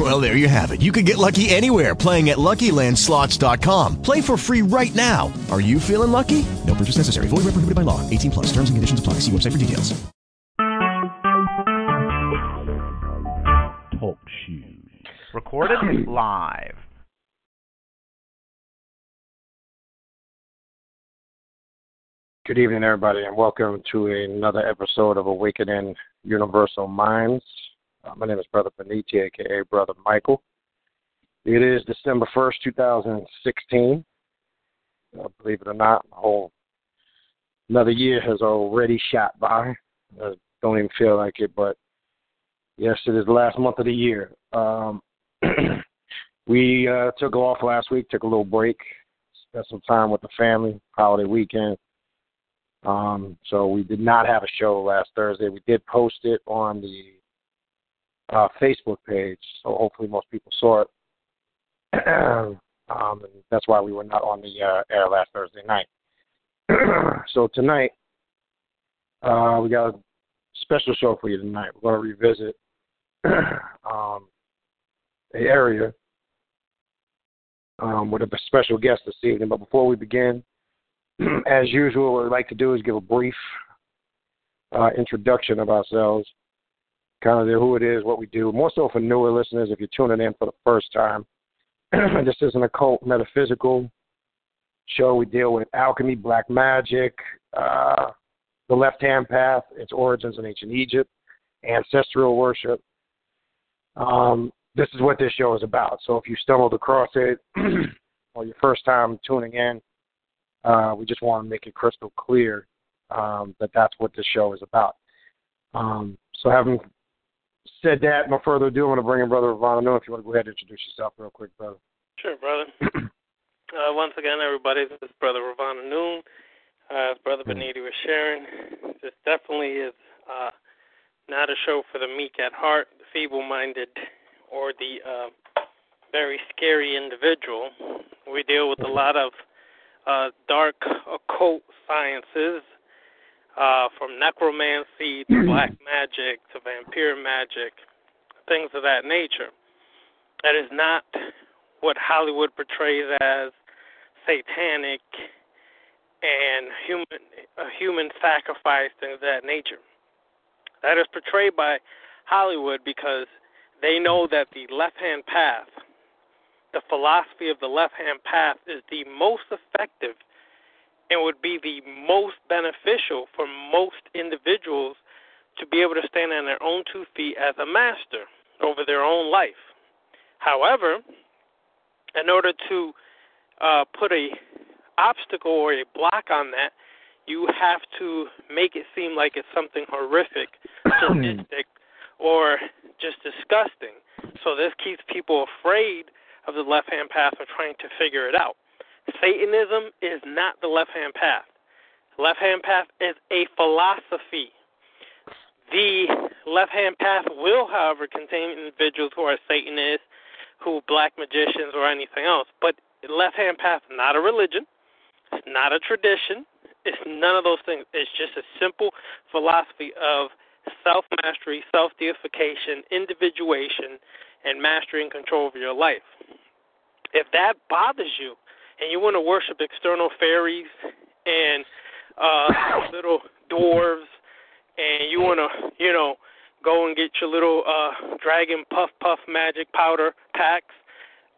Well, there you have it. You can get lucky anywhere playing at LuckyLandSlots.com. Play for free right now. Are you feeling lucky? No purchase necessary. Void where prohibited by law. 18 plus. Terms and conditions apply. See website for details. Talk shoes. Recorded live. Good evening, everybody, and welcome to another episode of Awakening Universal Minds. Uh, my name is Brother Beniti, aka Brother Michael. It is December 1st, 2016. Uh, believe it or not, a whole another year has already shot by. I don't even feel like it, but yes, it is the last month of the year. Um, we uh, took off last week, took a little break, spent some time with the family, holiday weekend. Um, so we did not have a show last Thursday. We did post it on the uh, Facebook page, so hopefully most people saw it. um, and that's why we were not on the uh, air last Thursday night. so tonight, uh, we got a special show for you tonight. We're going to revisit um, the area um, with a special guest this evening. But before we begin, as usual, what we like to do is give a brief uh, introduction of ourselves, kind of who it is, what we do. More so for newer listeners, if you're tuning in for the first time, this is an occult metaphysical show. We deal with alchemy, black magic, uh, the left hand path, its origins in ancient Egypt, ancestral worship. Um, this is what this show is about. So if you stumbled across it or your first time tuning in, uh, we just want to make it crystal clear um, that that's what this show is about. Um, so, having said that, no further ado, I'm going to bring in Brother Ravana Noon. If you want to go ahead and introduce yourself real quick, brother. Sure, brother. uh, once again, everybody, this is Brother Ravana Noon. Uh, as Brother Beniti was sharing, this definitely is uh, not a show for the meek at heart, the feeble minded, or the uh, very scary individual. We deal with a lot of uh, dark occult sciences, uh, from necromancy to black magic to vampire magic, things of that nature. That is not what Hollywood portrays as satanic and human a human sacrifice, things of that nature. That is portrayed by Hollywood because they know that the left hand path the philosophy of the left hand path is the most effective and would be the most beneficial for most individuals to be able to stand on their own two feet as a master over their own life. However, in order to uh, put a obstacle or a block on that, you have to make it seem like it's something horrific, sadistic, or just disgusting. So this keeps people afraid of the left hand path are trying to figure it out. Satanism is not the left hand path. Left hand path is a philosophy. The left hand path will, however, contain individuals who are Satanists, who black magicians, or anything else. But left hand path is not a religion. It's not a tradition. It's none of those things. It's just a simple philosophy of self mastery, self deification, individuation, and mastery and control over your life. If that bothers you and you want to worship external fairies and uh little dwarves and you want to, you know, go and get your little uh dragon puff puff magic powder packs,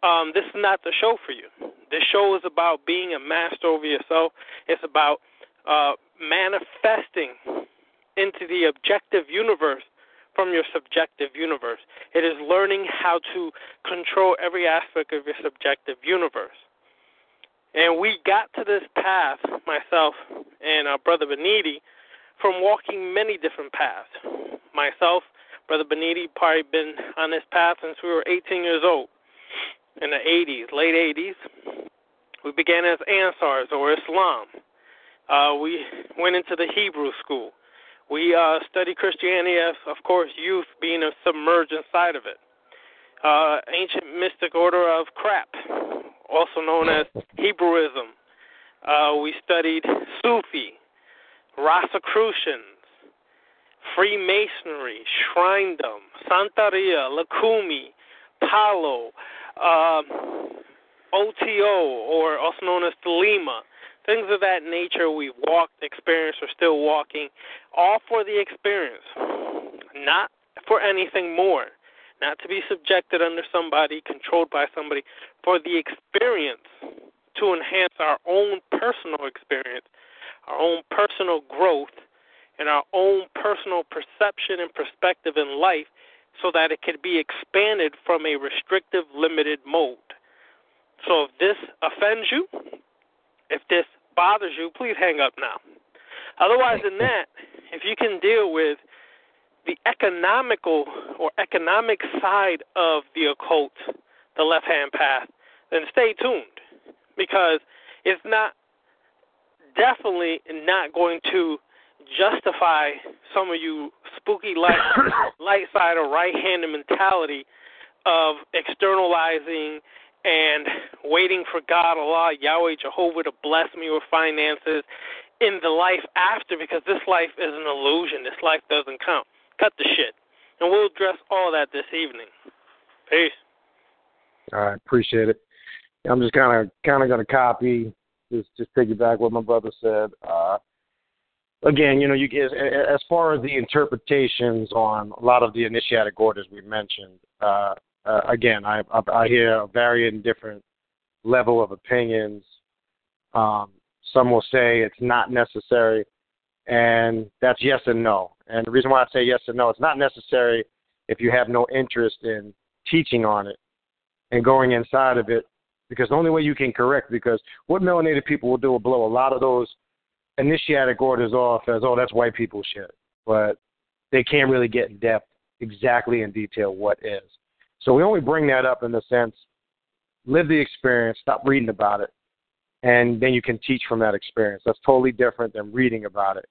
um this is not the show for you. This show is about being a master over yourself. It's about uh manifesting into the objective universe from your subjective universe. It is learning how to control every aspect of your subjective universe. And we got to this path, myself and our brother Beniti, from walking many different paths. Myself, brother Beniti, probably been on this path since we were 18 years old, in the 80s, late 80s. We began as Ansars or Islam. Uh, we went into the Hebrew school We uh, study Christianity as, of course, youth being submerged inside of it. Uh, ancient mystic order of crap, also known as Hebrewism. Uh, we studied Sufi, Rosicrucians, Freemasonry, Shrinedom, Santeria, Lucumi, Palo, uh, OTO, or also known as Thelema, things of that nature we've walked, experienced, or still walking, all for the experience, not for anything more, not to be subjected under somebody, controlled by somebody, for the experience to enhance our own personal experience, our own personal growth, and our own personal perception and perspective in life so that it can be expanded from a restrictive, limited mode. So if this offends you, if this bothers you, please hang up now. Otherwise than that, if you can deal with the economical or economic side of the occult, the left hand path, then stay tuned because it's not definitely not going to justify some of you spooky light light side or right handed mentality of externalizing and waiting for God, Allah, Yahweh, Jehovah to bless me with finances in the life after because this life is an illusion. This life doesn't count. Cut the shit. And we'll address all that this evening. Peace. All right, appreciate it. I'm just kind of kind of going to copy, just just piggyback what my brother said. Uh, again, you know, you as, as far as the interpretations on a lot of the initiatic orders we mentioned, uh, uh, again, I, I, I hear a varying different level of opinions. Um, some will say it's not necessary, and that's yes and no. And the reason why I say yes and no, it's not necessary if you have no interest in teaching on it and going inside of it, because the only way you can correct, because what melanated people will do will blow a lot of those initiatic orders off as, oh, that's white people shit. But they can't really get in depth exactly in detail what is. So we only bring that up in the sense live the experience, stop reading about it, and then you can teach from that experience. That's totally different than reading about it.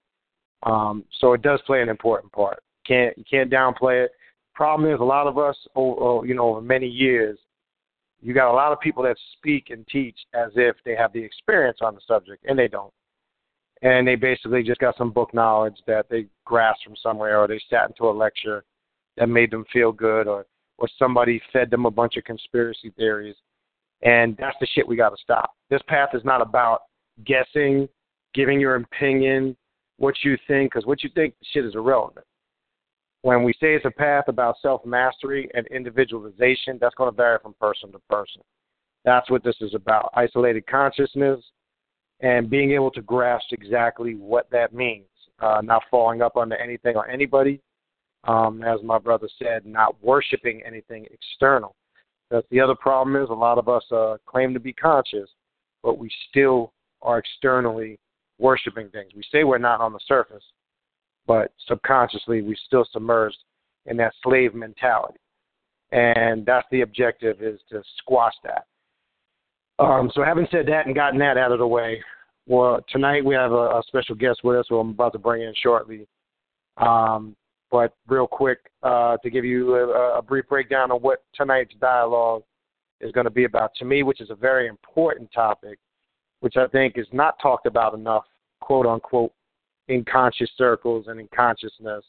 Um, so it does play an important part. Can't you can't downplay it. Problem is, a lot of us, oh, you know, over many years, you got a lot of people that speak and teach as if they have the experience on the subject, and they don't. And they basically just got some book knowledge that they grasped from somewhere, or they sat into a lecture that made them feel good, or or somebody fed them a bunch of conspiracy theories. And that's the shit we got to stop. This path is not about guessing, giving your opinion, what you think, because what you think shit is irrelevant. When we say it's a path about self mastery and individualization, that's going to vary from person to person. That's what this is about isolated consciousness and being able to grasp exactly what that means, uh, not falling up under anything or anybody, um, as my brother said, not worshiping anything external. That's the other problem is a lot of us uh, claim to be conscious, but we still are externally worshiping things. We say we're not on the surface, but subconsciously we're still submerged in that slave mentality. And that's the objective is to squash that. Um, so having said that and gotten that out of the way, well, tonight we have a, a special guest with us who I'm about to bring in shortly. Um, but real quick, uh, to give you a, a brief breakdown of what tonight's dialogue is going to be about, to me, which is a very important topic, which I think is not talked about enough, quote unquote, in conscious circles and in consciousness,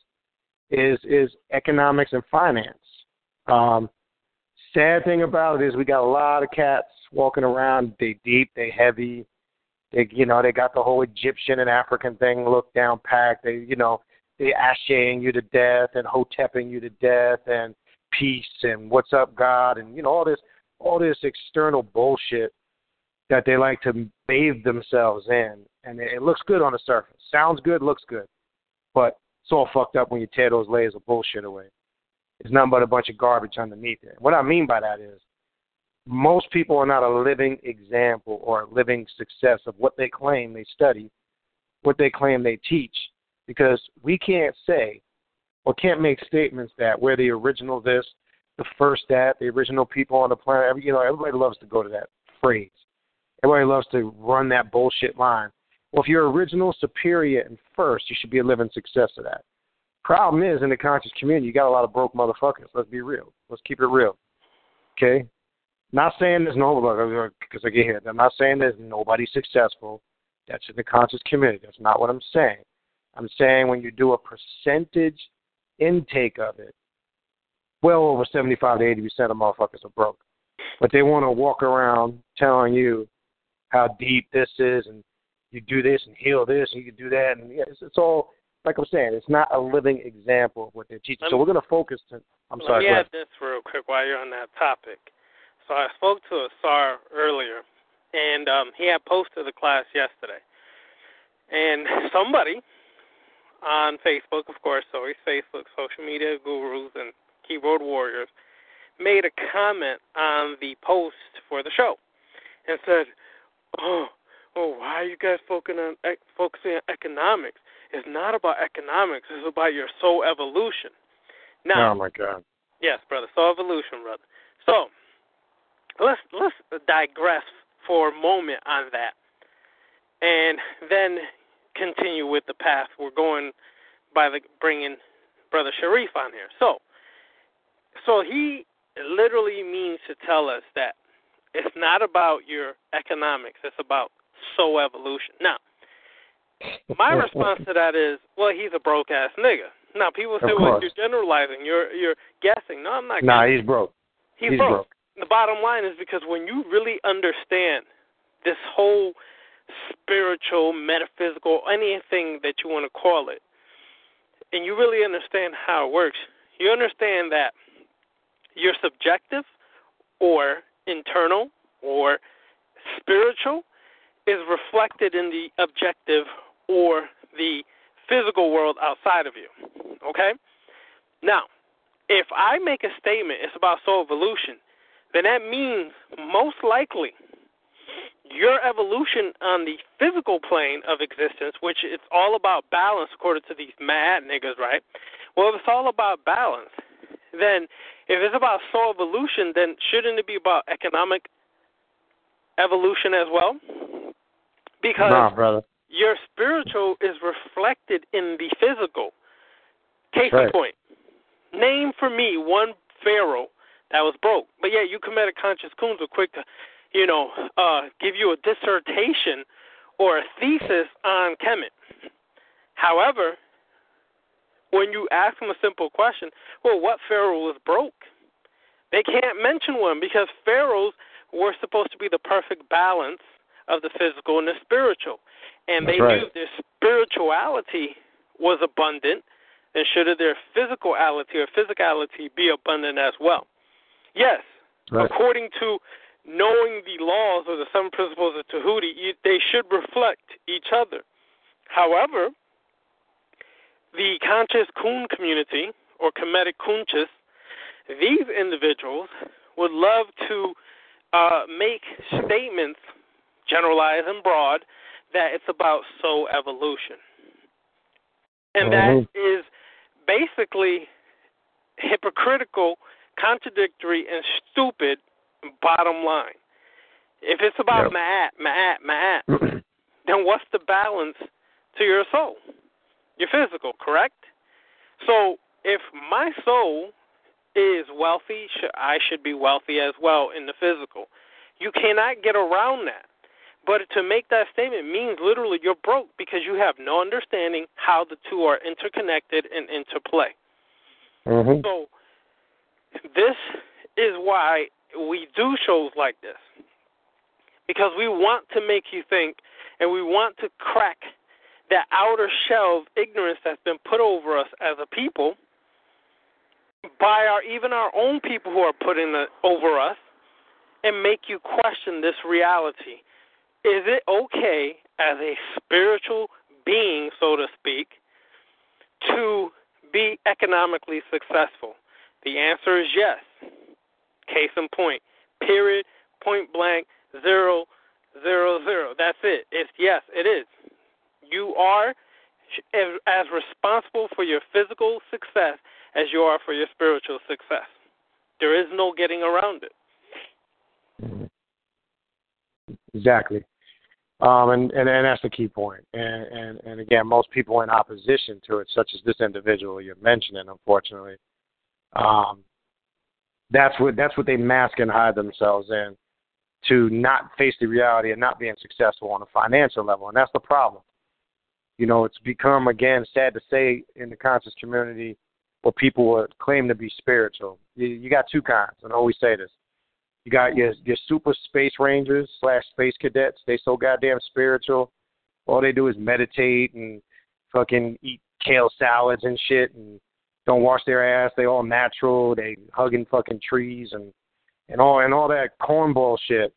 is is economics and finance. Um, sad thing about it is we got a lot of cats walking around. They deep, they heavy. They you know they got the whole Egyptian and African thing look down packed. They you know they ashaying you to death and hotepping you to death and peace and what's up God and you know all this all this external bullshit that they like to bathe themselves in and it looks good on the surface sounds good looks good but it's all fucked up when you tear those layers of bullshit away it's nothing but a bunch of garbage underneath it what i mean by that is most people are not a living example or a living success of what they claim they study what they claim they teach because we can't say or can't make statements that we're the original this, the first that, the original people on the planet. Every, you know, everybody loves to go to that phrase. Everybody loves to run that bullshit line. Well, if you're original, superior, and first, you should be a living success of that. Problem is, in the conscious community, you got a lot of broke motherfuckers. Let's be real. Let's keep it real. Okay? Not saying there's no, because I get here. I'm not saying there's nobody successful. That's in the conscious community. That's not what I'm saying. I'm saying when you do a percentage intake of it, well over 75 to 80 percent of motherfuckers are broke. But they want to walk around telling you how deep this is, and you do this and heal this, and you can do that, and yeah, it's, it's all like I'm saying. It's not a living example of what they're teaching. so we're going to focus. To, I'm let sorry. Let me add this real quick while you're on that topic. So I spoke to Asar earlier, and um, he had posted the class yesterday, and somebody on Facebook, of course, always Facebook, social media gurus, and keyboard warriors, made a comment on the post for the show, and said, "Oh, oh, why are you guys focusing on focusing on economics? It's not about economics. It's about your soul evolution." Now, oh my God. Yes, brother. Soul evolution, brother. So let's let's digress for a moment on that, and then continue with the path we're going by the bringing brother Sharif on here. So, so he literally means to tell us that it's not about your economics; it's about soul evolution. Now, my response to that is, well, he's a broke ass nigga. Now, people say, well, you're generalizing, you're you're guessing. No, I'm not. Nah, guessing. he's broke. He's, he's broke. broke. The bottom line is because when you really understand this whole spiritual, metaphysical, anything that you want to call it, and you really understand how it works, you understand that you're subjective or internal or spiritual is reflected in the objective or the physical world outside of you. Okay? Now, if I make a statement, it's about soul evolution, then that means most likely your evolution on the physical plane of existence, which it's all about balance according to these mad niggas, right? Well, if it's all about balance, then if it's about soul evolution, then shouldn't it be about economic evolution as well? Because nah, brother. your spiritual is reflected in the physical. Case right. in point. Name for me one pharaoh that was broke. But yeah, you committed conscious coons are quick to, you know, uh, give you a dissertation or a thesis on Kemet. However, when you ask them a simple question, well, what pharaoh was broke? They can't mention one because pharaohs were supposed to be the perfect balance of the physical and the spiritual. And That's they right. knew their spirituality was abundant, and should their physicality or physicality be abundant as well? Yes, right. according to knowing the laws or the seven principles of Tahuti, they should reflect each other. However, the conscious Kun community or Kemetic Kunchis, these individuals would love to uh, make statements, generalized and broad, that it's about soul evolution. And mm-hmm. that is basically hypocritical, contradictory, and stupid bottom line. If it's about yep. ma'at, ma'at, ma'at, then what's the balance to your soul? Your physical, correct? So if my soul is wealthy, I should be wealthy as well in the physical. You cannot get around that. But to make that statement means literally you're broke because you have no understanding how the two are interconnected and interplay. Mm-hmm. So this is why we do shows like this. Because we want to make you think and we want to crack that outer shell of ignorance that's been put over us as a people by our even our own people who are putting in the, over us and make you question this reality. Is it okay as a spiritual being, so to speak, to be economically successful? The answer is yes. Case in point. Period. Point blank. Zero. Zero. Zero. That's it. It's yes. It is. You are as responsible for your physical success as you are for your spiritual success. There is no getting around it. Exactly. Um, and, and and that's the key point. And, and and again, most people in opposition to it, such as this individual you're mentioning, unfortunately, um, that's what that's what they mask and hide themselves in to not face the reality of not being successful on a financial level, and that's the problem. You know, it's become again sad to say in the conscious community where people would claim to be spiritual. You, you got two kinds, and I always say this. You got your your super space rangers slash space cadets. They so goddamn spiritual. All they do is meditate and fucking eat kale salads and shit, and don't wash their ass. They all natural. They hugging fucking trees and and all and all that cornball shit.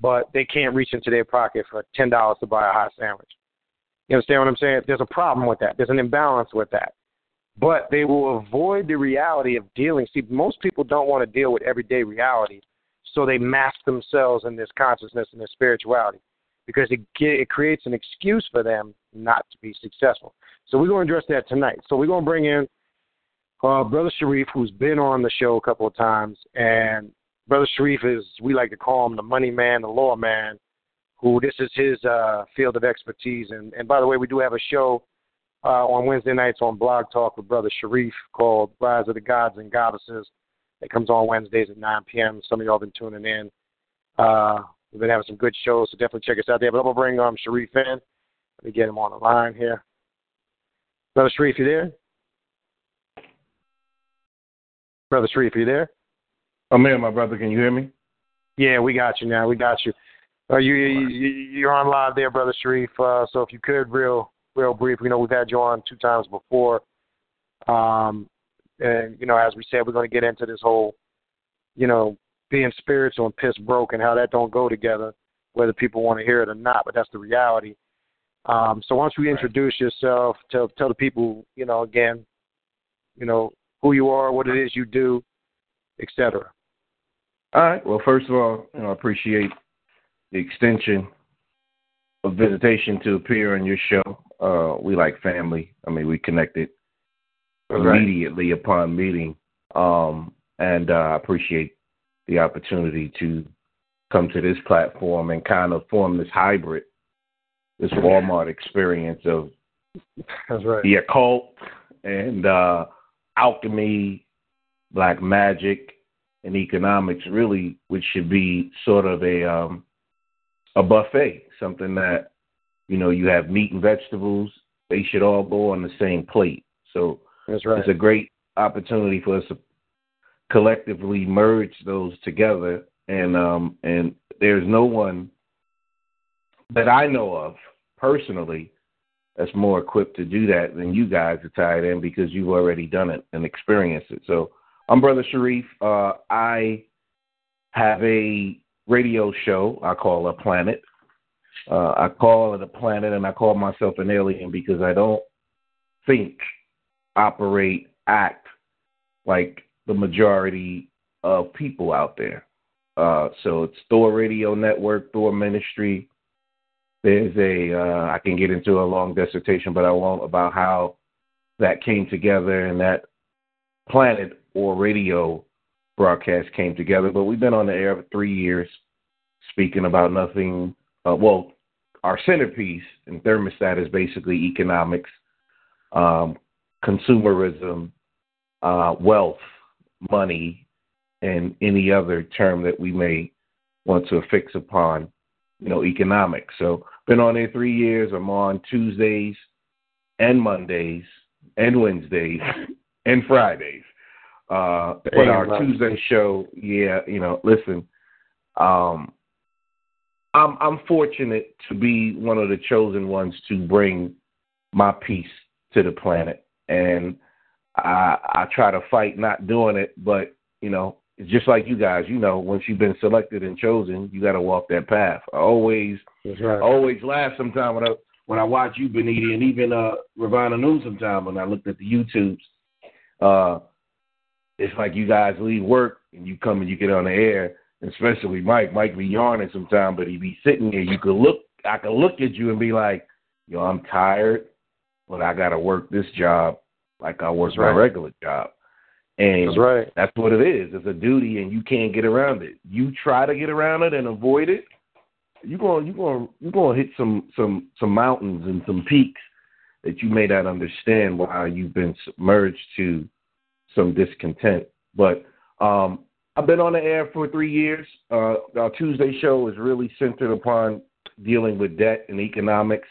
But they can't reach into their pocket for ten dollars to buy a hot sandwich. You understand what I'm saying? There's a problem with that. There's an imbalance with that. But they will avoid the reality of dealing. See, most people don't want to deal with everyday reality, so they mask themselves in this consciousness and this spirituality because it it creates an excuse for them not to be successful. So we're going to address that tonight. So we're going to bring in uh, Brother Sharif, who's been on the show a couple of times, and Brother Sharif is we like to call him the money man, the law man, who this is his uh, field of expertise. And, and by the way, we do have a show uh, on Wednesday nights on Blog Talk with Brother Sharif called Rise of the Gods and Goddesses. It comes on Wednesdays at 9 p.m. Some of y'all have been tuning in. Uh, we've been having some good shows, so definitely check us out there. But I'm going to bring um, Sharif in. Let me get him on the line here. Brother Sharif, you there? Brother Sharif, are you there? I'm here, my brother. Can you hear me? Yeah, we got you now. We got you. Uh, you, you you're on live there, brother Sharif. Uh, so if you could, real real brief. You know, we've had you on two times before. Um, and you know, as we said, we're going to get into this whole, you know, being spiritual and piss broke and how that don't go together, whether people want to hear it or not. But that's the reality. Um, so once you introduce yourself, tell tell the people, you know, again, you know, who you are, what it is you do, etc. All right. Well, first of all, you know, I appreciate the extension of visitation to appear on your show. Uh, we like family. I mean, we connected immediately right. upon meeting, um, and uh, I appreciate the opportunity to come to this platform and kind of form this hybrid, this Walmart experience of That's right. the occult and uh, alchemy, black magic, and economics. Really, which should be sort of a um, a buffet, something that you know you have meat and vegetables. They should all go on the same plate. So That's right. it's a great opportunity for us to collectively merge those together. And um, and there's no one that I know of personally that's more equipped to do that than you guys to tie it in because you've already done it and experienced it. So I'm Brother Sharif. Uh, I have a radio show I call a planet. Uh, I call it a planet and I call myself an alien because I don't think, operate, act like the majority of people out there. Uh, so it's Thor Radio Network, Thor Ministry. There's a uh, I can get into a long dissertation, but I won't about how that came together and that planet or radio broadcast came together. But we've been on the air for three years, speaking about nothing. Uh, well, our centerpiece and thermostat is basically economics, um, consumerism, uh, wealth, money, and any other term that we may want to affix upon, you know, economics. So, been on there three years. I'm on Tuesdays and Mondays and Wednesdays and Fridays. Uh, but our Tuesday show, yeah, you know, listen, um, I'm I'm fortunate to be one of the chosen ones to bring my piece to the planet, and I I try to fight not doing it, but you know, it's just like you guys, you know, once you've been selected and chosen, you got to walk that path. I always right. always laugh sometimes when I when I watch you, Beniti, and even uh Ravana Noon sometimes when I looked at the YouTubes. Uh, it's like you guys leave work and you come and you get on the air, especially Mike. Mike be yawning sometime, but he be sitting there. You could look, I could look at you and be like, yo, I'm tired, but I got to work this job like I work That's my regular job. And That's right. that's what it is. It's a duty, and you can't get around it. You try to get around it and avoid it, you're going you're going you're going to hit some some some mountains and some peaks that you may not understand why you've been submerged to some discontent. But um, I've been on the air for three years. Uh, our Tuesday show is really centered upon dealing with debt and economics.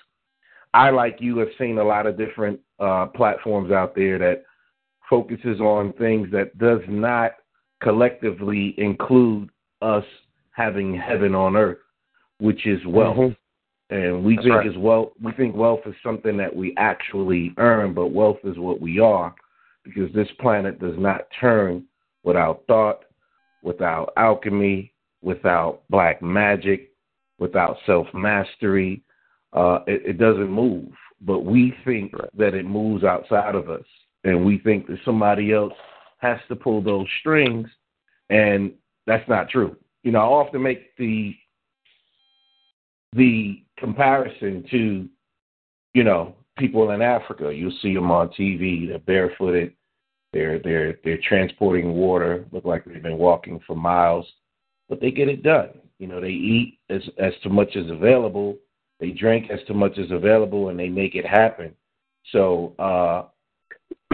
I, like you, have seen a lot of different uh, platforms out there that focuses on things that does not collectively include us having heaven on earth, which is wealth. Mm-hmm. And we That's think right. is wealth we think wealth is something that we actually earn, but wealth is what we are because this planet does not turn without thought, without alchemy, without black magic, without self mastery. Uh, it, it, doesn't move, but we think that it moves outside of us, and we think that somebody else has to pull those strings, and that's not true. You know, I often make the the comparison to, you know, people in Africa. You'll see them on TV. They're barefooted. They're they're they're transporting water. Look like they've been walking for miles, but they get it done. You know, they eat as as too much as available. They drink as too much as available, and they make it happen. So uh,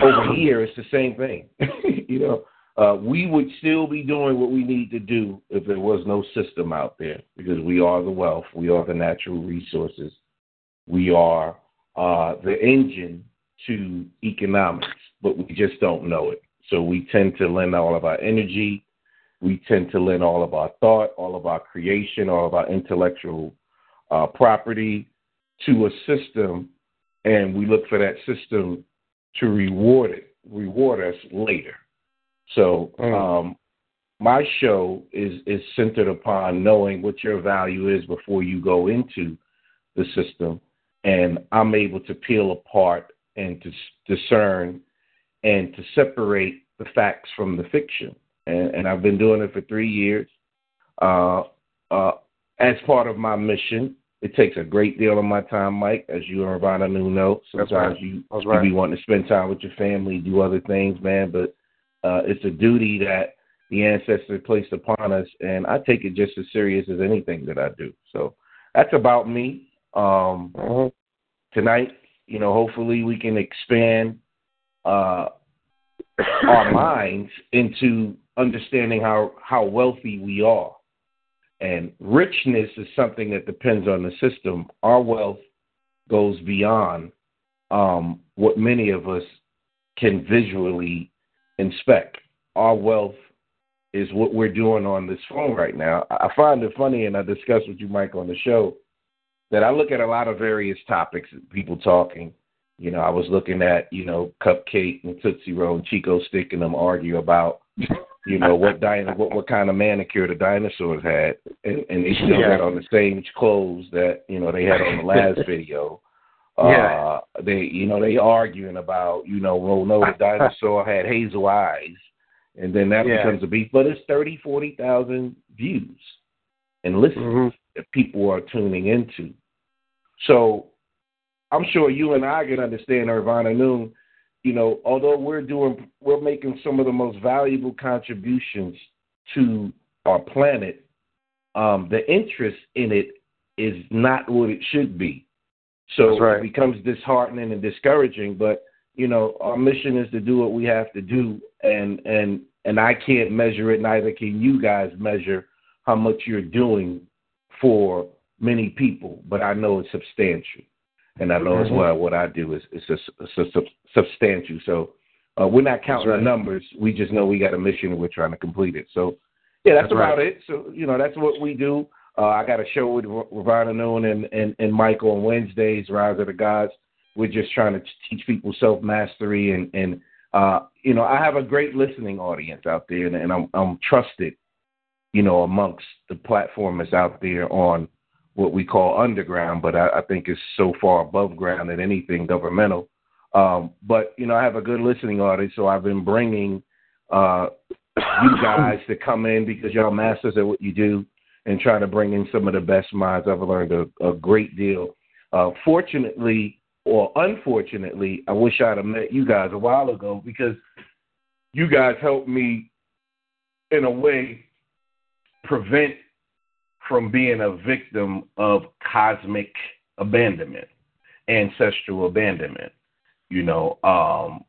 over here, it's the same thing. you know, uh, we would still be doing what we need to do if there was no system out there, because we are the wealth, we are the natural resources, we are uh, the engine to economics but we just don't know it. So we tend to lend all of our energy, we tend to lend all of our thought, all of our creation, all of our intellectual uh, property to a system, and we look for that system to reward it, reward us later. So mm. um, my show is is centered upon knowing what your value is before you go into the system, and I'm able to peel apart and to discern and to separate the facts from the fiction. And, and I've been doing it for three years. Uh, uh, as part of my mission, it takes a great deal of my time, Mike, as you and Ravana knew know. Sometimes right. you, right. you be wanting to spend time with your family, do other things, man. But uh, it's a duty that the ancestors placed upon us, and I take it just as serious as anything that I do. So that's about me. Um, uh-huh. Tonight, you know, hopefully we can expand uh, our minds into understanding how, how wealthy we are. And richness is something that depends on the system. Our wealth goes beyond um, what many of us can visually inspect. Our wealth is what we're doing on this phone right now. I find it funny, and I discussed with you, Mike, on the show, that I look at a lot of various topics, people talking, you know, I was looking at, you know, Cupcake and Tootsie Roll and Chico Stick and them argue about, you know, what dino- what what kind of manicure the dinosaurs had, and, and they still yeah. had on the same clothes that you know they had on the last video. Yeah. Uh, they, you know, they arguing about, you know, well, no, the dinosaur had hazel eyes, and then that yeah. becomes a beef. But it's thirty, forty thousand views and listens mm-hmm. That people are tuning into. So I'm sure you and I can understand, Ravana Noon. You know, although we're doing, we're making some of the most valuable contributions to our planet. Um, the interest in it is not what it should be. So right. it becomes disheartening and discouraging. But you know, our mission is to do what we have to do, and and and I can't measure it. Neither can you guys measure how much you're doing for many people. But I know it's substantial and I know mm-hmm. as well what I do is is a, a, a substantial. So uh, we're not counting right. the numbers. We just know we got a mission and we're trying to complete it. So yeah, that's, that's about right. it. So you know that's what we do. Uh, I got a show with Ravana Noon and, and and Michael on Wednesdays, Rise of the Gods. We're just trying to teach people self mastery and and uh, you know I have a great listening audience out there, and, and I'm I'm trusted, you know, amongst the platform that's out there on what we call underground, but I, I think it's so far above ground than anything governmental. Um, but you know, I have a good listening audience, so I've been bringing uh, you guys to come in because y'all masters at what you do, and trying to bring in some of the best minds. I've learned a, a great deal. Uh, fortunately, or unfortunately, I wish I'd have met you guys a while ago because you guys helped me, in a way, prevent from being a victim of cosmic abandonment, ancestral abandonment. You know, um,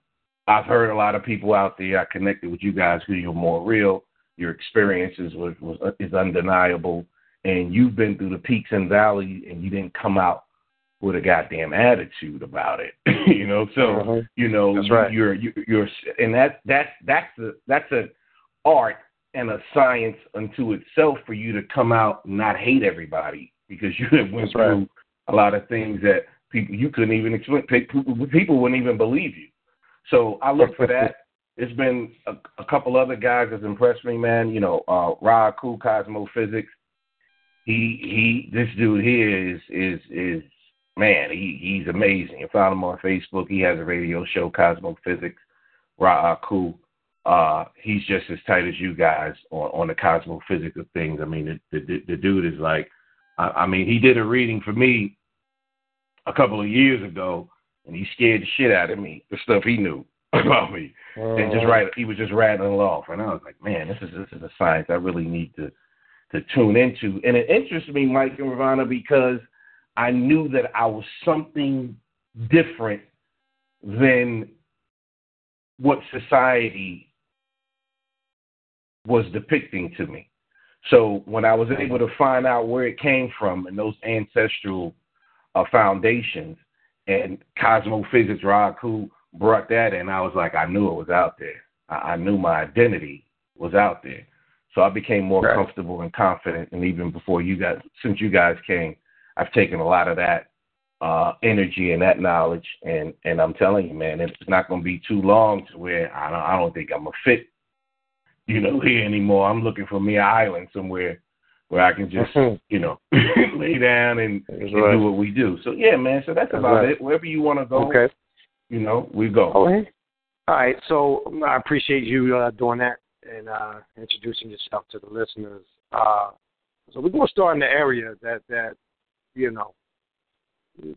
I've heard a lot of people out there. I connected with you guys who you're more real. Your experiences was, was is undeniable, and you've been through the peaks and valleys, and you didn't come out with a goddamn attitude about it. you know, so Mhm. you know That's right. you're you're, you're and that that's that's a that's an art and a science unto itself for you to come out and not hate everybody because you have went That's right. through a lot of things that people you couldn't even explain. People, wouldn't even believe you. So I look for that. It's been a, a couple other guys that's impressed me, man. You know, uh, Ra Cool Cosmo Physics. He he, this dude here is is is man. He he's amazing. You found him on Facebook. He has a radio show, Cosmo Physics. Ra Cool. Uh, he's just as tight as you guys on, on the cosmo physics of things. I mean, the, the, the dude is like, I, I mean, he did a reading for me a couple of years ago, and he scared the shit out of me, the stuff he knew about me, and just right, he was just rattling it off, and I was like, man, this is this is a science I really need to to tune into, and it interests me, Mike and Ravana, because I knew that I was something different than what society was depicting to me. So when I was able to find out where it came from and those ancestral uh, foundations, and Cosmo Physics Raku brought that in, I was like, I knew it was out there. I, I knew my identity was out there. So I became more Right. comfortable and confident. And even before you guys, since you guys came, I've taken a lot of that uh, energy and that knowledge. And and I'm telling you, man, it's not going to be too long to where I don't I don't think I'm a fit, you know, here anymore. I'm looking for me an island somewhere where I can just Mhm. you know lay down and, and right. do what we do. So yeah, man. So that's That's about right. it. Wherever you want to go, Okay. you know, we go. Okay. All right. So um, I appreciate you uh, doing that and uh, introducing yourself to the listeners. Uh, so we're gonna start in the area that that you know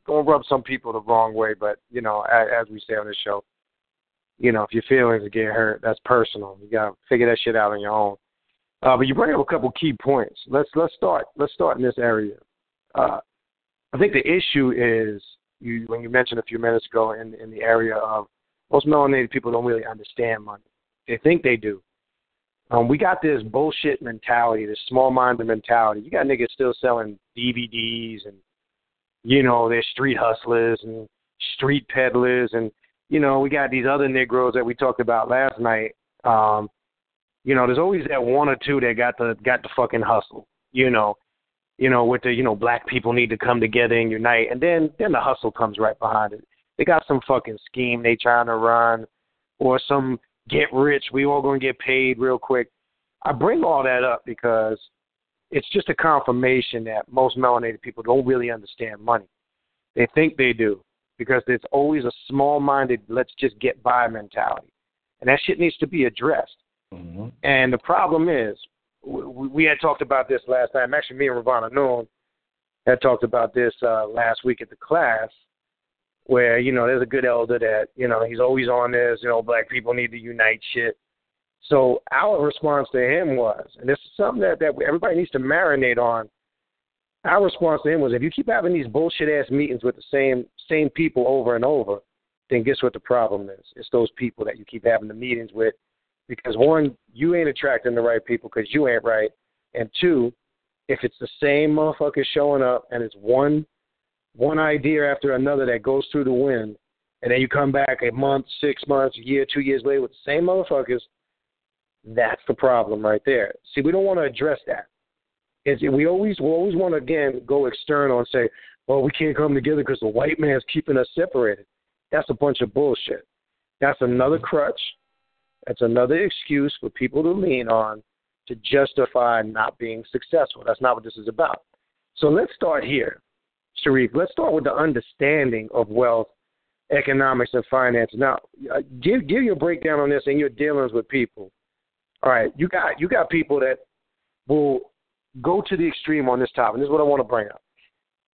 gonna rub some people the wrong way, but you know, as, as we say on the show, you know, if your feelings get hurt, that's personal. You gotta figure that shit out on your own. Uh, but you bring up a couple key points. Let's let's start let's start in this area. Uh, I think the issue is you when you mentioned a few minutes ago in in the area of most melanated people don't really understand money. They think they do. Um, we got this bullshit mentality, this small-minded mentality. You got niggas still selling DVDs and you know they're street hustlers and street peddlers and you know we got these other Negroes that we talked about last night. Um, you know, there's always that one or two that got the got the fucking hustle. You know, you know, with the you know black people need to come together and unite, and then then the hustle comes right behind it. They got some fucking scheme they trying to run, or some get rich. We all gonna get paid real quick. I bring all that up because it's just a confirmation that most melanated people don't really understand money. They think they do because there's always a small-minded "let's just get by" mentality, and that shit needs to be addressed. hmm And the problem is, we, we had talked about this last time. Actually, me and Ravana Noon had talked about this uh, last week at the class, where you know there's a good elder that you know he's always on this. You know, black people need to unite shit. So our response to him was, and this is something that that everybody needs to marinate on. Our response to him was, if you keep having these bullshit ass meetings with the same same people over and over, then guess what the problem is? It's those people that you keep having the meetings with because one, you ain't attracting the right people because you ain't right, and two, if it's the same motherfuckers showing up and it's one one idea after another that goes through the wind, and then you come back a month, six months, a year, two years later with the same motherfuckers, that's the problem right there. See, we don't want to address that. It's, we always we always want to again go external and say, well, we can't come together because the white man's keeping us separated. That's a bunch of bullshit. That's another crutch. That's another excuse for people to lean on to justify not being successful. That's not what this is about. So let's start here, Sharif. Let's start with the understanding of wealth, economics, and finance. Now, uh, give give your breakdown on this and your dealings with people. All right, you got you got people that will go to the extreme on this topic. And This is what I want to bring up.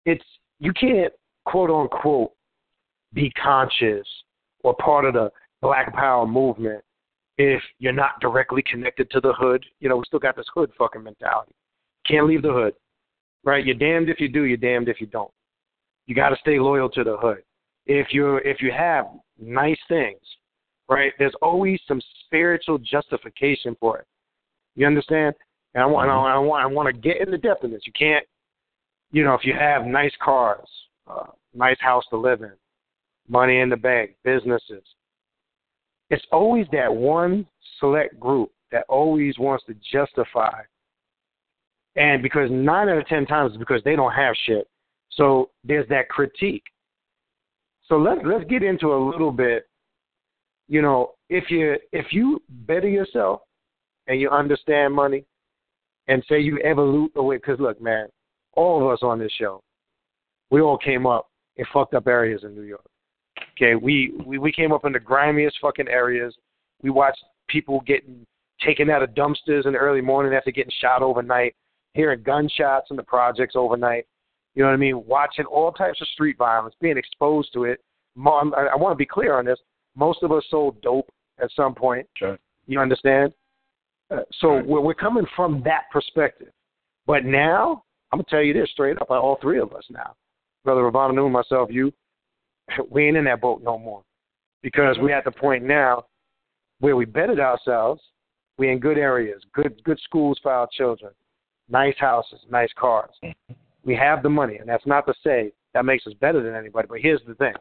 It's you can't quote unquote be conscious or part of the Black Power movement if you're not directly connected to the hood. You know, we still got this hood fucking mentality. Can't leave the hood. right? You're damned if you do, you're damned if you don't. You got to stay loyal to the hood. If you if you have nice things, right? There's always some spiritual justification for it. You understand? And I want I want I want to get in the depth of this. You can't, you know, if you have nice cars, uh, nice house to live in, money in the bank, businesses. It's always that one select group that always wants to justify. And because nine out of ten times is because they don't have shit. So there's that critique. So let's let's get into a little bit. You know, if you if you better yourself and you understand money, and say you evolve away, because look, man, all of us on this show, we all came up in fucked up areas in New York. Okay, we we we came up in the grimiest fucking areas. We watched people getting taken out of dumpsters in the early morning after getting shot overnight, hearing gunshots in the projects overnight. You know what I mean? Watching all types of street violence, being exposed to it. I, I want to be clear on this. Most of us sold dope at some point. Sure. You understand? Uh, so right. we're, we're coming from that perspective. But now, I'm gonna tell you this straight up. All three of us now, brother Ravana, you, myself, you, we ain't in that boat no more, because we're at the point now where we bettered ourselves. We in good areas, good good schools for our children, nice houses, nice cars. We have the money, and that's not to say that makes us better than anybody. But here's the thing: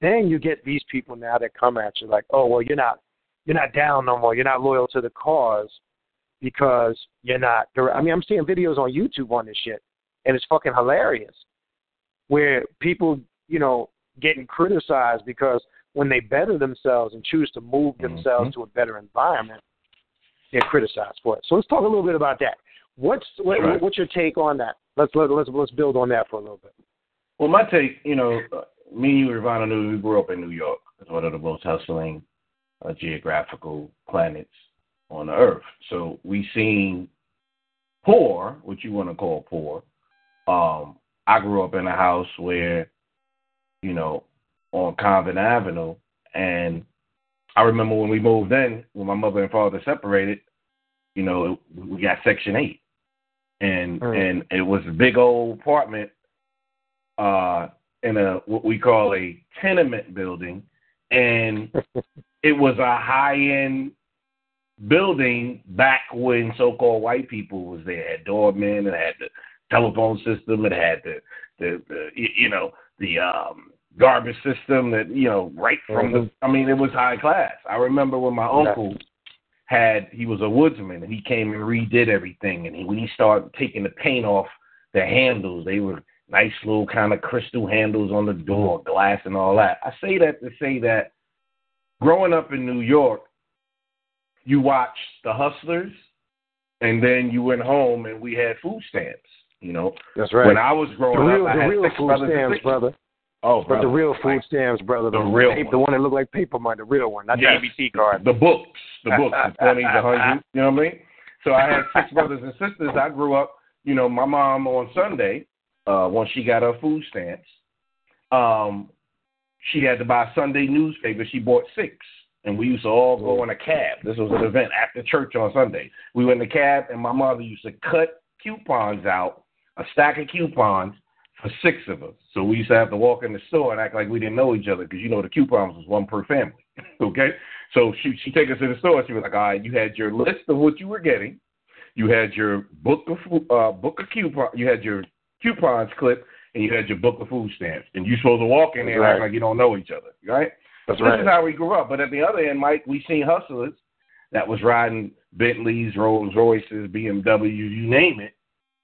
then you get these people now that come at you like, oh well, you're not you're not down no more. You're not loyal to the cause because you're not. I mean, I'm seeing videos on YouTube on this shit, and it's fucking hilarious, where people, you know, getting criticized because when they better themselves and choose to move themselves mm-hmm. to a better environment, they're criticized for it. So let's talk a little bit about that. What's what, right. what's your take on that? Let's let, let's let's build on that for a little bit. Well, my take, you know, me and you, Ravana, knew we grew up in New York. It's one of the most hustling uh, geographical planets on the Earth. So we seen poor, what you want to call poor. Um, I grew up in a house where, you know, on Convent Avenue, and I remember when we moved in, when my mother and father separated, you know, we got Section Eight, and mm. and it was a big old apartment, uh, in a what we call a tenement building, and it was a high end building back when so called white people was there. It had doormen, it had the telephone system, it had the the, the you know, the um garbage system that, you know, right from mm-hmm. the I mean, it was high class. I remember when my uncle had he was a woodsman and he came and redid everything and he, when he started taking the paint off the handles, they were nice little kind of crystal handles on the door, glass and all that. I say that to say that growing up in New York, you watched the hustlers, and then you went home and we had food stamps. You know, that's right. When I was growing the real, up, the real food stamps, brother. Oh, brother. but the real food stamps, brother. The, the real, paper, the one that looked like paper money, the real one, not yes. the ABC card. The books, the books, the twenties, the hundreds. You know what I mean? So I had six brothers and sisters. I grew up. You know, my mom on Sunday, uh, once she got her food stamps, um, she had to buy Sunday newspaper. She bought six and we used to all go in a cab. This was an event after church on Sunday. We went in the cab, and my mother used to cut coupons out, a stack of coupons for six of us. So we used to have to walk in the store and act like we didn't know each other because you know the coupons was one per family. okay, so she she take us to the store. She was like, "All right, you had your list of what you were getting, you had your book of uh, book of coupon, you had your coupons clip, and you had your book of food stamps, and you're supposed to walk in there right. and act like you don't know each other, right?" That's right. This is how we grew up. But at the other end, Mike, we seen hustlers that was riding Bentleys, Rolls Royces, BMW, you name it.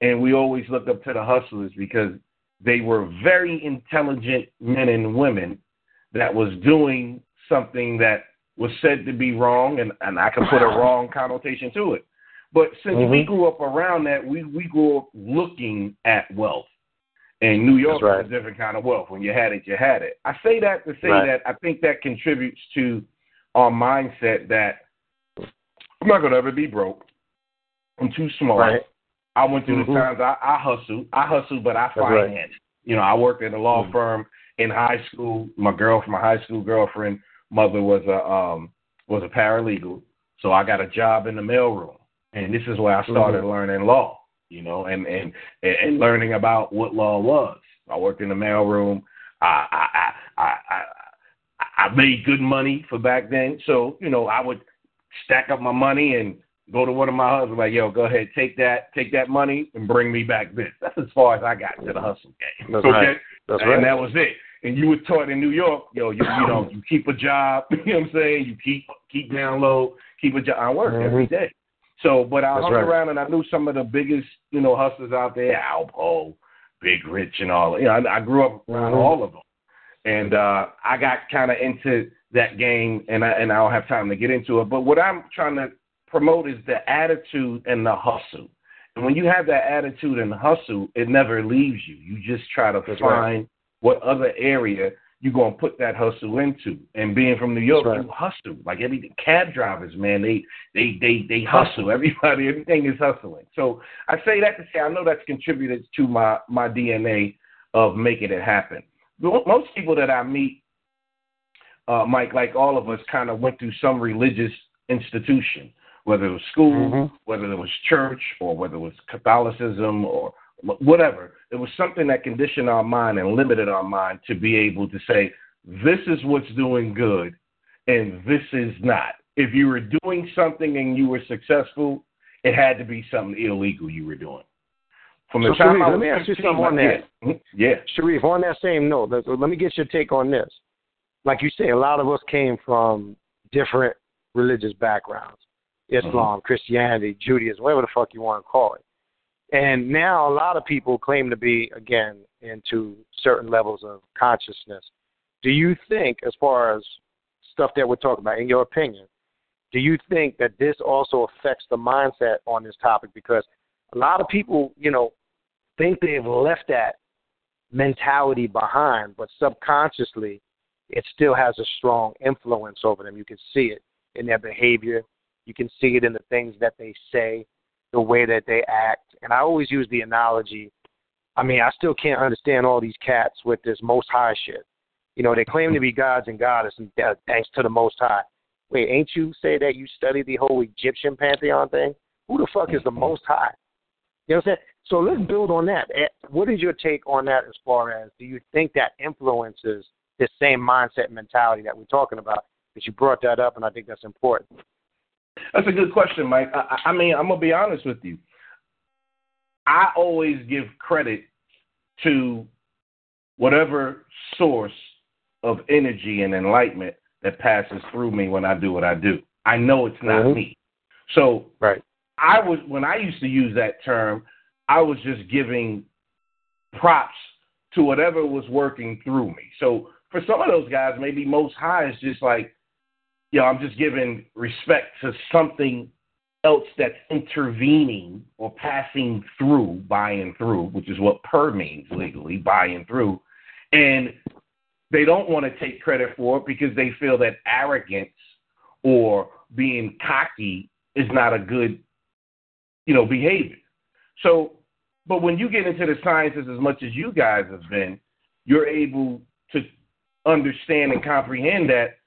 And we always looked up to the hustlers because they were very intelligent men and women that was doing something that was said to be wrong, and, and I can put a wrong connotation to it. But since mm-hmm. we grew up around that, we, we grew up looking at wealth. And New York right. is a different kind of wealth. When you had it, you had it. I say that to say right. that I think that contributes to our mindset that I'm not gonna ever be broke. I'm too smart. Right. I went through mm-hmm. the times I, I hustle. I hustle, but I finance. You know, I worked at a law mm-hmm. firm in high school. My girl, my high school girlfriend, mother was a um was a paralegal, so I got a job in the mailroom, and this is where I started mm-hmm. learning law. You know, and and and learning about what law was. I worked in the mailroom. I I I I I made good money for back then, so you know I would stack up my money and go to one of my husbands like, yo, go ahead, take that, take that money and bring me back this. That's as far as I got to the hustle game. That's okay, right. That's and right. that was it. And you were taught in New York, yo, you, you know, you keep a job. You know what I'm saying? You keep keep down low, keep a job. I work Mhm. every day. So, but I That's hung right. around and I knew some of the biggest, you know, hustlers out there, Alpo, Big Rich, and all. You know, I, I grew up around Mhm. all of them, and uh, I got kind of into that game, and I and I don't have time to get into it. But what I'm trying to promote is the attitude and the hustle. And when you have that attitude and hustle, it never leaves you. You just try to That's right. find what other area you're gonna put that hustle into. And being from New York, right. you hustle. Like every cab drivers, man, they they they they hustle. Everybody, everything is hustling. So I say that to say I know that's contributed to my my DNA of making it happen. Most people that I meet, uh, Mike, like all of us, kind of went through some religious institution, whether it was school, Mhm. whether it was church, or whether it was Catholicism or whatever. It was something that conditioned our mind and limited our mind to be able to say, this is what's doing good and this is not. If you were doing something and you were successful, it had to be something illegal you were doing. From the So, time Shariff, I let me ask you 15, something on that. Yeah, Mhm. yeah. Shariff, on that same note, let, let me get your take on this. Like you say, a lot of us came from different religious backgrounds Islam, Christianity, Judaism, whatever the fuck you want to call it. And now a lot of people claim to be, again, into certain levels of consciousness. Do you think, as far as stuff that we're talking about, in your opinion, do you think that this also affects the mindset on this topic? Because a lot of people, you know, think they've left that mentality behind, but subconsciously, it still has a strong influence over them. You can see it in their behavior. You can see it in the things that they say, the way that they act. And I always use the analogy. I mean, I still can't understand all these cats with this Most High shit. You know, they claim to be gods and goddesses, and thanks to the Most High. Wait, ain't you say that you study the whole Egyptian pantheon thing? Who the fuck is the Most High? You know what I'm saying? So let's build on that. Eh, What is your take on that as far as do you think that influences this same mindset and mentality that we're talking about? Because you brought that up, and I think that's important. That's a good question, Mike. I, I mean, I'm gonna be honest with you. I always give credit to whatever source of energy and enlightenment that passes through me when I do what I do. I know it's not Mhm. me. So Right. I was when I used to use that term, I was just giving props to whatever was working through me. So for some of those guys, maybe most high is just like, yo, I'm just giving respect to something else that's intervening or passing through, buying through, which is what per means legally, buying through. And they don't want to take credit for it because they feel that arrogance or being cocky is not a good, you know, behavior. So, but when you get into the sciences as much as you guys have been, you're able to understand and comprehend that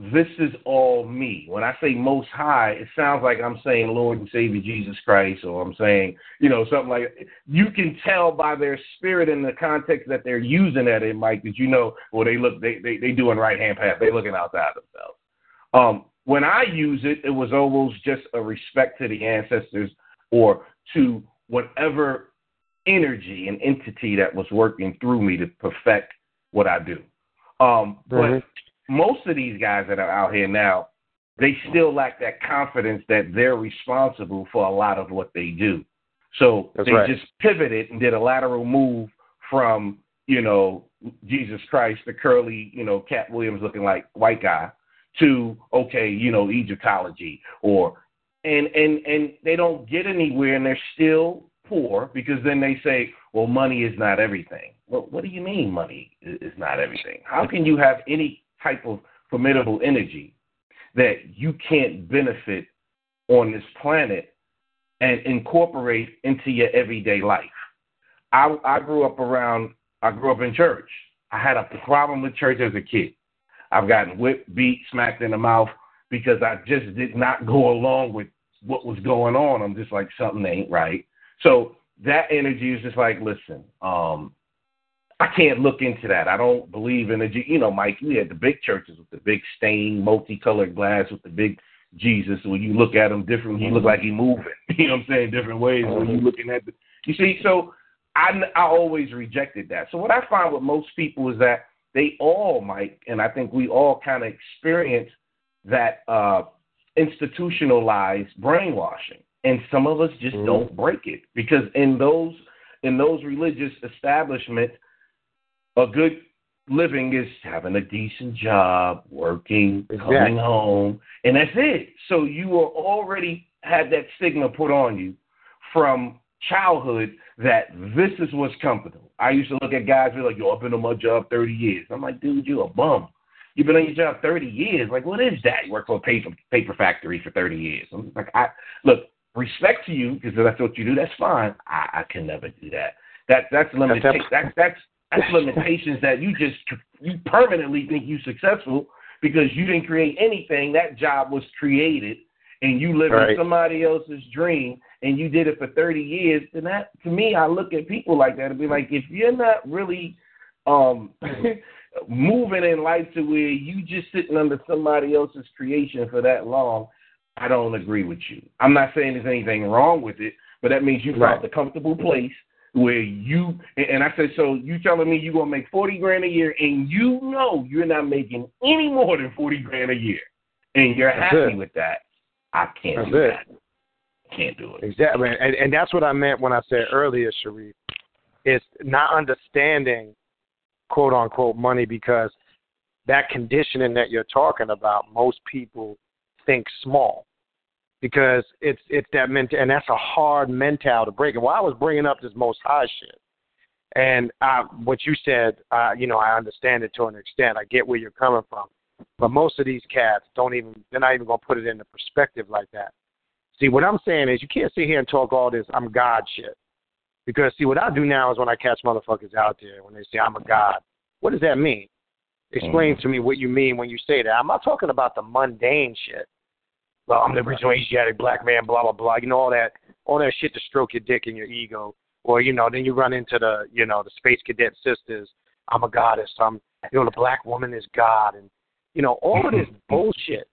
this is all me. When I say most high, it sounds like I'm saying Lord and Savior Jesus Christ, or I'm saying, you know, something like you can tell by their spirit in the context that they're using that in Mike that you know, well they look they they, they doing right hand path, they looking outside themselves. Um, when I use it, it was almost just a respect to the ancestors or to whatever energy and entity that was working through me to perfect what I do. Um, but Mhm. Most of these guys that are out here now, they still lack that confidence that they're responsible for a lot of what they do. So That's they right. just pivoted and did a lateral move from, you know, Jesus Christ, the curly, you know, Katt Williams looking like white guy, to okay, you know, Egyptology or and and and they don't get anywhere and they're still poor because then they say, well, money is not everything. Well, what do you mean money is not everything? How can you have any type of formidable energy that you can't benefit on this planet and incorporate into your everyday life? I I grew up around I grew up in church. I had a problem with church as a kid. I've gotten whipped, beat, smacked in the mouth because I just did not go along with what was going on. I'm just like something ain't right. So that energy is just like, listen, um, I can't look into that. I don't believe in the, you know, Mike, we had the big churches with the big stained, multicolored glass with the big Jesus. When you look at him different, he look like he moving. You know what I'm saying? Different ways when you looking at the, you see. So I, I always rejected that. So what I find with most people is that they all, Mike, and I think we all kind of experience that uh, institutionalized brainwashing, and some of us just mm-hmm. don't break it because in those in those religious establishments a good living is having a decent job, working, exactly. coming home, and that's it. So you are already had that stigma put on you from childhood that this is what's comfortable. I used to look at guys be like, "Yo, I've been on my job 30 years." I'm like, "Dude, you a bum. You've been on your job 30 years. Like, what is that? You work for a paper paper factory for 30 years." I'm like, "I look, respect to you because that's what you do. That's fine. I, I can never do that. That that's limited. That's that's that's limitations that you just you permanently think you successful because you didn't create anything. That job was created, and you live right. in somebody else's dream, and you did it for thirty years. And that, to me, I look at people like that and be like, if you're not really um moving in life to where you just sitting under somebody else's creation for that long, I don't agree with you. I'm not saying there's anything wrong with it, but that means you found right. a comfortable place where you and I said, so you telling me you're gonna make forty grand a year, and you know you're not making any more than forty grand a year, and you're that's happy it. with that. I can't that's do it. that. Can't do it. Exactly, and, and that's what I meant when I said earlier, Shariff. It's not understanding, quote unquote, money because that conditioning that you're talking about, most people think small because it's it's that ment and that's a hard mental to break. And while I was bringing up this most high shit, and I, what you said, uh, you know, I understand it to an extent. I get where you're coming from, but most of these cats don't even they're not even gonna put it into perspective like that. See, what I'm saying is you can't sit here and talk all this I'm God shit. Because see, what I do now is when I catch motherfuckers out there when they say I'm a god, what does that mean? Explain mm. to me what you mean when you say that. I'm not talking about the mundane shit well, I'm the original Asiatic black man, blah blah blah. You know all that all that shit to stroke your dick and your ego. Or you know, then you run into the you know the space cadet sisters. I'm a goddess. I'm you know the black woman is God, and you know all of this bullshit.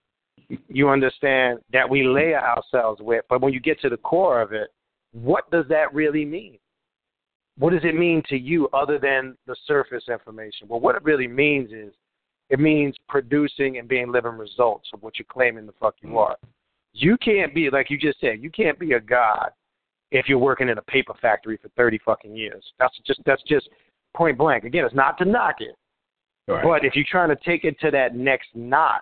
You understand that we layer ourselves with, but when you get to the core of it, what does that really mean? What does it mean to you other than the surface information? Well, what it really means is it means producing and being living results of what you're claiming the fuck you mm-hmm. are. You can't be like you just said. You can't be a god if you're working in a paper factory for thirty fucking years. That's just that's just point blank. Again, it's not to knock it, right. but if you're trying to take it to that next notch,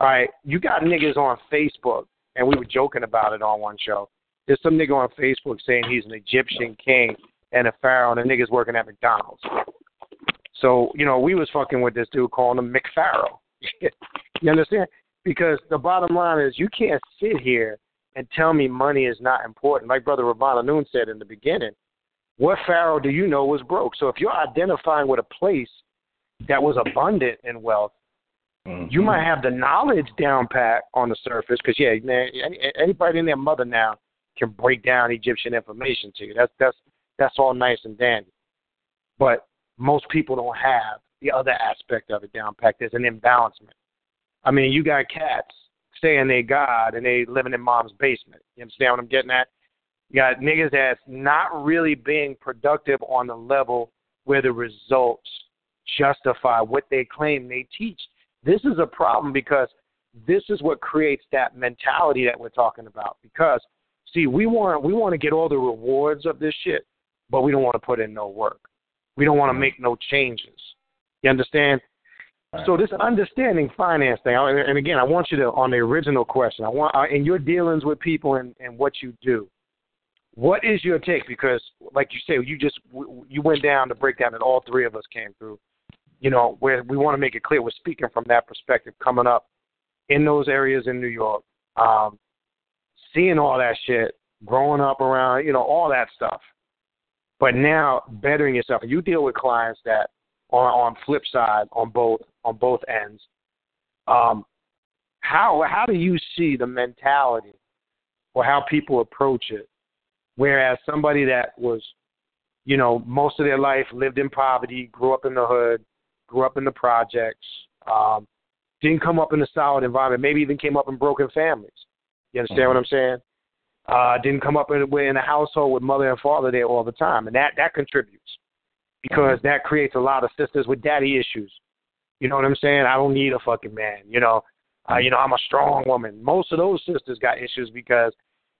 all right, you got niggas on Facebook, and we were joking about it on one show. There's some nigga on Facebook saying he's an Egyptian king and a pharaoh, and the nigga's working at McDonald's. So, you know, we was fucking with this dude calling him McPharaoh. you understand? Because the bottom line is you can't sit here and tell me money is not important. Like Brother Ravana Noon said in the beginning, what Pharaoh do you know was broke? So if you're identifying with a place that was abundant in wealth, mm-hmm. you might have the knowledge down pat on the surface. Because yeah, man, anybody in their mother now can break down Egyptian information to you. That's that's that's all nice and dandy. But most people don't have the other aspect of it down packed. There's an imbalancement. I mean, you got cats saying they God and they living in mom's basement. You understand what I'm getting at? You got niggas that's not really being productive on the level where the results justify what they claim they teach. This is a problem because this is what creates that mentality that we're talking about. Because see, we want we want to get all the rewards of this shit, but we don't want to put in no work. We don't want to make no changes. You understand? Right. So this understanding finance thing, and again, I want you to on the original question. I want uh, in your dealings with people and, and what you do. What is your take? Because, like you say, you just you went down the breakdown that all three of us came through. You know, where we want to make it clear we're speaking from that perspective, coming up in those areas in New York, um, seeing all that shit, growing up around, you know, all that stuff but now bettering yourself. You deal with clients that are on flip side on both on both ends. Um, how how do you see the mentality or how people approach it Whereas somebody that was, you know, most of their life lived in poverty, grew up in the hood, grew up in the projects, um, didn't come up in a solid environment, maybe even came up in broken families. You understand mm-hmm. what I'm saying? Uh, didn't come up in, in a household with mother and father there all the time, and that that contributes because that creates a lot of sisters with daddy issues. You know what I'm saying? I don't need a fucking man. You know, uh, you know I'm a strong woman. Most of those sisters got issues because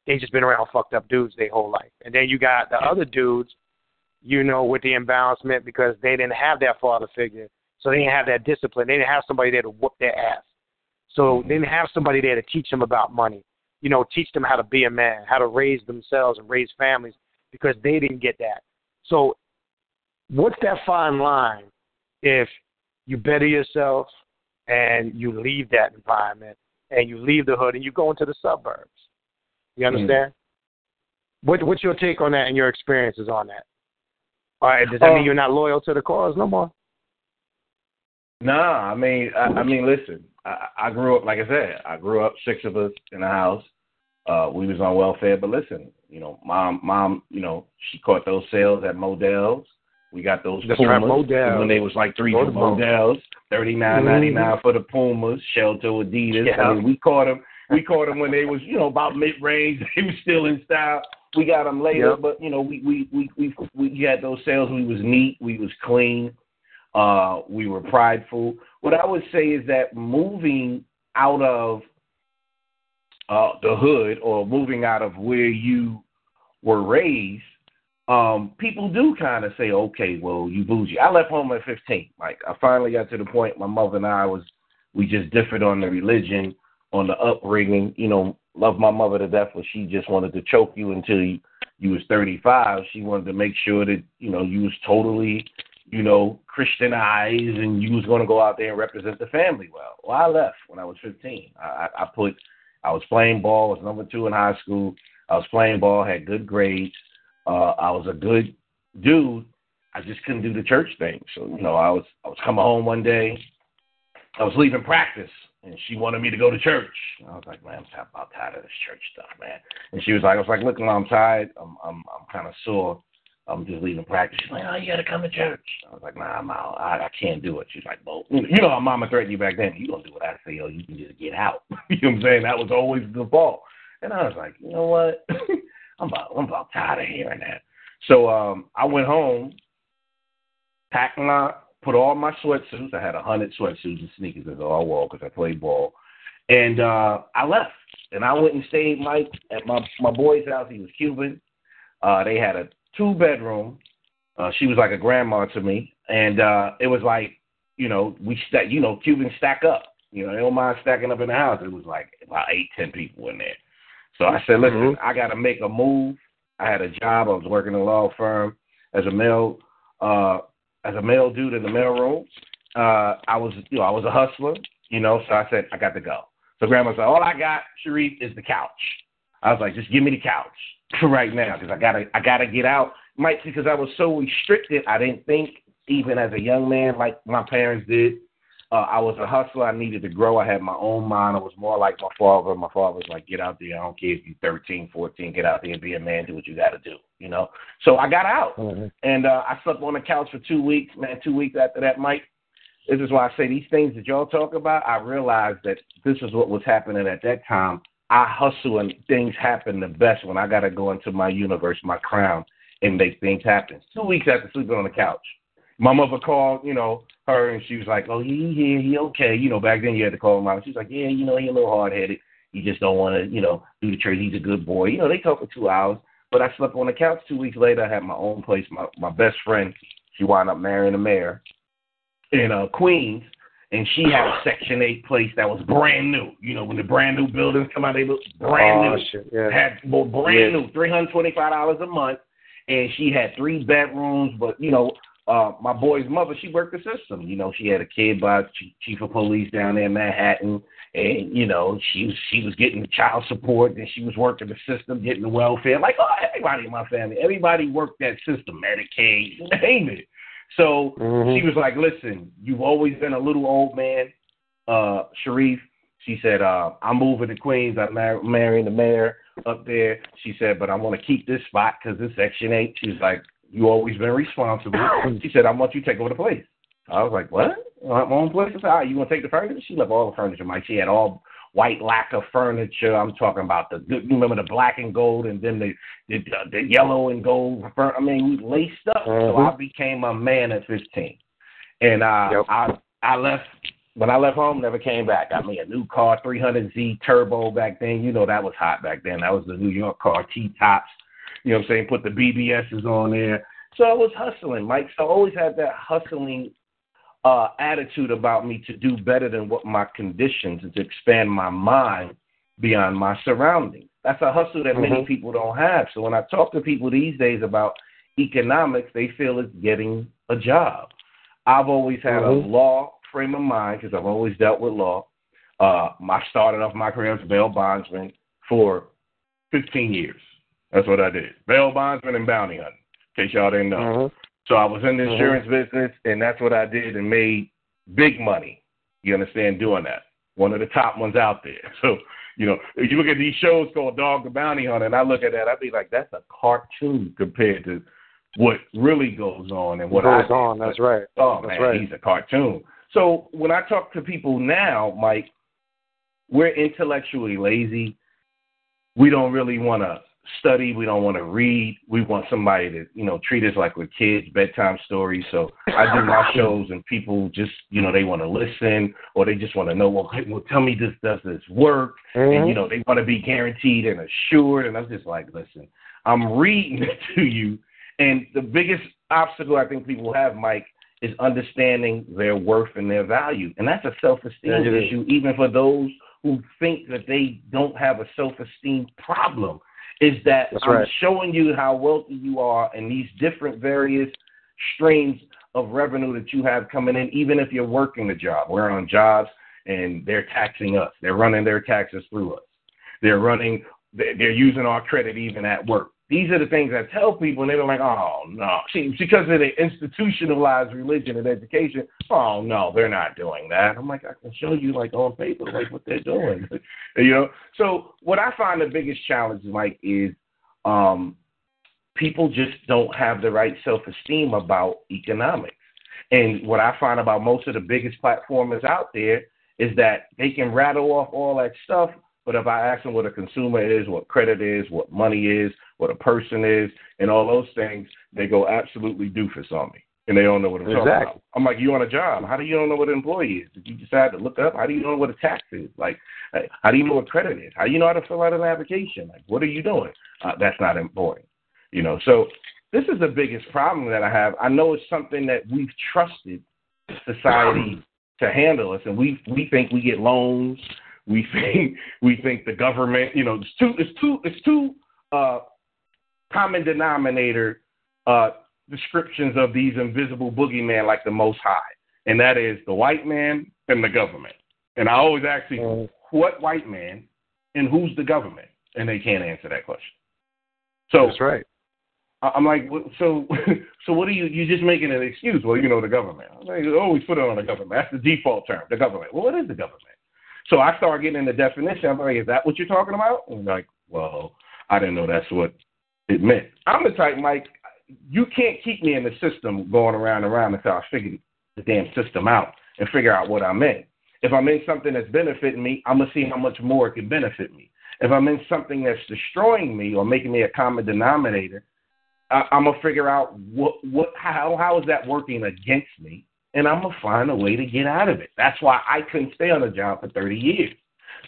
they just been around fucked up dudes their whole life, and then you got the other dudes, you know, with the imbalancement because they didn't have that father figure, so they didn't have that discipline. They didn't have somebody there to whoop their ass. So they didn't have somebody there to teach them about money you know, teach them how to be a man, how to raise themselves and raise families because they didn't get that. So, what's that fine line if you better yourself and you leave that environment and you leave the hood and you go into the suburbs? You mm. understand? Mm. What What's your take on that and your experiences on that? All right, does that mean um, you're not loyal to the cause no more? Nah, I mean, I, I mean, listen, I, I grew up, like I said, I grew up six of us in a house. Uh, we was on welfare, but listen, you know, mom, mom, you know, she caught those sales at Modell's. We got those That's Pumas right, when they was like three for Modell's, thirty nine ninety nine mm-hmm. for the Pumas, Shelter, Adidas. Yeah. I mean, we caught them. We caught them when they was, you know, about mid range. They was still in style. We got them later, yep. but you know, we we we we we had those sales. We was neat. We was clean. Uh, we were prideful. What I would say is that moving out of uh, the hood or moving out of where you were raised, um, people do kind of say, okay, well, you bougie. I left home at 15. Like, I finally got to the point my mother and I was, we just differed on the religion, on the upbringing. You know, love my mother to death, but she just wanted to choke you until you, you was 35. She wanted to make sure that, you know, you was totally, you know, Christianized and you was going to go out there and represent the family well. Well, I left when I was 15. I, I put – I was playing ball. Was number two in high school. I was playing ball. Had good grades. Uh, I was a good dude. I just couldn't do the church thing. So you know, I was I was coming home one day. I was leaving practice, and she wanted me to go to church. I was like, man, I'm tired of this church stuff, man. And she was like, I was like, look, I'm tired. I'm I'm I'm kind of sore. I'm just leaving practice. She's like, oh, you got to come to church. I was like, nah, I'm out. I, I can't do it. She's like, well, you know how mama threatened you back then. You don't do what I say, or you can just get out. you know what I'm saying? That was always the fault. And I was like, you know what? I'm about, I'm about tired of hearing that. So um, I went home, packed my, put all my sweatsuits. I had a hundred sweatsuits and sneakers that I wore because I played ball. And uh, I left. And I went and stayed Mike at my my boy's house. He was Cuban. Uh, they had a two bedroom. Uh, she was like a grandma to me, and uh, it was like, you know, we stack, you know, Cubans stack up. You know, they don't mind stacking up in the house. It was like about eight, ten people in there. So I said, listen, mm-hmm. I got to make a move. I had a job. I was working in a law firm as a male, uh, as a male dude in the mailroom. Uh, I was, you know, I was a hustler. You know, so I said, I got to go. So grandma said, all I got, Shariff, is the couch. I was like, just give me the couch right now because I gotta I gotta get out. Might because I was so restricted, I didn't think even as a young man like my parents did. Uh, I was a hustler. I needed to grow. I had my own mind. I was more like my father. My father was like, get out there. I don't care if you're 13, 14. Get out there and be a man. Do what you got to do, you know? So I got out. Mm-hmm. And uh, I slept on the couch for two weeks. Man, two weeks after that, Mike, this is why I say these things that y'all talk about, I realized that this is what was happening at that time I hustle and things happen the best when I got to go into my universe, my crown, and make things happen. Two weeks after sleeping on the couch, my mother called, you know, her, and she was like, "Oh, he here, he okay." You know, back then you had to call him out. She's like, "Yeah, you know, he a little hard headed. He just don't want to, you know, do the church. He's a good boy." You know, they talk for two hours. But I slept on the couch. Two weeks later, I had my own place. My my best friend, she wound up marrying a mayor in uh, Queens and she had a Section Eight place that was brand new. You know, when the brand new buildings come out, they look brand oh, new. Shit, yeah. Had well, brand yeah. new, three hundred twenty-five dollars a month, and she had three bedrooms. But you know, uh, my boy's mother, she worked the system. You know, she had a kid by chief of police down there in Manhattan, and you know, she was she was getting the child support, and she was working the system, getting the welfare. Like oh, everybody in my family, everybody worked that system, Medicaid, name it. So mm-hmm. she was like, "Listen, you've always been a little old man, uh, Shariff. She said, uh, I'm moving to Queens. I'm mar- marrying the mayor up there. She said, but I want to keep this spot because it's Section 8. She's like, you always been responsible. she said, I want you to take over the place. I was like, what? My own place? I said, all right, you want to take the furniture? She left all the furniture. Mike, she had all white lacquer furniture. I'm talking about the you remember the black and gold, and then the the, the yellow and gold. I mean, we laced up. Mm-hmm. So I became a man at 15, and uh, yep. I I left when I left home, never came back. Got me a new car, 300Z turbo back then. You know that was hot back then. That was the New York car, T tops. You know what I'm saying? Put the BBSs on there. So I was hustling, Mike. So I always had that hustling uh, attitude about me to do better than what my conditions and to expand my mind beyond my surroundings. That's a hustle that mm-hmm. many people don't have. So when I talk to people these days about economics, they feel it's getting a job. I've always had mm-hmm. a law frame of mind because I've always dealt with law. Uh, I started off my career as a bail bondsman for 15 years. That's what I did. Bail bondsman and bounty hunting, in case y'all didn't know. Mm-hmm. So I was in the insurance mm-hmm. business, and that's what I did and made big money. You understand doing that? One of the top ones out there. So, you know, if you look at these shows called Dog the Bounty Hunter, and I look at that, I'd be like, that's a cartoon compared to what really goes on and what goes I on. That's right. Oh that's man, right. he's a cartoon. So when I talk to people now, Mike, we're intellectually lazy. We don't really want to study. We don't want to read. We want somebody to, you know, treat us like we're kids, bedtime stories. So I do my shows, and people just, you know, they want to listen, or they just want to know, well, hey, well, tell me this does this work, mm-hmm. and you know, they want to be guaranteed and assured. And I'm just like, listen, I'm reading it to you, and the biggest obstacle I think people have, Mike, is understanding their worth and their value, and that's a self-esteem issue, even for those who think that they don't have a self-esteem problem is that That's I'm right. showing you how wealthy you are and these different various streams of revenue that you have coming in, even if you're working a job. We're on jobs and they're taxing us. They're running their taxes through us. They're running, they're using our credit even at work. These are the things I tell people, and they're like, oh, no. See, because of the institutionalized religion and education, oh, no, they're not doing that. I'm like, I can show you, like, on paper, like, what they're doing. you know? So, what I find the biggest challenge, like, is um, people just don't have the right self esteem about economics. And what I find about most of the biggest platformers out there is that they can rattle off all that stuff, but if I ask them what a consumer is, what credit is, what money is, what a person is, and all those things, they go absolutely doofus on me. And they don't know what I'm exactly. talking about. I'm like, you on a job. How do you don't know what an employee is? Did you decide to look up? How do you know what a tax is? Like, how do you know what credit is? How do you know how to fill out an application? Like, what are you doing? Uh, that's not important. You know, so this is the biggest problem that I have. I know it's something that we've trusted society to handle us, and we we think we get loans. We think we think the government. You know, it's too it's too it's too uh, common denominator uh, descriptions of these invisible boogeyman like the Most High, and that is the white man and the government. And I always ask people, what white man and who's the government? And they can't answer that question. So that's right. I'm like, so, so what are you? You're just making an excuse. Well, you know, the government. I'm like, always put it on the government. That's the default term, the government. Well, what is the government? So I start getting in the definition. I'm like, is that what you're talking about? And like, well, I didn't know that's what it meant. I'm the type, Mike, you can't keep me in the system going around and around until I figure the damn system out and figure out what I'm in. If I'm in something that's benefiting me, I'm gonna see how much more it can benefit me. If I'm in something that's destroying me or making me a common denominator, I, I'm gonna figure out what what how how is that working against me, and I'm gonna find a way to get out of it. That's why I couldn't stay on a job for 30 years.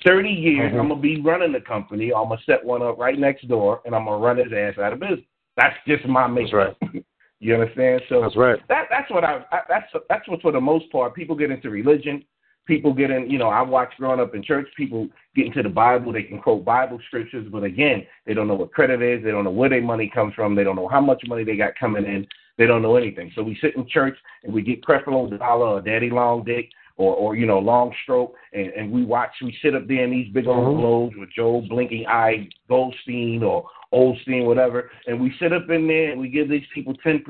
30 years, mm-hmm. I'm gonna be running the company. I'm gonna set one up right next door, and I'm gonna run his ass out of business. That's just my makeup. That's right. you understand? So that's right. That that's what I, I that's that's what for the most part people get into religion. People get in, you know, I watched growing up in church, people get into the Bible, they can quote Bible scriptures, but again, they don't know what credit is, they don't know where their money comes from, they don't know how much money they got coming in, they don't know anything. So we sit in church and we get Creflo Dollar or Daddy Long Dick or, or you know, long stroke, and, and we watch, we sit up there in these big old mm-hmm. globes with Joe Blinking Eye Goldstein or Osteen, whatever, and we sit up in there and we give these people 10%,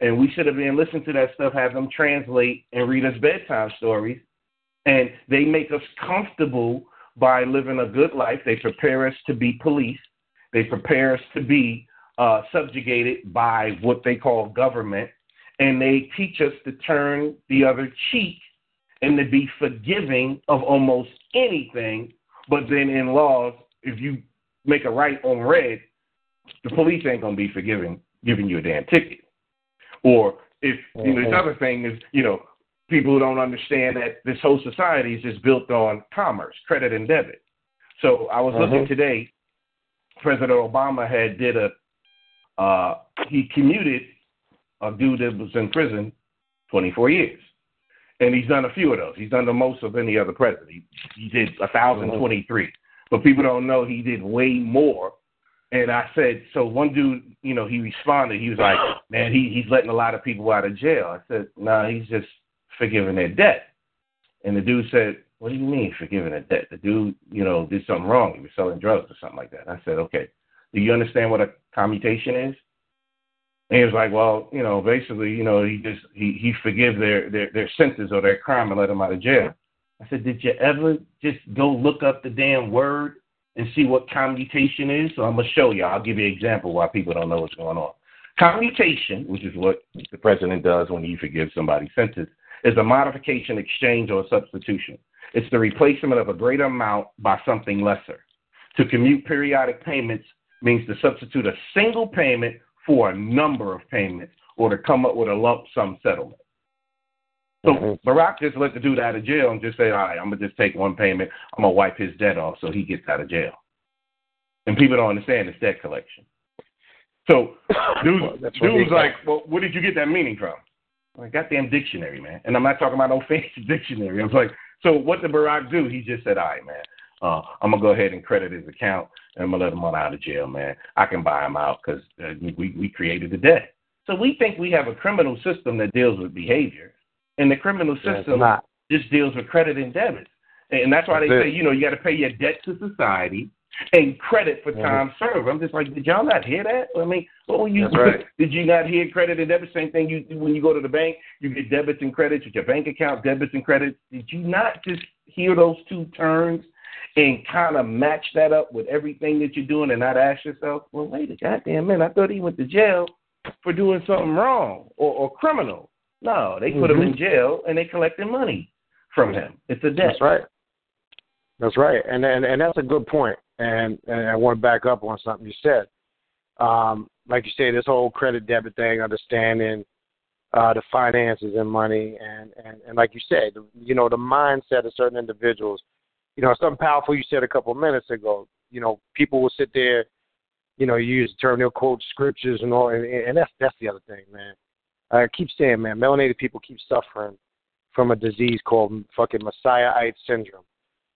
and we sit up there and listen to that stuff, have them translate and read us bedtime stories, And they make us comfortable by living a good life. They prepare us to be police. They prepare us to be uh, subjugated by what they call government. And they teach us to turn the other cheek and to be forgiving of almost anything. But then in laws, if you make a right on red, the police ain't gonna be forgiving giving you a damn ticket. Or if you know, this other thing is, you know, people who don't understand that this whole society is just built on commerce, credit and debit. So I was mm-hmm. looking today, President Obama had did a uh, he commuted a dude that was in prison 24 years. And he's done a few of those. He's done the most of any other president. He, he did 1,023. Mm-hmm. But people don't know he did way more and I said, so one dude, you know, he responded. He was like, man, he, he's letting a lot of people out of jail. I said, no, nah, he's just forgiving their debt. And the dude said, what do you mean forgiving a debt? The dude, you know, did something wrong. He was selling drugs or something like that. I said, okay, do you understand what a commutation is? And he was like, well, you know, basically, you know, he just he he forgive their their their sentence or their crime and let them out of jail. I said, did you ever just go look up the damn word and see what commutation is. So I'm to show you. I'll give you an example why people don't know what's going on. Commutation, which is what the president does when he forgives somebody's sentence, is a modification, exchange, or substitution. It's the replacement of a greater amount by something lesser. To commute periodic payments means to substitute a single payment for a number of payments or to come up with a lump sum settlement. So mm-hmm. Barack just let the dude out of jail and just say, all right, I'm gonna just take one payment. I'm gonna wipe his debt off so he gets out of jail. And people don't understand it's debt collection. So dude, well, dude was like, well, where did you get that meaning from? Like, goddamn dictionary, man. And I'm not talking about no fancy dictionary. I was like, so what did Barack do? He just said, all right, man, uh, I'm gonna go ahead and credit his account and I'm gonna let him on out of jail, man. I can buy him out because uh, we we created the debt. So we think we have a criminal system that deals with behavior. And the criminal system just deals with credit and debit. And that's why they say, you know, you got to pay your debt to society and credit for time mm-hmm. served. I'm just like, did y'all not hear that? I mean, what were you? Right. Did you not hear credit and debit? Same thing. You when you go to the bank, you get debits and credits with your bank account, debits and credits. Did you not just hear those two terms and kind of match that up with everything that you're doing and not ask yourself, well, wait a goddamn minute, I thought he went to jail for doing something wrong or, or criminal. No, they put mm-hmm. him in jail and they collected money from him. It's a debt. That's right. That's right, and and and that's a good point. And and I want to back up on something you said. Um, like you say, this whole credit debit thing, understanding uh, the finances and money, and and and like you said, you know, the mindset of certain individuals. You know, something powerful you said a couple of minutes ago. You know, people will sit there. You know, you use the term, they'll quote scriptures and all, and, and that's that's the other thing, man I keep saying, man, melanated people keep suffering from a disease called fucking Messiahite syndrome.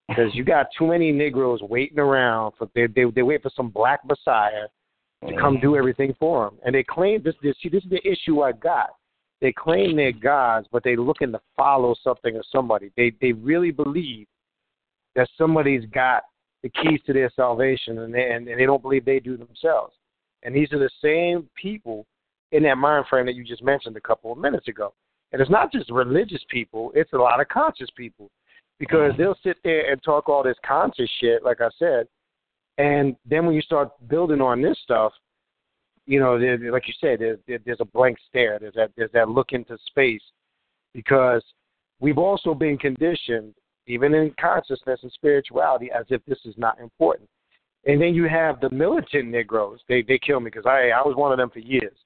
Because you got too many Negroes waiting around for they they they wait for some black Messiah to come do mm-hmm. everything for them, and they claim this. this see, this is the issue I got. They claim they're gods, but they're looking to follow something or somebody. They they really believe that somebody's got the keys to their salvation, and they, and, and they don't believe they do themselves. And these are the same people in that mind frame that you just mentioned a couple of minutes ago. And it's not just religious people, it's a lot of conscious people. Because they'll sit there and talk all this conscious shit, like I said, and then when you start building on this stuff, you know, like you said, there's, there's a blank stare. There's that there's that look into space, because we've also been conditioned, even in consciousness and spirituality, as if this is not important. And then you have the militant Negroes. They they kill me because I I was one of them for years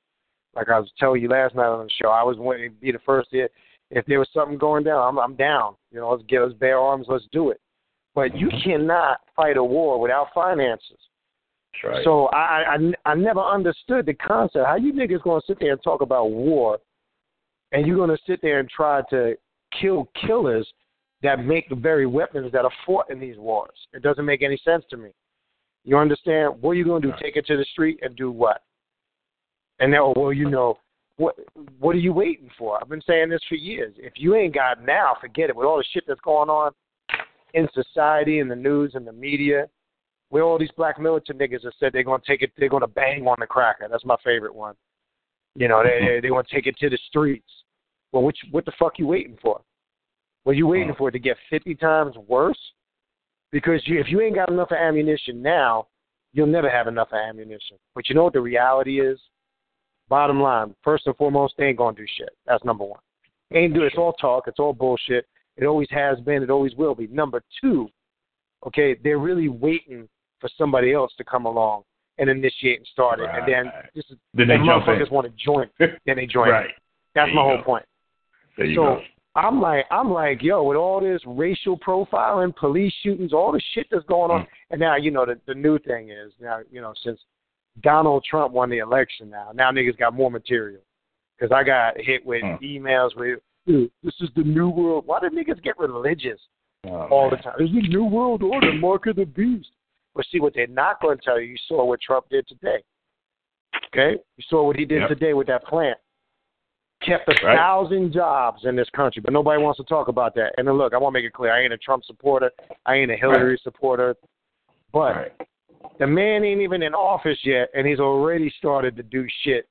like I was telling you last night on the show, I was wanting to be the first to, if there was something going down, I'm I'm down. You know, let's get us bare arms, let's do it. But you mm-hmm. cannot fight a war without finances. Right. So I, I I never understood the concept. How you niggas gonna sit there and talk about war, and you're gonna sit there and try to kill killers that make the very weapons that are fought in these wars? It doesn't make any sense to me. You understand? What are you gonna do? Take it to the street and do what? And now, well, you know, what what are you waiting for? I've been saying this for years. If you ain't got now, forget it. With all the shit that's going on in society, in the news, in the media, where all these black militant niggas have said they're gonna take it, they're gonna bang on the cracker. That's my favorite one. You know, they mm-hmm. they, they want to take it to the streets. Well, which what the fuck you waiting for? Well, you waiting Mm. for it to get 50 times worse? Because you, if you ain't got enough ammunition now, you'll never have enough ammunition. But you know what the reality is? Bottom line, first and foremost, they ain't gonna do shit. That's number one. Ain't do it's all talk, it's all bullshit. It always has been, it always will be. Number two, okay, they're really waiting for somebody else to come along and initiate and start it. And then Right. this is Then they motherfuckers want to join. Then they join. Right. That's my you whole go. point. There you so go. I'm like, I'm like, yo, with all this racial profiling, police shootings, all the shit that's going on, Mm. and now you know the the new thing is now you know since Donald Trump won the election, now now niggas got more material because I got hit with Mm. emails with, "Dude, this is the new world. Why do niggas get religious Oh, all the man. time? is the new world order, mark of the beast. But see what they're not going to tell you. You saw what Trump did today. Okay, you saw what he did Yep. today with that plant kept a Right. thousand jobs in this country, but nobody wants to talk about that. And then look, I want to make it clear: I ain't a Trump supporter, I ain't a Hillary supporter, but Right. the man ain't even in office yet, and he's already started to do shit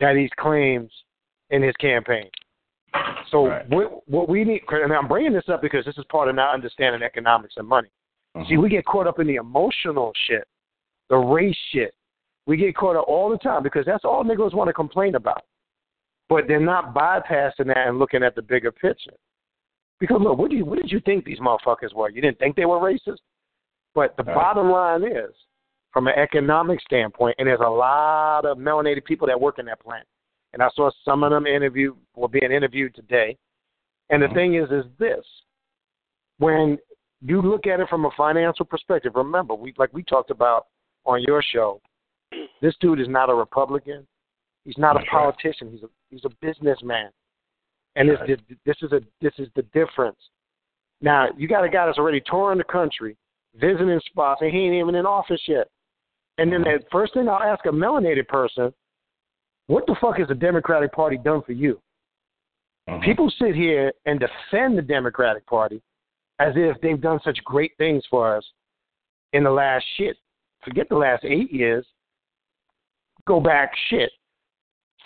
that he claims in his campaign. So Right. what, what we need, and I'm bringing this up because this is part of not understanding economics and money. Mhm. See, we get caught up in the emotional shit, the race shit. We get caught up all the time because that's all niggas want to complain about. But they're not bypassing that and looking at the bigger picture. Because look, what do you what did you think these motherfuckers were? You didn't think they were racist? But the Right. bottom line is, from an economic standpoint, and there's a lot of melanated people that work in that plant. And I saw some of them interview were being interviewed today. And the Mhm. thing is is this. When you look at it from a financial perspective, remember, we like we talked about on your show, this dude is not a Republican. He's not That's a right. politician. He's a he's a businessman. And this Right. this is a this is the difference. Now you got a guy that's already touring the country, visiting spots, and he ain't even in office yet. And then the first thing I'll ask a melanated person, what the fuck has the Democratic Party done for you? Mhm. People sit here and defend the Democratic Party as if they've done such great things for us in the last shit. Forget the last eight years. Go back shit.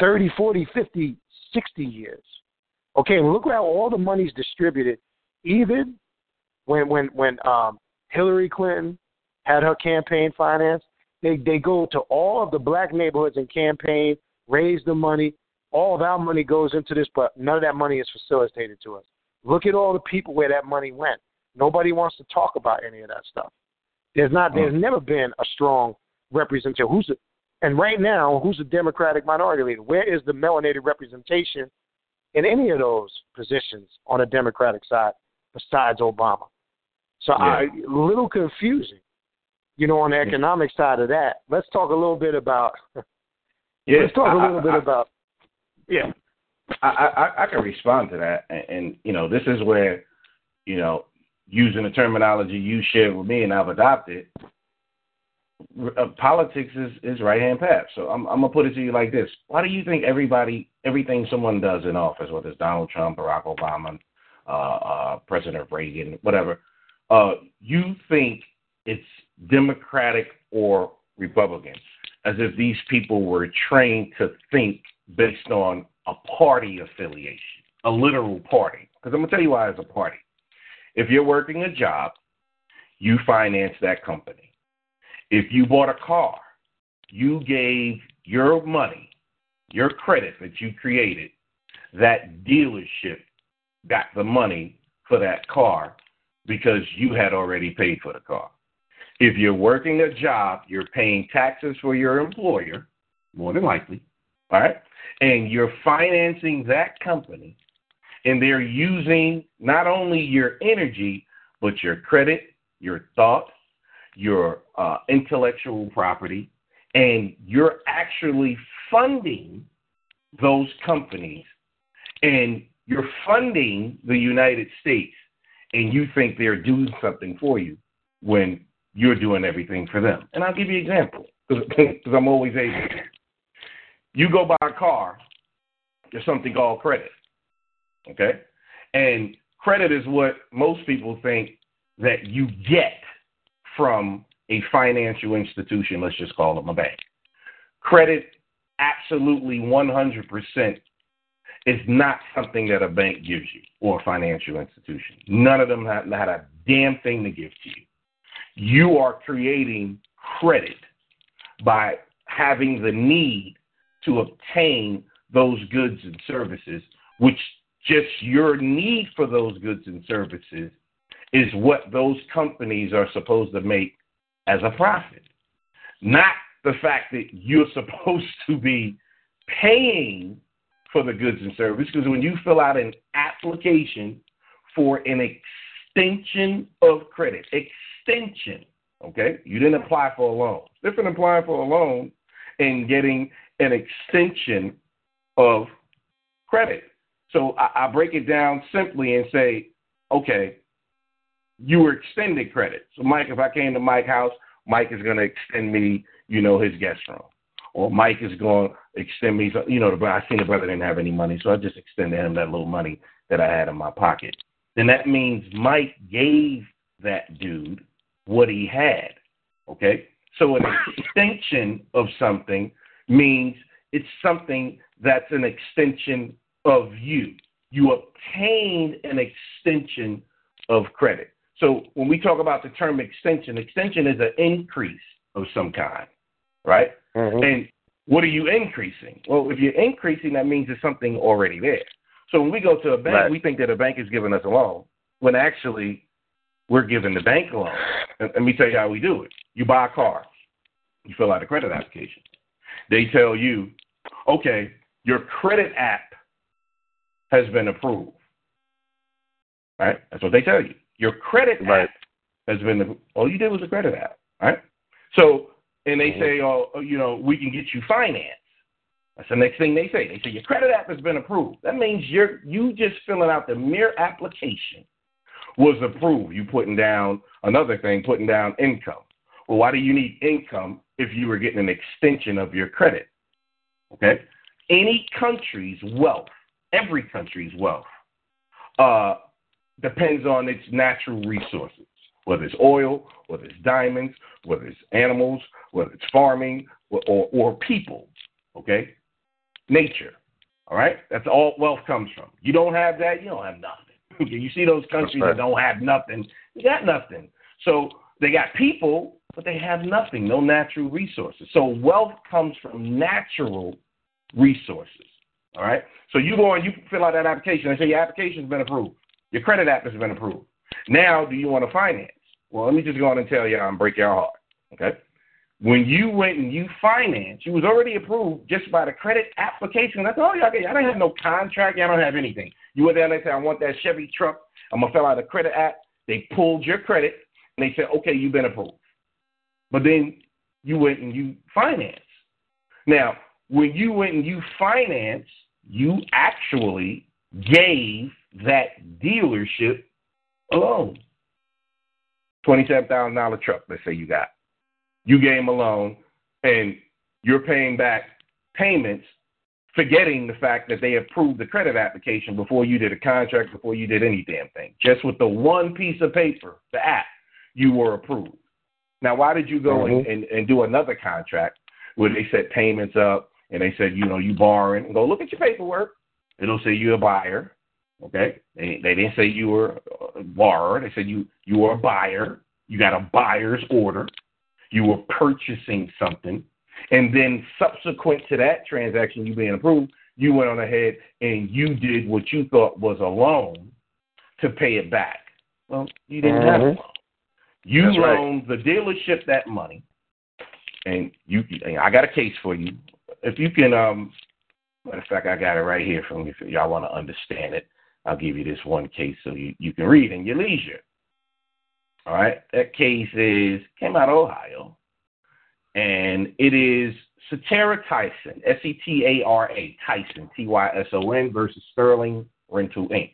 30, 40, 50, 60 years. Okay, and look how all the money's distributed. Even when when when um Hillary Clinton had her campaign finance, they they go to all of the black neighborhoods and campaign, raise the money. All of our money goes into this, but none of that money is facilitated to us. Look at all the people where that money went. Nobody wants to talk about any of that stuff. There's not. There's never been a strong representative. Who's the, and right now, who's the Democratic minority leader? Where is the melanated representation in any of those positions on the Democratic side besides Obama? So I a little confusing. You know, on the economic side of that, let's talk a little bit about. Yeah, let's talk a I- little bit I- about. Yeah. I, I, I can respond to that, and, and you know, this is where, you know, using the terminology you shared with me and I've adopted, politics is is right hand path. So I'm I'm gonna put it to you like this: Why do you think everybody, everything someone does in office, whether it's Donald Trump, Barack Obama, uh, uh, President Reagan, whatever, uh, you think it's Democratic or Republican, as if these people were trained to think based on a party affiliation, a literal party. Because I'm to tell you why it's a party. If you're working a job, you finance that company. If you bought a car, you gave your money, your credit that you created, that dealership got the money for that car because you had already paid for the car. If you're working a job, you're paying taxes for your employer, more than likely, all right? And you're financing that company, and they're using not only your energy, but your credit, your thought, your uh, intellectual property, and you're actually funding those companies, and you're funding the United States, and you think they're doing something for you when you're doing everything for them. And I'll give you an example because I'm always able. You go buy a car, there's something called credit. Okay? And credit is what most people think that you get from a financial institution, let's just call them a bank. Credit absolutely 100% is not something that a bank gives you or a financial institution. None of them have, had a damn thing to give to you. You are creating credit by having the need to obtain those goods and services, which just your need for those goods and services is what those companies are supposed to make as a profit, not the fact that you're supposed to be paying for the goods and services. Because when you fill out an application for an extension of credit, extension, okay, you didn't apply for a loan. different applying for a loan and getting an extension of credit. So I, I break it down simply and say, okay, you were extended credit. So Mike, if I came to Mike's house, Mike is going to extend me, you know, his guest room, or Mike is going to extend me, you know, the I seen the brother didn't have any money, so I just extended him that little money that I had in my pocket. Then that means Mike gave that dude what he had. Okay, so an extension of something means it's something that's an extension of you. You obtained an extension of credit. So when we talk about the term extension, extension is an increase of some kind, right? Mm-hmm. And what are you increasing? Well, if you're increasing, that means there's something already there. So when we go to a bank, Right. we think that a bank is giving us a loan, when actually we're giving the bank a loan. And let me tell you how we do it. You buy a car, you fill out a credit application. They tell you, okay, your credit app has been approved. Right? That's what they tell you. Your credit Right. app has been all you did was a credit app, right? So and they Mhm. say, oh, you know, we can get you finance. That's the next thing they say. They say your credit app has been approved. That means you're you just filling out the mere application was approved. You putting down another thing, putting down income. Well, why do you need income if you were getting an extension of your credit? Okay? Any country's wealth, every country's wealth, uh, depends on its natural resources, whether it's oil, whether it's diamonds, whether it's animals, whether it's farming, or, or, or people. Okay? Nature. All right? That's all wealth comes from. You don't have that, you don't have nothing. Okay, you see those countries right. that don't have nothing, you got nothing. So they got people, but they have nothing, no natural resources. So wealth comes from natural resources. All right? So you go and you fill out that application and say your application's been approved. Your credit app has been approved. Now, do you want to finance? Well, let me just go on and tell you and break your heart. Okay? When you went and you financed, you was already approved just by the credit application. That's all y'all get. Y'all don't have no contract. Y'all don't have anything. You went there and they said, I want that Chevy truck. I'm going to fill out a credit app. They pulled your credit and they said, okay, you've been approved. But then you went and you financed. Now, when you went and you financed, you actually gave that dealership a loan. Twenty-seven thousand dollar truck, let's say you got. You gave them a loan, and you're paying back payments, forgetting the fact that they approved the credit application before you did a contract, before you did any damn thing. Just with the one piece of paper, the app, you were approved. Now, why did you go and, mm-hmm. and, and do another contract where they set payments up and they said, you know, you borrowing? And go look at your paperwork. It'll say you're a buyer. Okay, they they didn't say you were a borrower. They said you you were a buyer. You got a buyer's order. You were purchasing something, and then subsequent to that transaction, you being approved, you went on ahead and you did what you thought was a loan to pay it back. Well, you didn't have a loan. You That's right. loaned the dealership that money, and you. and I got a case for you. If you can, um, matter of fact, I got it right here from you. If y'all want to understand it, I'll give you this one case so you, you can read in your leisure. All right, that case is came out of Ohio, and it is Setara Tyson, S E T A R A Tyson, T Y S O N versus Sterling Rental Inc.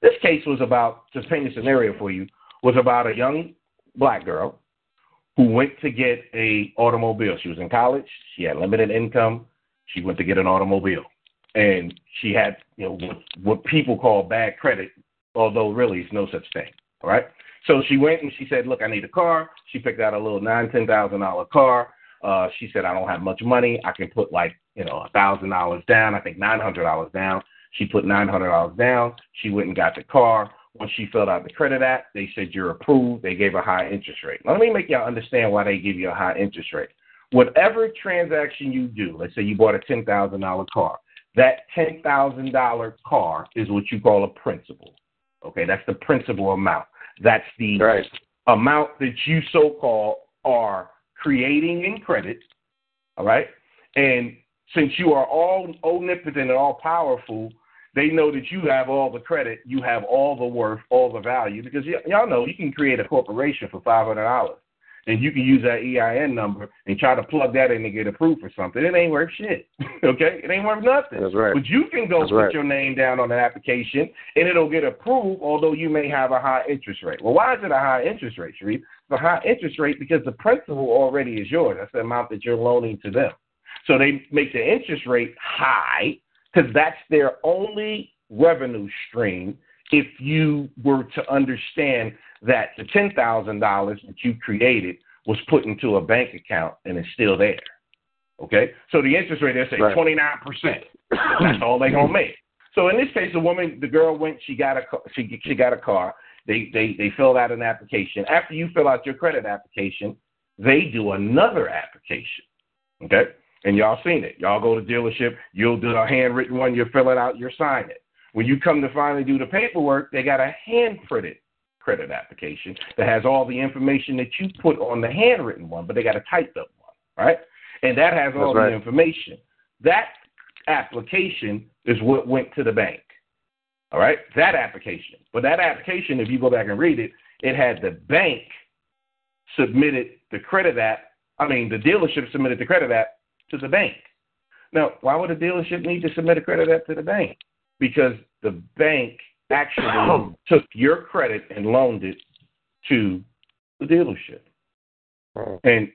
This case was about just paint a scenario for you was about a young black girl who went to get a automobile. She was in college. She had limited income. She went to get an automobile, and she had you know what, what people call bad credit, although really it's no such thing. All right. So she went and she said, "Look, I need a car." She picked out a little nine ten thousand dollar car. Uh, she said, "I don't have much money. I can put like you know a thousand dollars down. I think nine hundred dollars down." She put nine hundred dollars down. She went and got the car. Once she filled out the credit app, they said you're approved. They gave a high interest rate. Let me make y'all understand why they give you a high interest rate. Whatever transaction you do, let's say you bought a ten thousand dollar car, that ten thousand dollar car is what you call a principal. Okay, that's the principal amount. That's the Right. amount that you so called are creating in credit. All right. And since you are all omnipotent and all powerful, they know that you have all the credit, you have all the worth, all the value. Because y- y'all know you can create a corporation for five hundred dollars, and you can use that EIN number and try to plug that in to get approved for something. It ain't worth shit. okay, it ain't worth nothing. That's right. But you can go That's put right. your name down on an application, and it'll get approved, although you may have a high interest rate. Well, why is it a high interest rate, Shariff? It's a high interest rate because the principal already is yours. That's the amount that you're loaning to them. So they make the interest rate high because that's their only revenue stream. If you were to understand that the ten thousand dollars that you created was put into a bank account and it's still there. Okay, so the interest rate they say Right. twenty nine percent. That's all they're gonna make. So in this case, the woman, the girl went. She got a she she got a car. They they they filled out an application. After you fill out your credit application, they do another application. Okay, and y'all seen it. Y'all go to dealership. You'll do a handwritten one. You fill it out. You sign it. When you come to finally do the paperwork, they got a hand printed credit application that has all the information that you put on the handwritten one, but they got a typed up one, right? And that has all That's right. the information. That application is what went to the bank. All right? That application. But that application, if you go back and read it, it had the bank submitted the credit app. I mean, the dealership submitted the credit app to the bank. Now, why would a dealership need to submit a credit app to the bank? Because the bank actually took your credit and loaned it to the dealership. Oh. And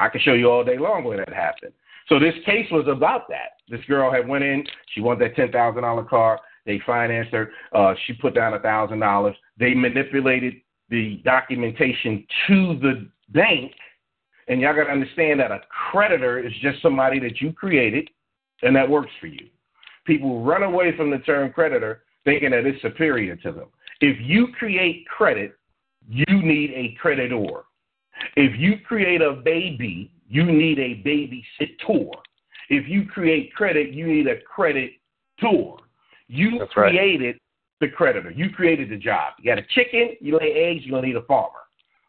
I- can show you all day long where that happened. So this case was about that. This girl had went in. She wanted that ten thousand dollar car. They financed her. Uh, she put down a thousand dollars. They manipulated the documentation to the bank. And y'all got to understand that a creditor is just somebody that you created and that works for you. People run away from the term creditor thinking that it's superior to them. If you create credit, you need a creditor. If you create a baby, you need a babysitter. If you create credit, you need a credit tour. You That's right. created the creditor. You created the job. You got a chicken, you lay eggs, you're gonna need a farmer.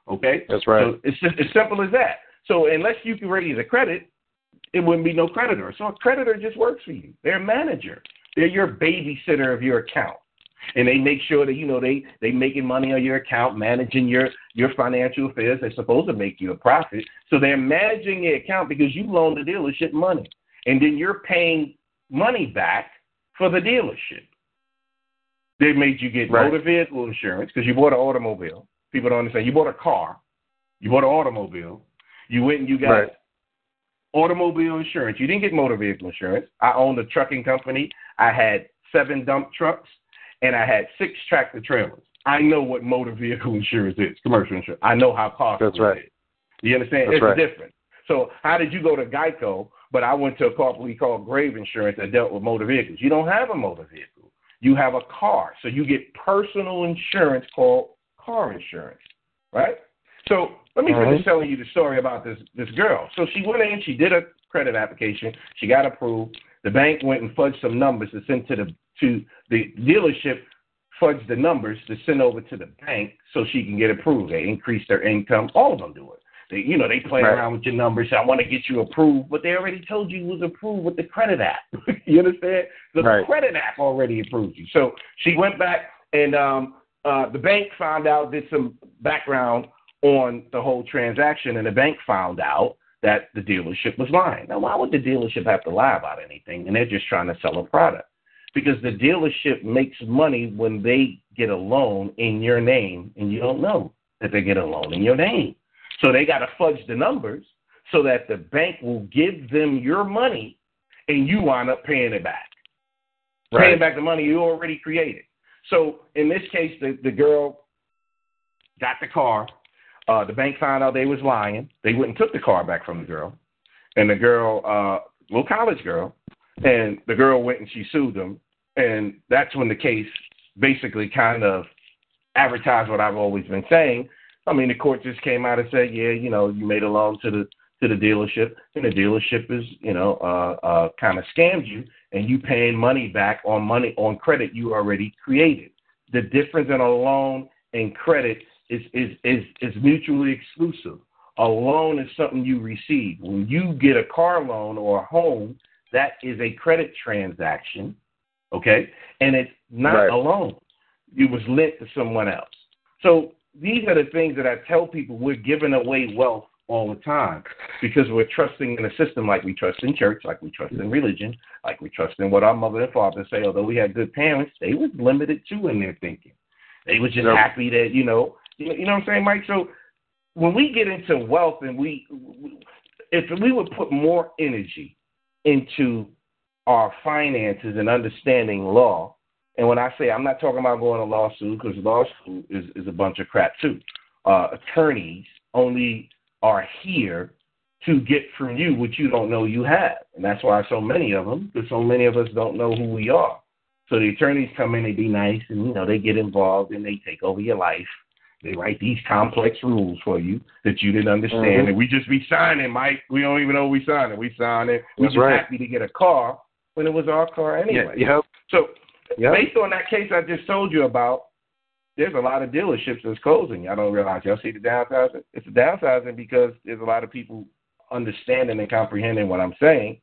Okay? That's right. So it's just as simple as that. So unless you can raise a credit, it wouldn't be no creditor. So a creditor just works for you. They're a manager. They're your babysitter of your account. And they make sure that you know they they making money on your account, managing your your financial affairs. They're supposed to make you a profit. So they're managing the account because you loaned the dealership money, and then you're paying money back for the dealership. They made you get Right. motor vehicle insurance because you bought an automobile. People don't understand. You bought a car. You bought an automobile. You went and you got Right. Automobile insurance. You didn't get motor vehicle insurance. I owned a trucking company. I had seven dump trucks and I had six tractor trailers. I know what motor vehicle insurance is, commercial insurance. I know how costly That's right. it is. You understand? That's it's right. different. So how did you go to Geico, but I went to a company called Grave Insurance that dealt with motor vehicles? You don't have a motor vehicle. You have a car. So you get personal insurance called car insurance, right? So let me finish telling you the story about this this girl. So she went in, she did a credit application, she got approved. The bank went and fudged some numbers to send to the to the dealership, fudged the numbers to send over to the bank so she can get approved. They increased their income. All of them do it. They, you know, they play Right. around with your numbers. I want to get you approved, but they already told you you was approved with the credit app. you understand? The Right. credit app already approved you. So she went back, and um, uh, the bank found out, did some background on the whole transaction, and the bank found out that the dealership was lying. Now, why would the dealership have to lie about anything? And they're just trying to sell a product. Because the dealership makes money when they get a loan in your name, and you don't know that they get a loan in your name. So they got to fudge the numbers so that the bank will give them your money, and you wind up paying it back paying back the money you already created. So in this case, the, the girl got the car. Uh, the bank found out they was lying. They went and took the car back from the girl, and the girl, uh, little college girl, and the girl went and she sued them, And that's when the case basically kind of advertised what I've always been saying. I mean, the court just came out and said, yeah, you know, you made a loan to the to the dealership, and the dealership is, you know, uh, uh, kind of scammed you, and you paying money back on money on credit you already created. The difference in a loan and credit is is is is mutually exclusive. A loan is something you receive. When you get a car loan or a home, that is a credit transaction, okay? And it's not Right. a loan. It was lent to someone else. So these are the things that I tell people we're giving away wealth all the time because we're trusting in a system like we trust in church, like we trust in religion, like we trust in what our mother and father say. Although we had good parents, they was limited too in their thinking. They was just Yep. happy that you know, you know, what I'm saying, Mike. So when we get into wealth and we, if we would put more energy into our finances and understanding law, and when I say I'm not talking about going to law school because law school is, is a bunch of crap too. Uh, attorneys only are here to get from you what you don't know you have, and that's why so many of them, because so many of us don't know who we are. So the attorneys come in, they be nice, and you know they get involved and they take over your life. They write these complex rules for you that you didn't understand, Mhm. and we just be signing, Mike. We don't even know we signing. We sign it. We just right. happy to get a car when it was our car anyway. Yeah, yep. So Yep. based on that case I just told you about, there's a lot of dealerships that's closing. Y'all don't realize. Y'all see the downsizing? It's a downsizing because there's a lot of people understanding and comprehending what I'm saying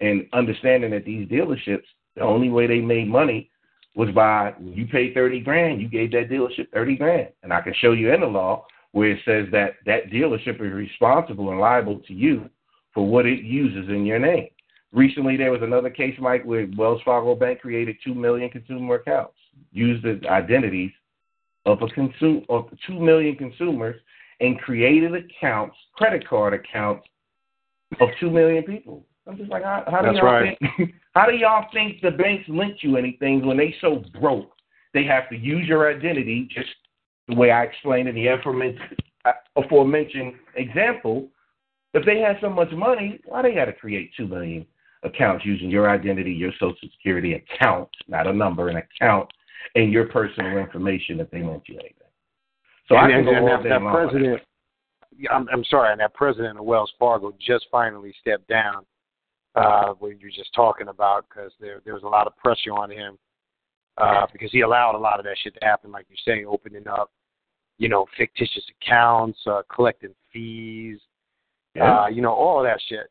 and understanding that these dealerships, the only way they made money was by you paid 30 grand, you gave that dealership 30 grand. And I can show you in the law where it says that that dealership is responsible and liable to you for what it uses in your name. Recently, there was another case, Mike, where Wells Fargo Bank created 2 million consumer accounts, used the identities of a consum- of 2 million consumers and created accounts, credit card accounts of 2 million people. I'm just like, how, how do That's y'all right. think? How do y'all think the banks lent you anything when they so broke? They have to use your identity, just the way I explained in the aforementioned, example. If they had so much money, why they got to create two million accounts using your identity, your social security account, not a number, an account, and your personal information if they lent you anything. So and, I can and, go and all that, day that long on that. president, I'm, I'm sorry, and that president of Wells Fargo just finally stepped down. Uh, what you were just talking about, because there there was a lot of pressure on him uh, because he allowed a lot of that shit to happen, like you say, opening up, you know, fictitious accounts, uh, collecting fees, Yeah. uh, you know, all of that shit.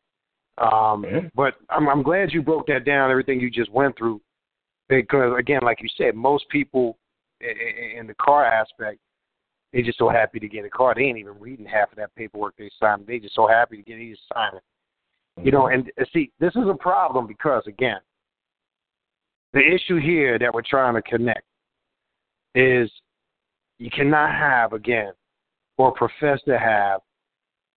Um, Yeah. But I'm, I'm glad you broke that down, everything you just went through, because again, like you said, most people in the car aspect, they just so happy to get a car. They ain't even reading half of that paperwork they signed. They just so happy to get it, just sign it. You know, and uh, see, this is a problem because again, the issue here that we're trying to connect is you cannot have again or profess to have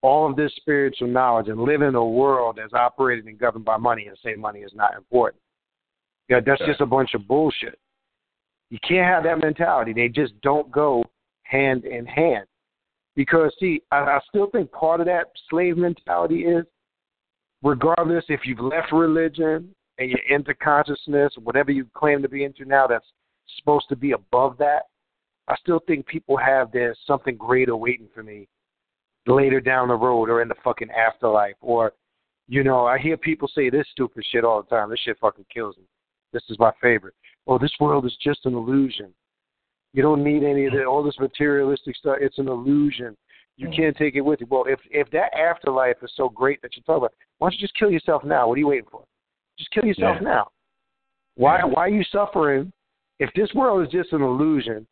all of this spiritual knowledge and live in a world that's operated and governed by money and say money is not important. Yeah, that's Okay. just a bunch of bullshit. You can't have that mentality. They just don't go hand in hand. Because see, I, I still think part of that slave mentality is regardless if you've left religion and you're into consciousness, whatever you claim to be into now that's supposed to be above that, I still think people have there's something greater waiting for me later down the road or in the fucking afterlife. Or, you know, I hear people say this stupid shit all the time. This shit fucking kills me. This is my favorite. Oh, this world is just an illusion. You don't need any of that, all this materialistic stuff. It's an illusion. You can't take it with you. Well, if if that afterlife is so great that you talk about, why don't you just kill yourself now? What are you waiting for? Just kill yourself Yeah. now. Why Yeah. why are you suffering? If this world is just an illusion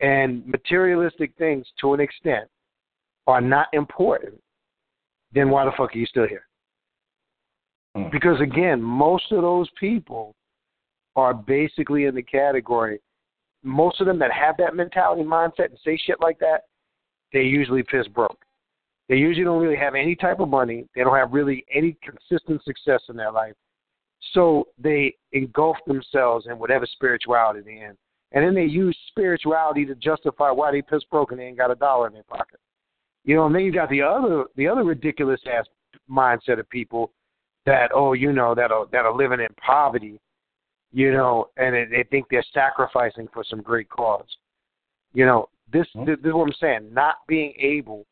and materialistic things to an extent are not important, then why the fuck are you still here? Mm. Because again, most of those people are basically in the category. Most of them that have that mentality mindset and say shit like that, they usually piss broke. They usually don't really have any type of money. They don't have really any consistent success in their life. So they engulf themselves in whatever spirituality they're in. And then they use spirituality to justify why they piss broke and they ain't got a dollar in their pocket. You know, and then you got the other the other ridiculous ass mindset of people that, oh, you know, that are that are living in poverty, you know, and they, they think they're sacrificing for some great cause. You know, this, mm-hmm. this, this is what I'm saying. Not being able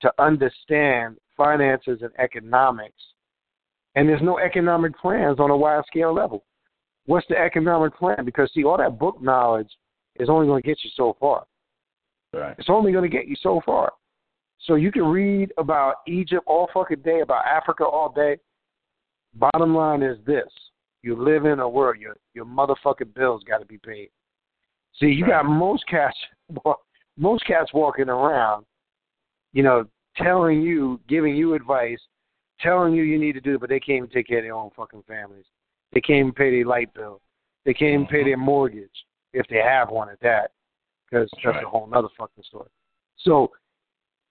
to understand finances and economics, and there's no economic plans on a wide scale level. What's the economic plan? Because see, all that book knowledge is only going to get you so far. Right. It's only going to get you so far. So you can read about Egypt all fucking day, about Africa all day. Bottom line is this: you live in a world your your motherfucking bills got to be paid. See, you got most cats, most cats walking around, you know, telling you, giving you advice, telling you you need to do, it, but they can't even take care of their own fucking families. They can't even pay their light bill. They can't even pay mm-hmm. their mortgage if they have one at that, because that's, that's right. a whole other fucking story. So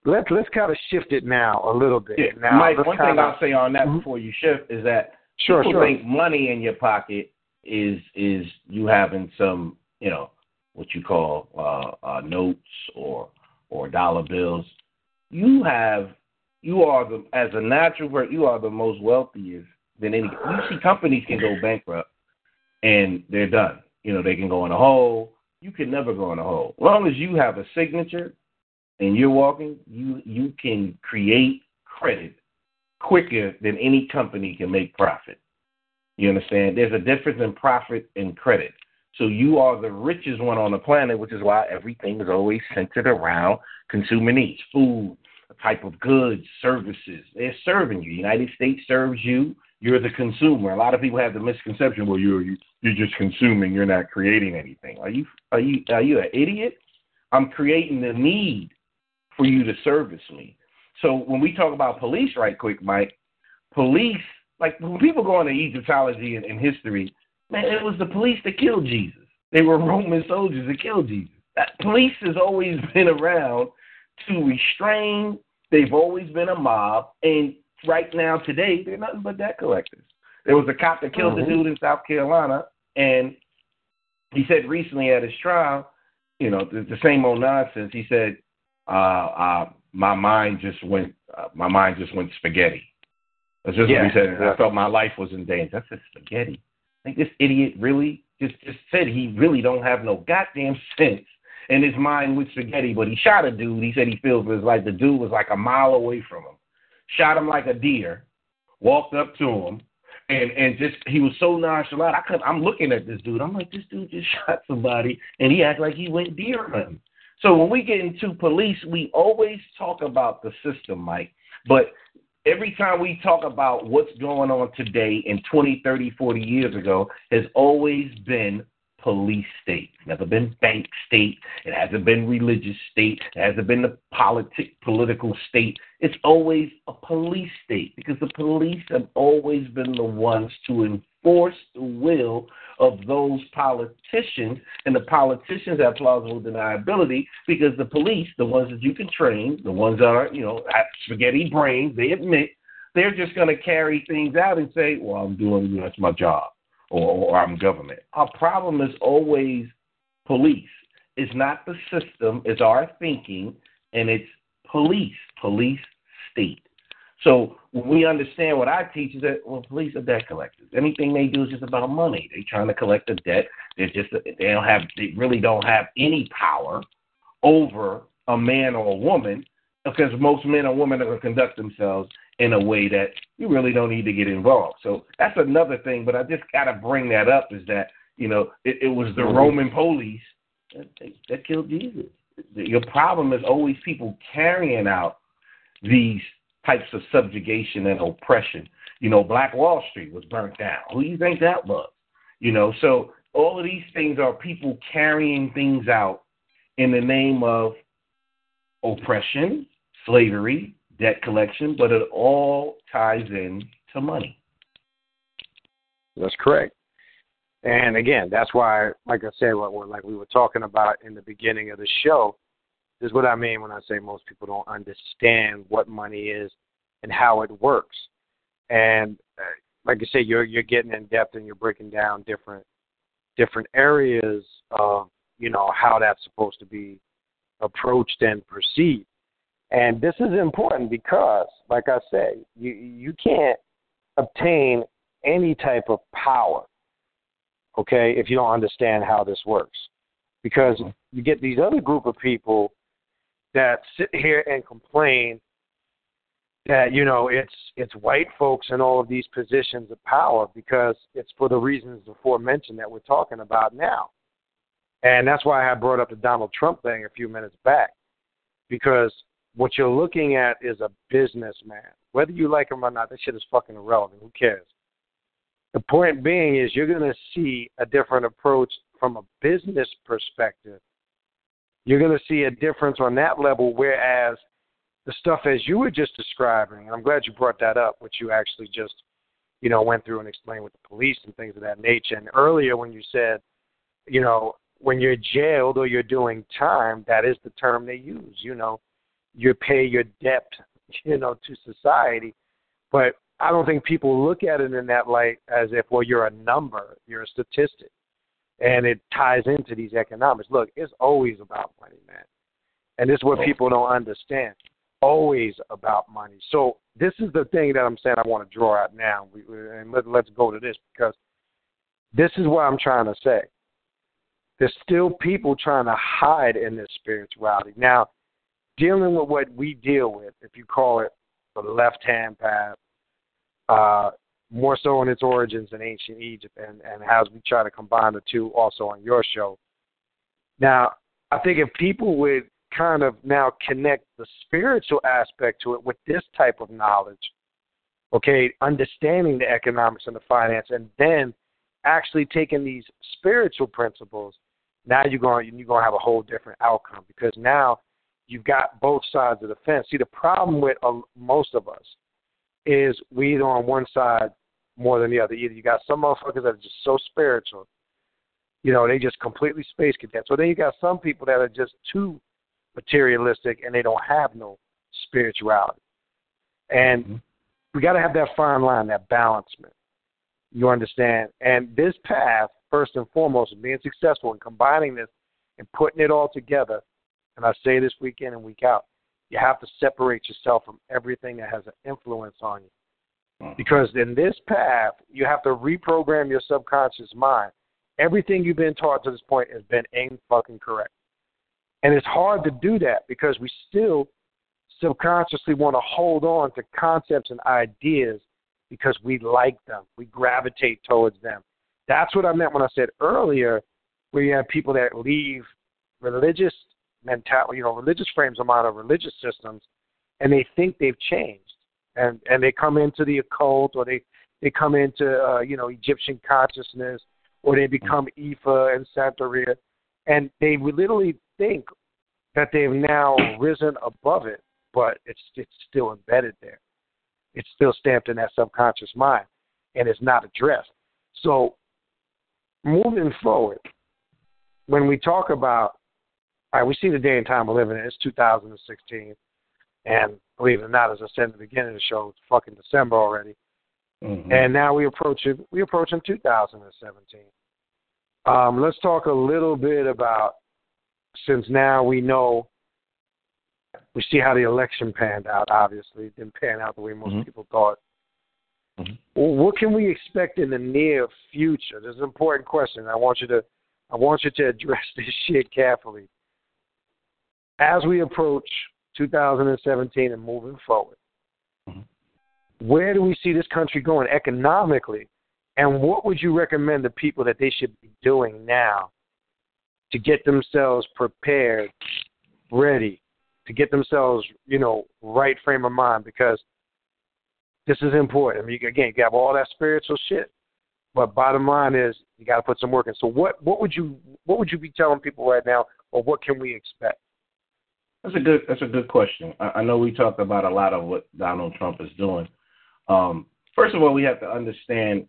let's let's kind of shift it now a little bit. Yeah. Now, Mike, one thing I'll say on that mm-hmm. before you shift is that sure, people sure. think money in your pocket is is you having some you know what you call uh, uh, notes or or dollar bills. You have you are the as a natural person you are the most wealthiest than any. You see companies can go bankrupt and they're done. You know they can go in a hole. You can never go in a hole. As long as you have a signature and you're walking, you you can create credit quicker than any company can make profit. You understand? There's a difference in profit and credit. So you are the richest one on the planet, which is why everything is always centered around consumer needs, food, type of goods, services. They're serving you. United States serves you. You're the consumer. A lot of people have the misconception, well, you're you, you're just consuming. You're not creating anything. Are you are you are you an idiot? I'm creating the need for you to service me. So when we talk about police, right quick, Mike, police, like when people go into Egyptology and, and history, man, it was the police that killed Jesus. They were Roman soldiers that killed Jesus. That police has always been around to restrain. They've always been a mob, and right now, today, they're nothing but debt collectors. There was a cop that killed mm-hmm. a dude in South Carolina, and he said recently at his trial, you know, the, the same old nonsense. He said, uh, uh, my mind just went uh, my mind just went spaghetti. That's just yeah, what he said. I felt my life was in danger. That's said spaghetti. Think this idiot really just just said he really don't have no goddamn sense. And his mind with spaghetti, but he shot a dude. He said he feels for his life. The dude was like a mile away from him. Shot him like a deer. Walked up to him, and and just he was so nonchalant. I could I'm looking at this dude. I'm like, this dude just shot somebody, and he acted like he went deer hunting. So when we get into police, we always talk about the system, Mike. But every time we talk about what's going on today and 20, 30, 40 years ago has always been police state. Never been bank state. It hasn't been religious state. It hasn't been the politic political state. It's always a police state because the police have always been the ones to enforce the will of those politicians, and the politicians have plausible deniability because the police, the ones that you can train, the ones that are, you know, spaghetti brains, they admit they're just going to carry things out and say, well, I'm doing, you know, that's my job, or, or I'm government. Our problem is always police. It's not the system, it's our thinking, and it's police, police state. So when we understand what I teach is that well, police are debt collectors. Anything they do is just about money. They're trying to collect the debt. They're just they don't have they really don't have any power over a man or a woman because most men or women are going to conduct themselves in a way that you really don't need to get involved. So that's another thing. But I just got to bring that up is that you know it, it was the mm-hmm. Roman police that, that killed Jesus. Your problem is always people carrying out these types of subjugation and oppression. You know, Black Wall Street was burnt down. Who do you think that was? You know, so all of these things are people carrying things out in the name of oppression, slavery, debt collection, but it all ties in to money. That's correct. And again, that's why, like I said, what, what like we were talking about in the beginning of the show, this is what I mean when I say most people don't understand what money is and how it works. And uh, like I say, you're you're getting in depth and you're breaking down different different areas of you know how that's supposed to be approached and perceived. And this is important because, like I say, you you can't obtain any type of power okay, if you don't understand how this works. Because mm-hmm. you get these other group of people that sit here and complain that you know it's it's white folks in all of these positions of power because it's for the reasons aforementioned that we're talking about now. And that's why I brought up the Donald Trump thing a few minutes back. Because what you're looking at is a businessman. Whether you like him or not, that shit is fucking irrelevant. Who cares? The point being is you're going to see a different approach from a business perspective. You're going to see a difference on that level, whereas the stuff as you were just describing, I'm glad you brought that up, which you actually just, you know, went through and explained with the police and things of that nature. And earlier when you said, you know, when you're jailed or you're doing time, that is the term they use. You know, you pay your debt, you know, to society. But I don't think people look at it in that light as if, well, you're a number, you're a statistic, and it ties into these economics. Look, it's always about money, man, and this is what people don't understand. Always about money. So this is the thing that I'm saying I want to draw out now, we, and let, let's go to this because this is what I'm trying to say. There's still people trying to hide in this spirituality. Now, dealing with what we deal with, if you call it the left hand path, uh, more so in its origins in ancient Egypt, and, and as we try to combine the two also on your show. Now, I think if people would kind of now connect the spiritual aspect to it with this type of knowledge, okay, understanding the economics and the finance, and then actually taking these spiritual principles, now you're going you're going to have a whole different outcome because now you've got both sides of the fence. See, the problem with uh, most of us is we either on one side more than the other. Either you got some motherfuckers that are just so spiritual, you know, they just completely space cadets. So then you got some people that are just too materialistic and they don't have no spirituality. And mm-hmm. we got to have that fine line, that balancement. You understand? And this path, first and foremost, being successful in combining this and putting it all together, and I say this week in and week out, you have to separate yourself from everything that has an influence on you. Mm-hmm. Because in this path, you have to reprogram your subconscious mind. Everything you've been taught to this point has been ain't fucking correct. And it's hard to do that because we still subconsciously want to hold on to concepts and ideas because we like them. We gravitate towards them. That's what I meant when I said earlier, where you have people that leave religious mentality, you know, religious frames of mind or religious systems, and they think they've changed, and and they come into the occult or they they come into uh, you know Egyptian consciousness or they become Ifa and Santeria, and they literally think that they've now risen above it, but it's it's still embedded there. It's still stamped in that subconscious mind, and it's not addressed. So, moving forward, when we talk about all right, we see the day and time we're living in. It's 2016, and believe it or not, as I said in the beginning of the show, it's fucking December already, mm-hmm. and now we approach it. We approach in 2017. Um, let's talk a little bit about since now we know we see how the election panned out. Obviously, it didn't pan out the way most mm-hmm. people thought. Mm-hmm. Well, what can we expect in the near future? This is an important question. I want you to I want you to address this shit carefully as we approach 2017 and moving forward, mm-hmm. where do we see this country going economically? And what would you recommend to people that they should be doing now to get themselves prepared, ready, to get themselves, you know, right frame of mind? Because this is important. I mean, again, you have all that spiritual shit, but bottom line is you got to put some work in. So, what what would you what would you be telling people right now, or what can we expect? That's a good. That's a good question. I, I know we talked about a lot of what Donald Trump is doing. Um, first of all, we have to understand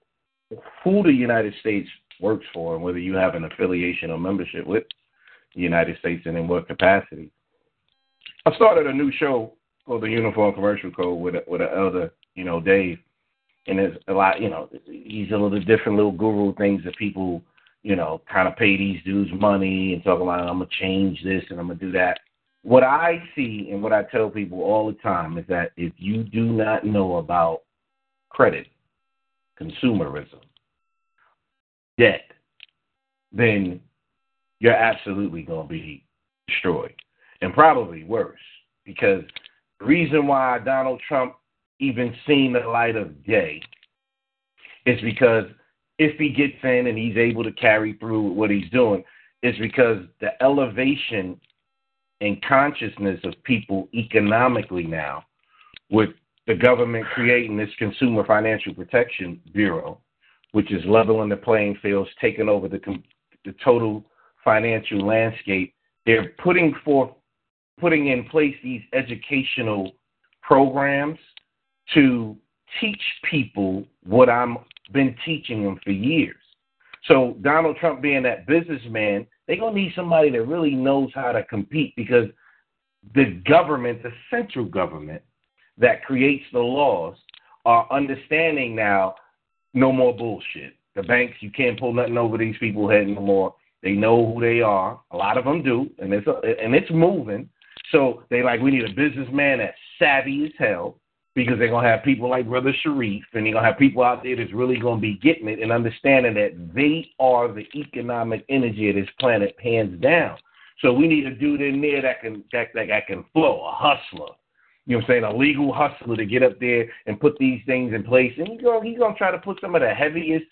who the United States works for and whether you have an affiliation or membership with the United States and in what capacity. I started a new show called the Uniform Commercial Code with with an elder, you know, Dave, and there's a lot, you know, he's a little different little guru things that people, you know, kind of pay these dudes money and talk about I'm gonna change this and I'm gonna do that what I see and what I tell people all the time is that if you do not know about credit, consumerism, debt, then you're absolutely going to be destroyed. And probably worse, because the reason why Donald Trump even seen the light of day is because if he gets in and he's able to carry through what he's doing, is because the elevation and consciousness of people economically now, with the government creating this Consumer Financial Protection Bureau, which is leveling the playing fields, taking over the the total financial landscape. They're putting forth, putting in place these educational programs to teach people what I've been teaching them for years. So Donald Trump being that businessman, they're gonna need somebody that really knows how to compete because the government, the central government that creates the laws, are understanding now no more bullshit. The banks, you can't pull nothing over these people's head no more. They know who they are. A lot of them do, and it's and it's moving. So they like we need a businessman that's savvy as hell because they're gonna have people like Brother Shariff, and they're gonna have people out there that's really gonna be getting it and understanding that they are the economic energy of this planet, hands down. So we need a dude in there that can that, that, that can flow, a hustler. You know what I'm saying? A legal hustler to get up there and put these things in place. And he's gonna he's gonna try to put some of the heaviest,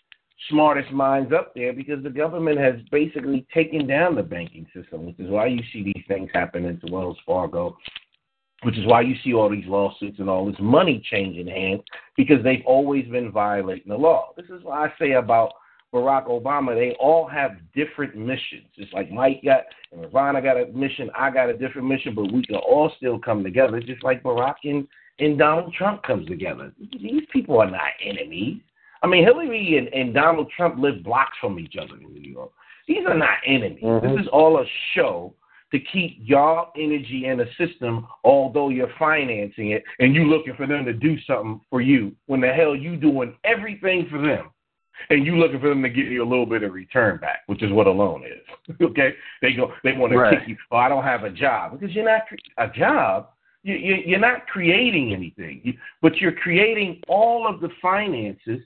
smartest minds up there because the government has basically taken down the banking system, which is why you see these things happening to Wells Fargo which is why you see all these lawsuits and all this money changing hands because they've always been violating the law. This is why I say about Barack Obama, they all have different missions. It's like Mike got and Ravana got a mission, I got a different mission, but we can all still come together, just like Barack and, and Donald Trump comes together. These people are not enemies. I mean, Hillary and, and Donald Trump live blocks from each other in New York. These are not enemies. Mm-hmm. This is all a show to keep your energy in a system, although you're financing it and you're looking for them to do something for you. When the hell you doing everything for them, and you looking for them to give you a little bit of return back, which is what a loan is. okay, they go, they want to kick you. Oh, I don't have a job because you're not a job. You, you, you're not creating anything, you, but you're creating all of the finances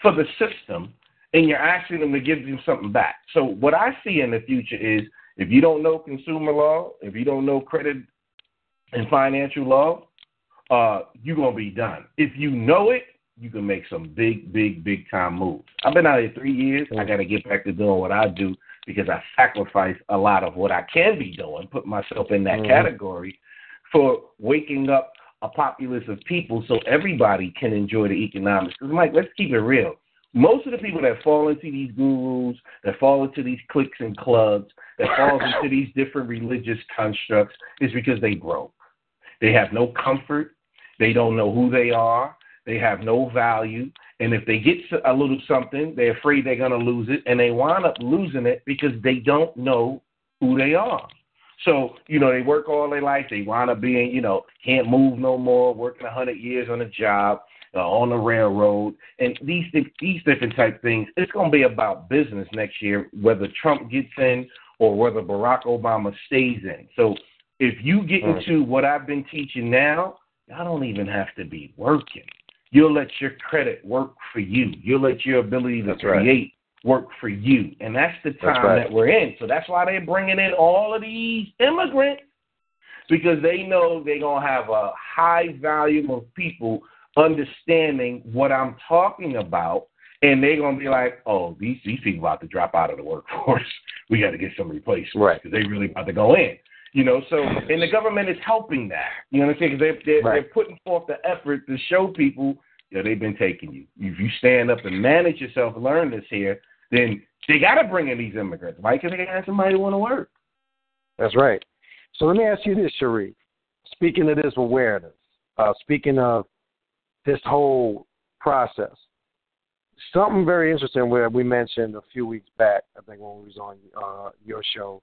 for the system, and you're asking them to give you something back. So what I see in the future is if you don't know consumer law, if you don't know credit and financial law, uh, you're gonna be done. If you know it, you can make some big, big, big time moves. I've been out here three years. I got to get back to doing what I do because I sacrifice a lot of what I can be doing, put myself in that mm-hmm. category for waking up a populace of people so everybody can enjoy the economics. Because, Mike, let's keep it real. Most of the people that fall into these gurus, that fall into these cliques and clubs, that fall into these different religious constructs is because they broke. They have no comfort. They don't know who they are. They have no value. And if they get a little something, they're afraid they're going to lose it. And they wind up losing it because they don't know who they are. So, you know, they work all their life. They wind up being, you know, can't move no more, working a 100 years on a job uh, on the railroad, and these these different type things. It's going to be about business next year, whether Trump gets in or whether Barack Obama stays in. So if you get mm. into what I've been teaching now, I don't even have to be working. You'll let your credit work for you. You'll let your ability to that's create right. work for you, and that's the time right. that we're in. So that's why they're bringing in all of these immigrants because they know they're gonna have a high volume of people understanding what I'm talking about, and they're gonna be like, "Oh, these these people about to drop out of the workforce. we got to get some replacements right. because they really about to go in." You know, so and the government is helping that. You know what I'm saying? Because they they're, right. they're putting forth the effort to show people, yeah, they've been taking you. If you stand up and manage yourself, learn this here, then they got to bring in these immigrants, right? Because they got to have somebody want to work. That's right. So let me ask you this, Shariff. Speaking of this awareness, uh, speaking of this whole process. Something very interesting where we mentioned a few weeks back, I think when we was on uh, your show,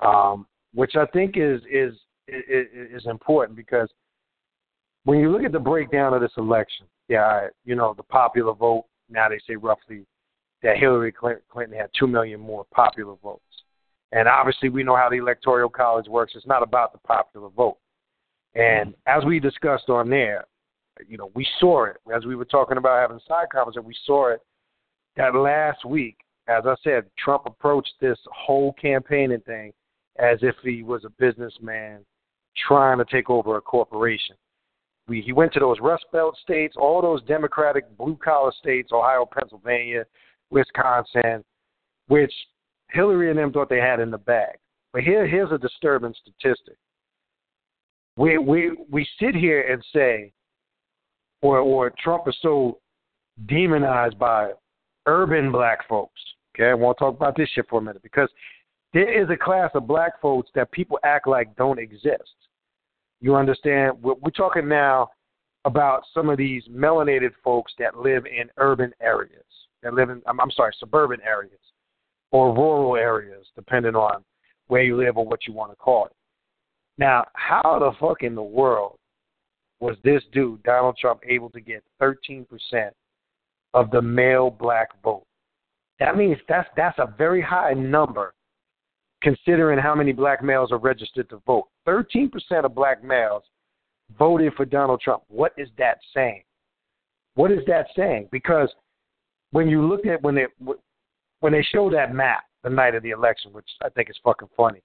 um, which I think is, is is is important because when you look at the breakdown of this election, yeah, you know the popular vote. Now they say roughly that Hillary Clinton had two million more popular votes, and obviously we know how the electoral college works. It's not about the popular vote, and as we discussed on there, you know, we saw it as we were talking about having side and we saw it that last week as I said, Trump approached this whole campaigning thing as if he was a businessman trying to take over a corporation. We, he went to those Rust Belt states, all those Democratic blue collar states, Ohio, Pennsylvania, Wisconsin, which Hillary and them thought they had in the bag. But here, here's a disturbing statistic. We we we sit here and say, or or Trump is so demonized by urban black folks. Okay, I want to talk about this shit for a minute because there is a class of black folks that people act like don't exist. You understand? We're, we're talking now about some of these melanated folks that live in urban areas, that live in, I'm, I'm sorry, suburban areas or rural areas, depending on where you live or what you want to call it. Now, how the fuck in the world was this dude, Donald Trump, able to get 13% of the male black vote? That means that's that's a very high number considering how many black males are registered to vote. 13% of black males voted for Donald Trump. What is that saying? What is that saying? Because when you look at when they when they show that map the night of the election, which I think is fucking funny,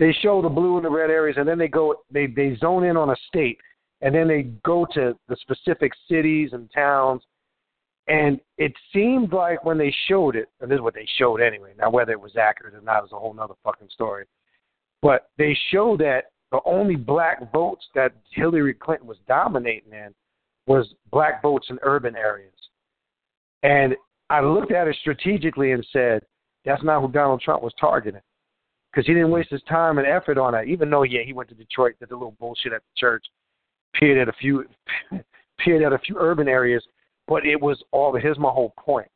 they show the blue and the red areas, and then they go they they zone in on a state, and then they go to the specific cities and towns and it seemed like when they showed it, and this is what they showed anyway. Now, whether it was accurate or not is a whole nother fucking story. But they showed that the only black votes that Hillary Clinton was dominating in was black votes in urban areas. And I looked at it strategically and said, that's not who Donald Trump was targeting. Because he didn't waste his time and effort on that, even though, yeah, he went to Detroit, did a little bullshit at the church, peered at a few, peered at a few urban areas, but it was all. Here's my whole point.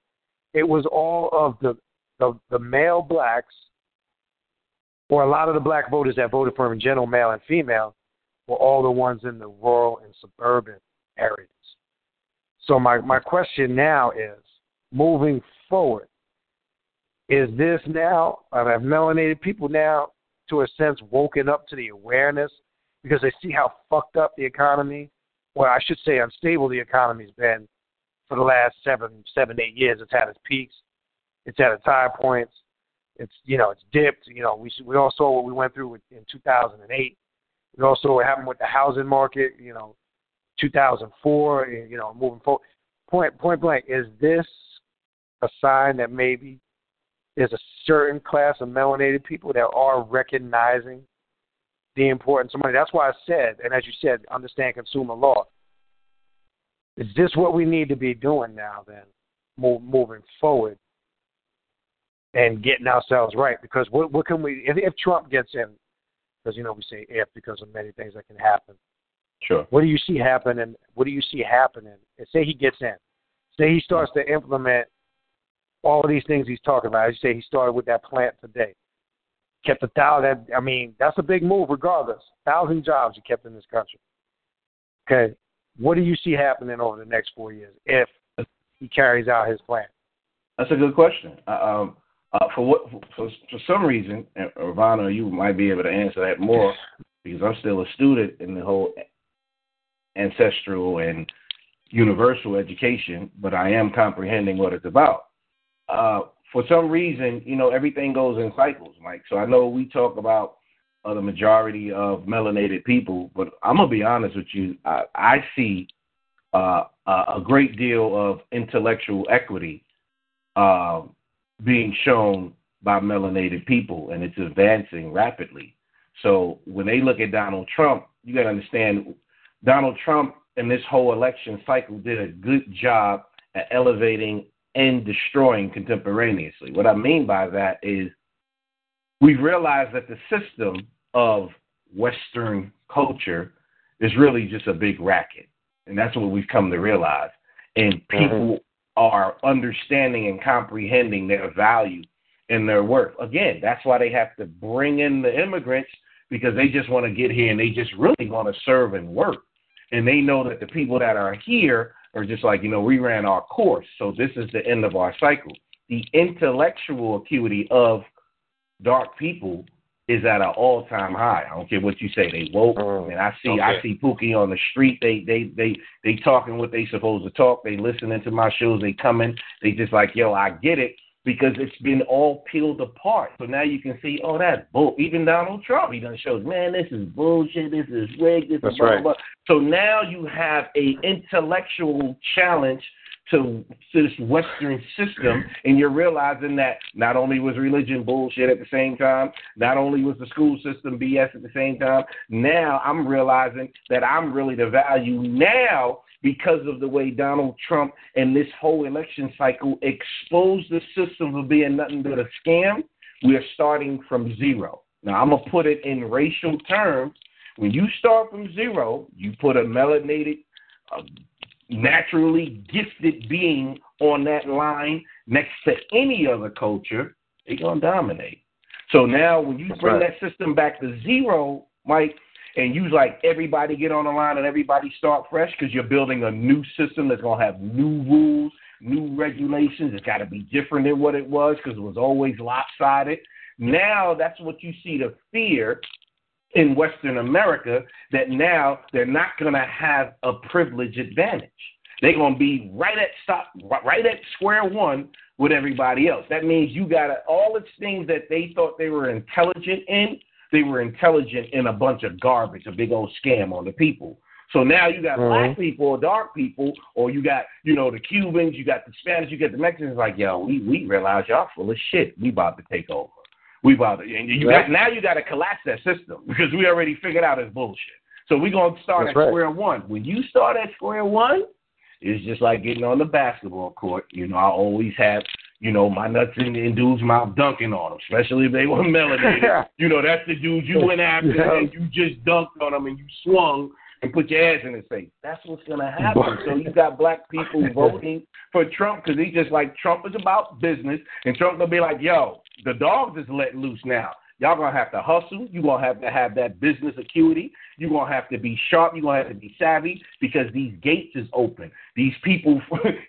It was all of the the, the male blacks, or a lot of the black voters that voted for him, in general, male and female, were all the ones in the rural and suburban areas. So my my question now is, moving forward, is this now? I have melanated people now, to a sense, woken up to the awareness because they see how fucked up the economy, well, I should say unstable the economy's been for the last seven, seven, eight years. It's had its peaks, it's had its high points. It's you know it's dipped. You know we we all saw what we went through in 2008. We also what happened with the housing market. You know, 2004. You know, moving forward. Point point blank. Is this a sign that maybe there's a certain class of melanated people that are recognizing the importance of money. That's why I said, and as you said, understand consumer law. Is this what we need to be doing now then, move, moving forward and getting ourselves right? Because what, what can we, if, if Trump gets in, because, you know, we say if because of many things that can happen. Sure. What do you see happening? What do you see happening? And say he gets in. Say he starts to implement all of these things he's talking about. As you say, he started with that plant today. Kept a thousand. I mean, that's a big move, regardless. Thousand jobs he kept in this country. Okay, what do you see happening over the next four years if he carries out his plan? That's a good question. Uh, um, uh, for what for, for some reason, and Ravana, you might be able to answer that more because I'm still a student in the whole ancestral and universal education, but I am comprehending what it's about. Uh, for some reason, you know, everything goes in cycles, Mike. So I know we talk about uh, the majority of melanated people. But I'm gonna be honest with you, I, I see uh, a great deal of intellectual equity uh, being shown by melanated people, and it's advancing rapidly. So when they look at Donald Trump, you got to understand Donald Trump in this whole election cycle did a good job at elevating and destroying contemporaneously. What I mean by that is we've realized that the system of Western culture is really just a big racket. And that's what we've come to realize. And mm-hmm. people mm-hmm. are understanding and comprehending their value and their worth. Again, that's why they have to bring in the immigrants because they just want to get here and they just really want to serve and work. And they know that the people that are here are just like, you know, we ran our course. So this is the end of our cycle. The intellectual acuity of dark people is at an all time high. I don't care what you say. They woke, Mm. and I see Okay. I see Pookie on the street. They they they they talking what they supposed to talk. They listening to my shows. They coming. They just like yo, I get it because it's been all peeled apart. So now you can see, oh, that's bull. Even Donald Trump, he done shows, man, this is bullshit. This is rigged. This That's is blah, right. blah, blah. So now you have a intellectual challenge to, to this Western system, and you're realizing that not only was religion bullshit at the same time, not only was the school system BS at the same time, now I'm realizing that I'm really the value now because of the way Donald Trump and this whole election cycle exposed the system for being nothing but a scam. We are starting from zero. Now, I'm going to put it in racial terms. When you start from zero, you put a melanated, uh, naturally gifted being on that line next to any other culture, they're going to dominate. So now when you That's bring right. that system back to zero, Mike, and you like everybody get on the line and everybody start fresh because you're building a new system that's to have new rules, new regulations. It's got to be different than what it was because it was always lopsided. Now that's what you see the fear in Western America that now they're not to have a privilege advantage. They're to be right at stop, right at square one with everybody else. That means you got all the things that they thought they were intelligent in. They were intelligent in a bunch of garbage, a big old scam on the people. So now you got Mhm. black people or dark people, or you got, you know, the Cubans, you got the Spanish, you got the Mexicans. Like, yo, we we realize y'all full of shit. We about to take over. We about to, and you Right. got now you got to collapse that system because we already figured out it's bullshit. So we're gonna start That's at right. square one. When you start at square one, it's just like getting on the basketball court. You know, I always have, you know, my nuts in, in dudes' mouth dunking on them, especially if they were melanated. you know, that's the dude you went after Yeah. and you just dunked on them and you swung and put your ass in his face. That's what's gonna happen. so you got black people voting for Trump because he's just like Trump is about business, and Trump gonna be like, yo, the dogs is let loose now. Y'all gonna have to hustle. You gonna have to have that business acuity. You gonna have to be sharp. You gonna have to be savvy because these gates is open. These people,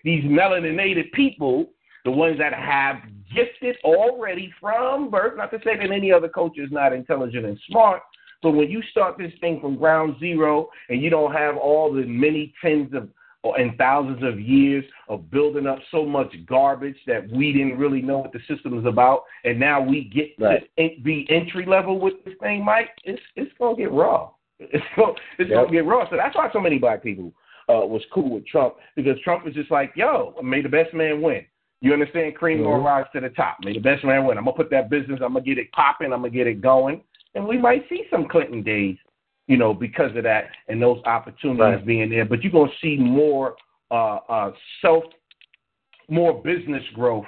these melaninated people, the ones that have gifted already from birth. Not to say that any other culture is not intelligent and smart, but when you start this thing from ground zero and you don't have all the many tens of and thousands of years of building up so much garbage that we didn't really know what the system is about, and now we get Right. to be entry level with this thing, Mike. It's it's gonna get raw. It's gonna it's Yep. gonna get raw. So that's why so many black people uh, was cool with Trump because Trump was just like, yo, may the best man win. You understand? Cream gonna Mhm. rise to the top. May the best man win. I'm gonna put that business. I'm gonna get it popping. I'm gonna get it going, and we might see some Clinton days, you know, because of that and those opportunities Right. being there. But you're gonna see more uh, uh, self, more business growth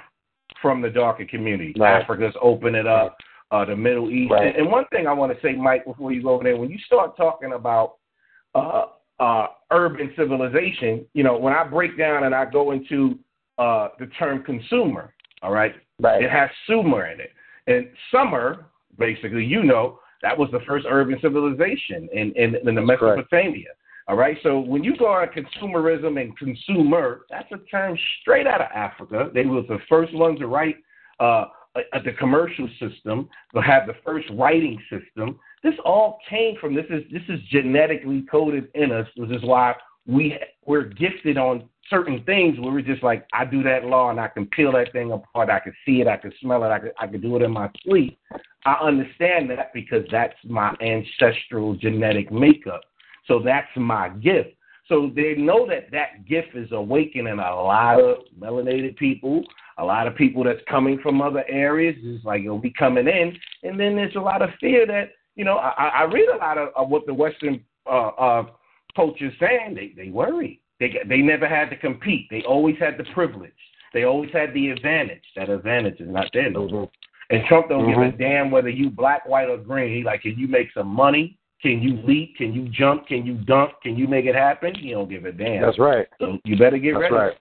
from the darker community. Right. Africa's opening up. Uh, the Middle East. Right. And, and one thing I want to say, Mike, before you go over there, when you start talking about uh, uh, urban civilization, you know, when I break down and I go into uh, the term consumer, all right, Right. it has sumer in it. And Sumer, basically, you know, that was the first urban civilization in, in, in the That's correct. Mesopotamia. All right, so when you go on consumerism and consumer, that's a term straight out of Africa. They were the first ones to write uh, uh, the commercial system, to have the first writing system. This all came from this is this is genetically coded in us, which is why we we're gifted on certain things where we're just like I do that law and I can peel that thing apart, I can see it, I can smell it, I can I can do it in my sleep. I understand that because that's my ancestral genetic makeup. So that's my gift. So they know that that gift is awakening a lot of melanated people, a lot of people that's coming from other areas. It's like you'll be coming in, and then there's a lot of fear that you know. I, I read a lot of, of what the Western uh, uh, culture saying. They they worry. They they never had to compete. They always had the privilege. They always had the advantage. That advantage is not there no more. And Trump don't give a damn whether you black, white, or green. He like, can you make some money? Can you leap? Can you jump? Can you dunk? Can you make it happen? He don't give a damn. That's right. So you better get ready. That's ready. right.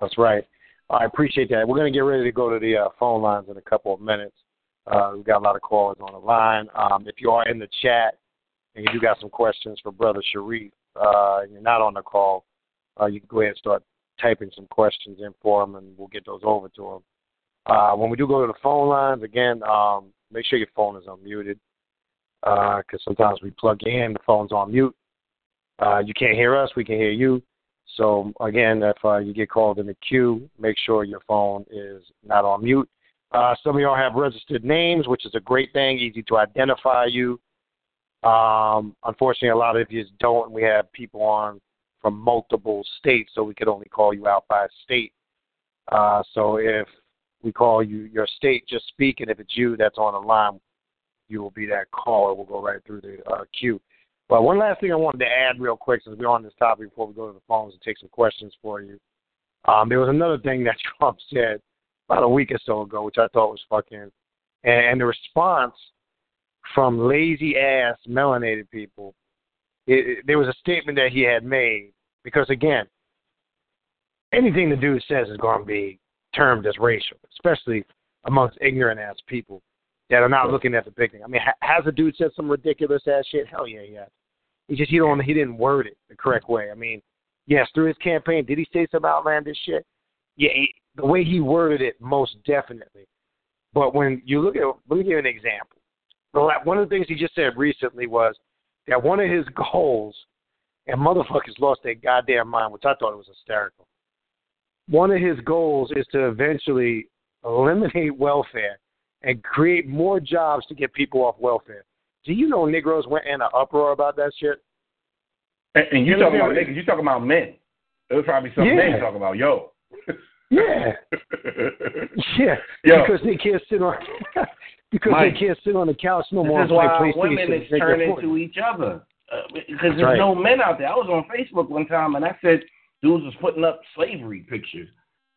That's right. I appreciate that. We're going to get ready to go to the uh, phone lines in a couple of minutes. Uh, we've got a lot of callers on the line. Um, if you are in the chat and you do got some questions for Brother Shariff, uh, and you're not on the call, uh, you can go ahead and start typing some questions in for him, and we'll get those over to him. Uh, when we do go to the phone lines, again, um, make sure your phone is unmuted because uh, sometimes we plug in, the phone's on mute. Uh, you can't hear us, we can hear you. So again, if uh, you get called in the queue, make sure your phone is not on mute. Uh, some of y'all have registered names, which is a great thing, easy to identify you. Um, unfortunately, a lot of you don't. We have people on from multiple states, so we could only call you out by state. Uh, so if we call you your state, just speak, and if it's you that's on the line, you will be that caller. We'll go right through the uh, queue. But one last thing I wanted to add real quick, since we're on this topic, before we go to the phones and take some questions for you. Um, there was another thing that Trump said about a week or so ago, which I thought was fucking, and the response from lazy ass melanated people. It, it, there was a statement that he had made because again, anything the dude says is going to be termed as racial, especially amongst ignorant ass people that are not looking at the big thing. I mean, ha- has the dude said some ridiculous ass shit? Hell yeah, yeah. He just he don't he didn't word it the correct way. I mean, yes, through his campaign, did he say some outlandish shit? Yeah, he, the way he worded it, most definitely. But when you look at, let me give you an example. One of the things he just said recently was that one of his goals, and motherfuckers lost their goddamn mind, which I thought was hysterical. One of his goals is to eventually eliminate welfare and create more jobs to get people off welfare. Do you know Negroes went in an uproar about that shit? And, and you, talking about niggas? You talking about men? It was probably some yeah. men talking about yo. yeah, yeah, Yo. because they can't sit on because Mike, they can't sit on the couch no more. This is why women is turning to each other uh, because there's right. no men out there. I was on Facebook one time and I said dudes was putting up slavery pictures.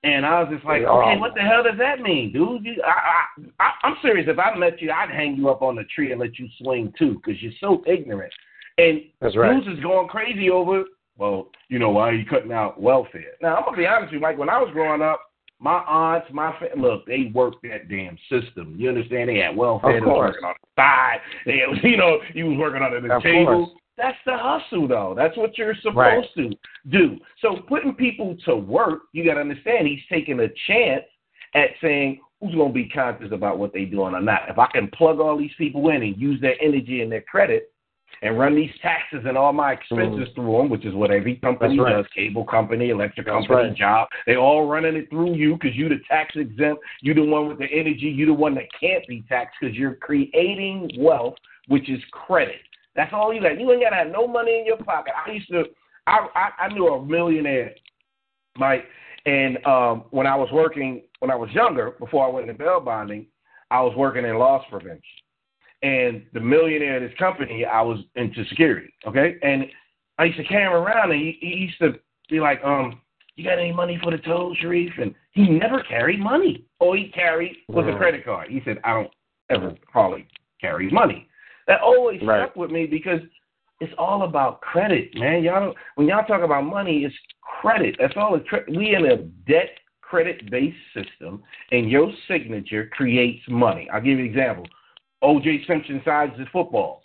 And I was just like, okay, what the hell does that mean, dude? You, I, I, I, I'm serious. If I met you, I'd hang you up on the tree and let you swing too, because you're so ignorant. And That's right. dudes is going crazy over, well, you know, why are you cutting out welfare? Now, I'm gonna be honest with you, Mike. When I was growing up, my aunts, my fa- look, they worked that damn system. You understand? They had welfare. They was working on the side. They, you know, you was working under the of table. Course. That's the hustle, though. That's what you're supposed right. to do. So putting people to work, you got to understand he's taking a chance at saying who's going to be conscious about what they're doing or not. If I can plug all these people in and use their energy and their credit and run these taxes and all my expenses mm. through them, which is what every company right. does, cable company, electric That's company, right. job, they all running it through you because you're the tax exempt. You're the one with the energy. You're the one that can't be taxed because you're creating wealth, which is credit. That's all you got. You ain't gotta have no money in your pocket. I used to, I I, I knew a millionaire, Mike, and um, when I was working, when I was younger, before I went into bail bonding, I was working in loss prevention, and the millionaire in his company, I was into security. Okay, and I used to carry him around, and he, he used to be like, um. You got any money for the toll, Shariff? And he never carried money. All he carried was a credit card. He said, I don't ever hardly carry money. That always right. stuck with me because it's all about credit, man. Y'all don't, when y'all talk about money, it's credit. That's all. It's we in a debt credit based system, and your signature creates money. I'll give you an example. O.J. Simpson signs his football.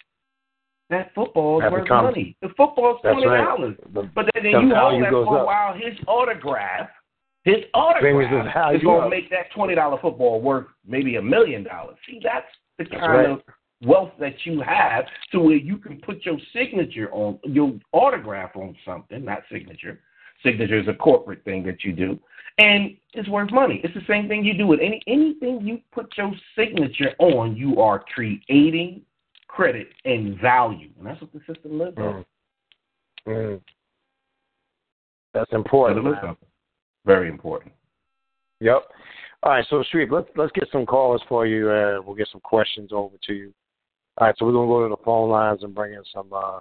That football is worth becomes, money. The football's twenty dollars. Right. But then, then you hold that for a while. His autograph, his autograph is going to make that twenty dollar football worth maybe a million dollars. See, that's the kind right. of wealth that you have to where you can put your signature on your autograph on something, not signature. Signature is a corporate thing that you do. And it's worth money. It's the same thing you do with any anything you put your signature on, you are creating credit and value. And that's what the system lives on. Mm. Mm. That's important. Very important. Yep. All right, so Shariff, let's let's get some callers for you. Uh, we'll get some questions over to you. All right, so we're gonna go to the phone lines and bring in some uh,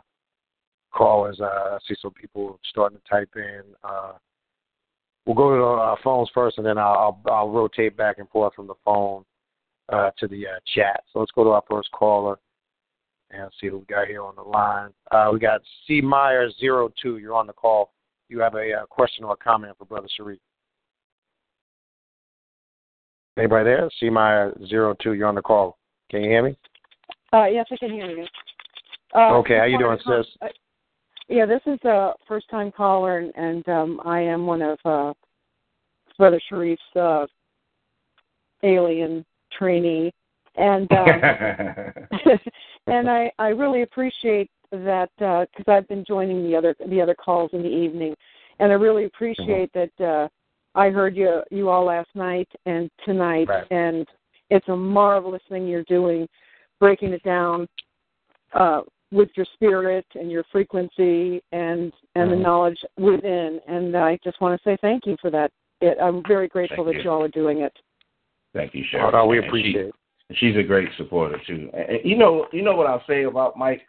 callers. Uh, I see some people starting to type in. Uh, we'll go to the uh, phones first, and then I'll, I'll, I'll rotate back and forth from the phone uh, to the uh, chat. So let's go to our first caller and see who we got here on the line. Uh, we got C Meyer zero two. You're on the call. You have a uh, question or a comment for Brother Shariff. Anybody there? C Meyer zero two. You're on the call. Can you hear me? Uh, yes, I can hear you. Uh, okay, how you doing, sis? Yeah, this is a first-time caller, and, and um, I am one of uh, Brother Shariff's uh, alien trainee, and um, and I I really appreciate that because uh, I've been joining the other the other calls in the evening, and I really appreciate mm-hmm. that uh, I heard you you all last night and tonight, right. and it's a marvelous thing you're doing, breaking it down uh, with your spirit and your frequency and and mm-hmm. the knowledge within. And I just want to say thank you for that. It, I'm very grateful thank that you. all are doing it. Thank you, Sharon. Oh, no, we appreciate it. She's a great supporter too. And you know, you know what I'll say about Mike.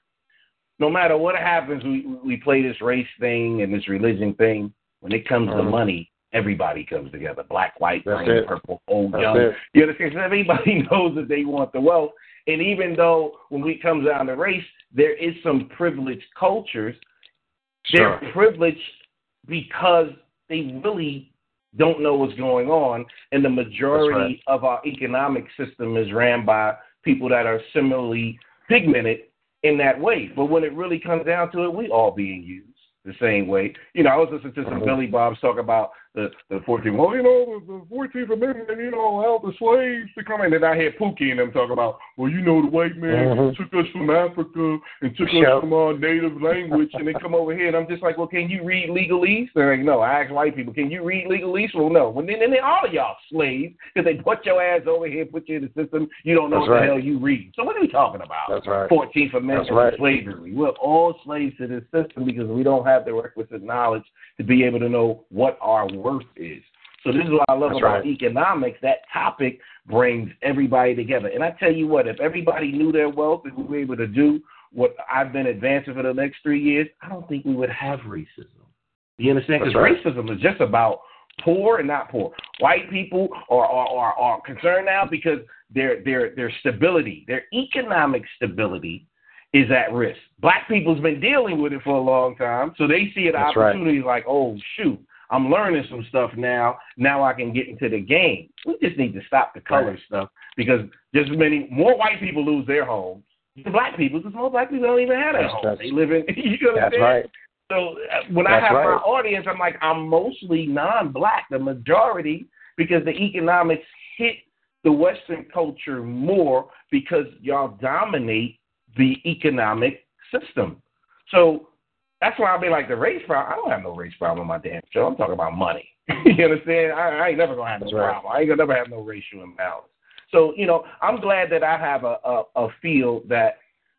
No matter what happens, we we play this race thing and this religion thing. When it comes mm-hmm. to money, everybody comes together. Black, white, That's green, it. purple, old, That's young. It. You understand? Everybody knows that they want the wealth. And even though when we comes down to race, there is some privileged cultures. Sure. They're privileged because they really don't know what's going on, and the majority right. of our economic system is ran by people that are similarly pigmented in that way. But when it really comes down to it, we all being used the same way. You know, I was listening to some mm-hmm. Billy Bob's talk about the the 14th. Well, you know, the, 14th Amendment, you know, allowed the slaves to come in. And I hear Pookie and them talk about, well, you know, the white man mm-hmm. took us from Africa and took us from our native language, and they come over here. And I'm just like, well, can you read legalese? They're like, no. I ask white people, can you read legalese? Well, no. Well, then, then they all of y'all slaves because they put your ass over here, put you in the system. You don't know That's what right. the hell you read. So what are we talking about? That's right. 14th Amendment right. slavery. We're all slaves to this system because we don't have the requisite knowledge to be able to know what our worth is. So this is what I love That's about right. economics. That topic brings everybody together. And I tell you what, if everybody knew their wealth and we were able to do what I've been advancing for the next three years, I don't think we would have racism. You understand? Because right. racism is just about poor and not poor. White people are, are, are, are concerned now because their their their stability, their economic stability is at risk. Black people's been dealing with it for a long time, so they see an That's right. opportunity like, oh shoot, I'm learning some stuff now. Now I can get into the game. We just need to stop the color Right. stuff because just as many more white people lose their homes than black people because most black people don't even have a that's- They live in you That's understand? right. So uh, when I That's have my audience, I'm like, I'm mostly non-black, the majority, because the economics hit the Western culture more because y'all dominate the economic system. So that's why I'll be like the race problem. I don't have no race problem on my damn show. I'm talking about money. you understand? I, I ain't never gonna have no right. problem. I ain't gonna never have no racial imbalance. So you know, I'm glad that I have a a, a field that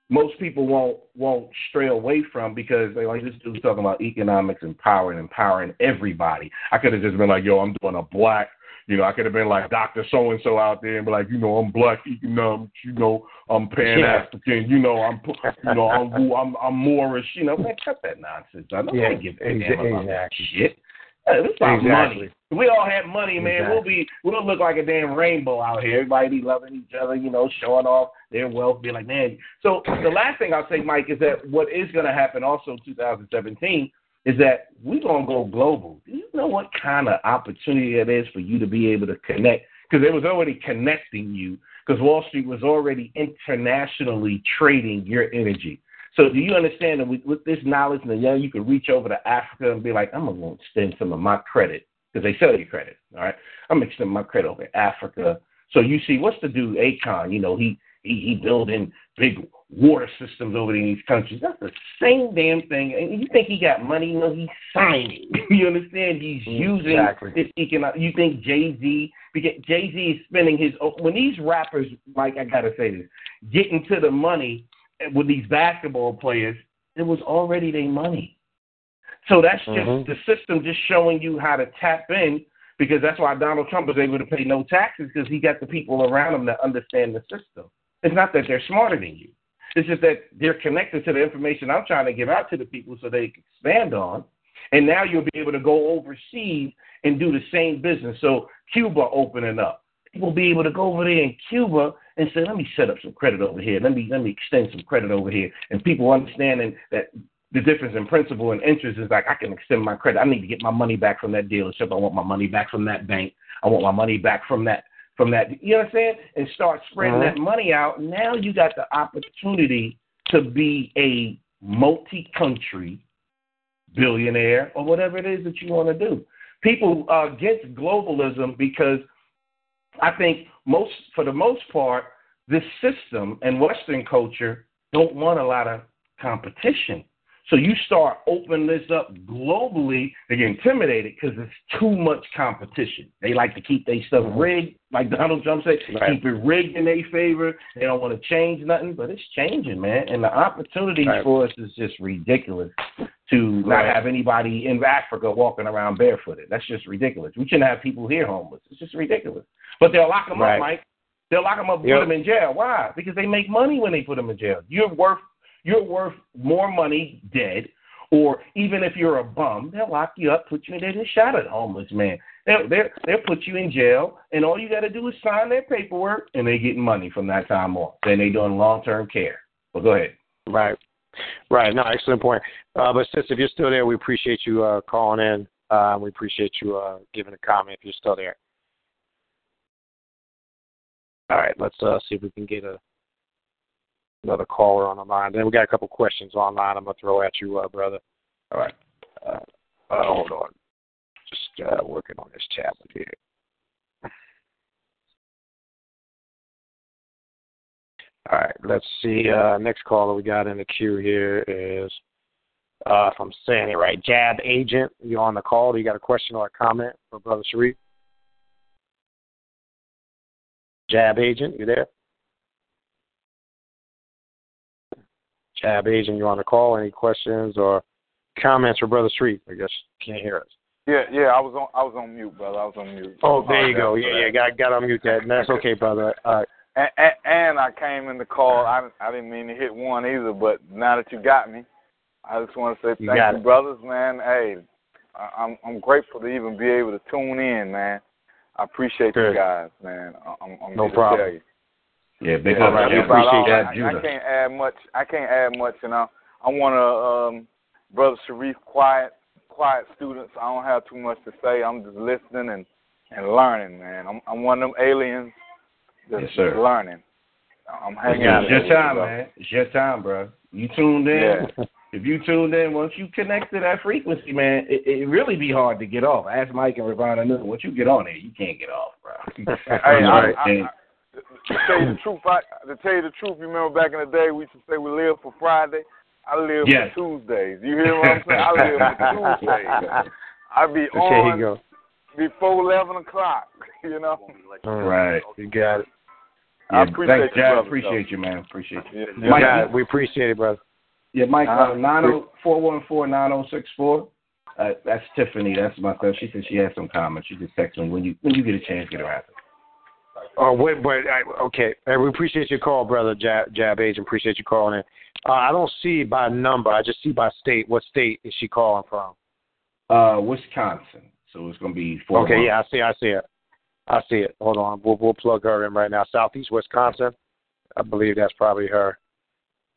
most people won't won't stray away from because they like this dude's talking about economics and power and empowering everybody. I could have just been like, yo, I'm doing a black. You know, I could have been like Doctor So and So out there and be like, you know, I'm black economics. Um, you know, I'm Pan African. You know, I'm you know, I'm I'm, I'm Moorish. You know, man, cut that nonsense. I don't Yeah, give a damn about that shit. This about Exactly. money. If we all had money, man, Exactly. we'll be we'll look like a damn rainbow out here. Everybody be loving each other, you know, showing off their wealth, be like, man. So the last thing I'll say, Mike, is that what is going to happen also in 2017 is that we're going to go global. Do you know what kind of opportunity it is for you to be able to connect? Because it was already connecting you because Wall Street was already internationally trading your energy. So do you understand that with, this knowledge, and the young, you can reach over to Africa and be like, I'm going to extend some of my credit because they sell you credit. All right, I'm going to extend my credit over Africa. So you see, what's the dude Akon? You know, he he, he building big water systems over in these countries. That's the same damn thing. And you think he got money? No, he's signing. you understand? He's using Exactly. this economic. You think Jay Z? Because Jay Z is spending his when these rappers, like I gotta say this, getting to the money with these basketball players, it was already their money. So that's just Mhm. the system just showing you how to tap in because that's why Donald Trump was able to pay no taxes because he got the people around him that understand the system. It's not that they're smarter than you. It's just that they're connected to the information I'm trying to give out to the people so they can expand on. And now you'll be able to go overseas and do the same business. So Cuba opening up. People be able to go over there in Cuba and say, let me set up some credit over here. Let me let me extend some credit over here. And people understanding that the difference in principal and interest is like I can extend my credit. I need to get my money back from that dealership. I want my money back from that bank. I want my money back from that from that. You know what I'm saying? And start spreading Mhm. that money out. Now you got the opportunity to be a multi-country billionaire or whatever it is that you want to do. People are against globalism because I think most, for the most part, this system and Western culture don't want a lot of competition. So you start opening this up globally, they get intimidated because it's too much competition. They like to keep their stuff rigged, like Donald Trump said, Right. keep it rigged in their favor. They don't want to change nothing, but it's changing, man. And the opportunities Right. for us is just ridiculous to not have anybody in Africa walking around barefooted. That's just ridiculous. We shouldn't have people here homeless. It's just ridiculous. But they'll lock them Right. up, Mike. They'll lock them up, and Yep. put them in jail. Why? Because they make money when they put them in jail. You're worth you're worth more money dead, or even if you're a bum, they'll lock you up, put you in. They just shot at homeless man. They'll they'll, they'll put you in jail, and all you got to do is sign their paperwork, and they getting money from that time on. Then they doing long term care. Well, go ahead. Right. Right. No, excellent point. Uh, but sis, if you're still there, we appreciate you uh, calling in. Uh, we appreciate you uh, giving a comment if you're still there. All right, let's uh, see if we can get a another caller on the line. Then we got a couple questions online. I'm gonna throw at you, uh, brother. All right. Uh, uh, hold on. Just uh, working on this tablet here. All right, let's see. Uh, next caller we got in the queue here is, uh, if I'm saying it right, Jab Agent. You on the call? Do you got a question or a comment for Brother Shariff? Jab Agent, you there? Jab Agent, you on the call? Any questions or comments for Brother Street? I guess you can't hear us. Yeah, yeah, I was on I was on mute, brother. I was on mute. Oh, there you go. Yeah, yeah, got got on mute that. That's okay, brother. All right. And, and, and I came in the call. I I didn't mean to hit one either, but now that you got me, I just want to say You thank you, it. brothers, man. Hey, I, I'm I'm grateful to even be able to tune in, man. I appreciate Good. you guys, man. I'm, I'm No problem. Yeah, big Yeah, up. that's We about all. appreciate I, that, I Judah. can't add much. I can't add much, you know. I want to, um, brother Shariff, quiet, quiet students. I don't have too much to say. I'm just listening and and learning, man. I'm I'm one of them aliens that's Yes, sir. learning. I'm hanging It's out your here with you, time, man. It's your time, bro. You tuned in. If you tuned in, once you connect to that frequency, man, it, it really be hard to get off. Ask Mike and Ravana know Once you get on there, you can't get off, bro. Hey, I, I, I, to tell you the truth, I, to tell you the truth, you remember back in the day we used to say we live for Friday. I live Yes. for Tuesdays. You hear what I'm saying? I live for Tuesdays. I be There on you go. before eleven o'clock. You know. Right. You got it. I appreciate thanks, you, Jab. brother, Appreciate you, man. Appreciate you. Yeah, You Mike, got it. We appreciate it, brother. Yeah, Mike, Uh-huh. uh, Uh, that's Tiffany. That's myself. She said she had some comments. She just texted me when you when you get a chance, get her answer. Oh, wait, wait. I, okay. Hey, we appreciate your call, brother Jab, Jab Agent. Appreciate you calling in. Uh, I don't see by number. I just see by state. What state is she calling from? Uh, Wisconsin. So it's gonna be four. Okay, yeah, I see. I see it. I see it. Hold on. We'll we'll plug her in right now. Southeast Wisconsin. I believe that's probably her.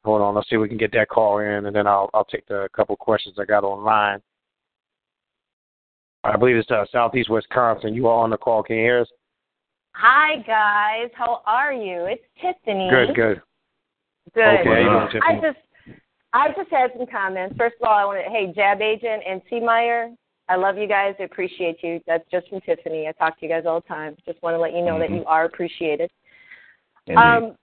Hold on. Let's see if we can get that call in, and then I'll I'll take the couple questions I got online. I believe it's uh, Southeast Wisconsin. You are on the call. Can you hear us? Hi guys, how are you? It's Tiffany. Good, good. Good. Okay, how you I just I just had some comments. First of all, I want to hey Jab Agent and C Meyer, I love you guys. I appreciate you. That's just from Tiffany. I talk to you guys all the time. Just want to let you know that Mhm. you are appreciated. Indeed. Um,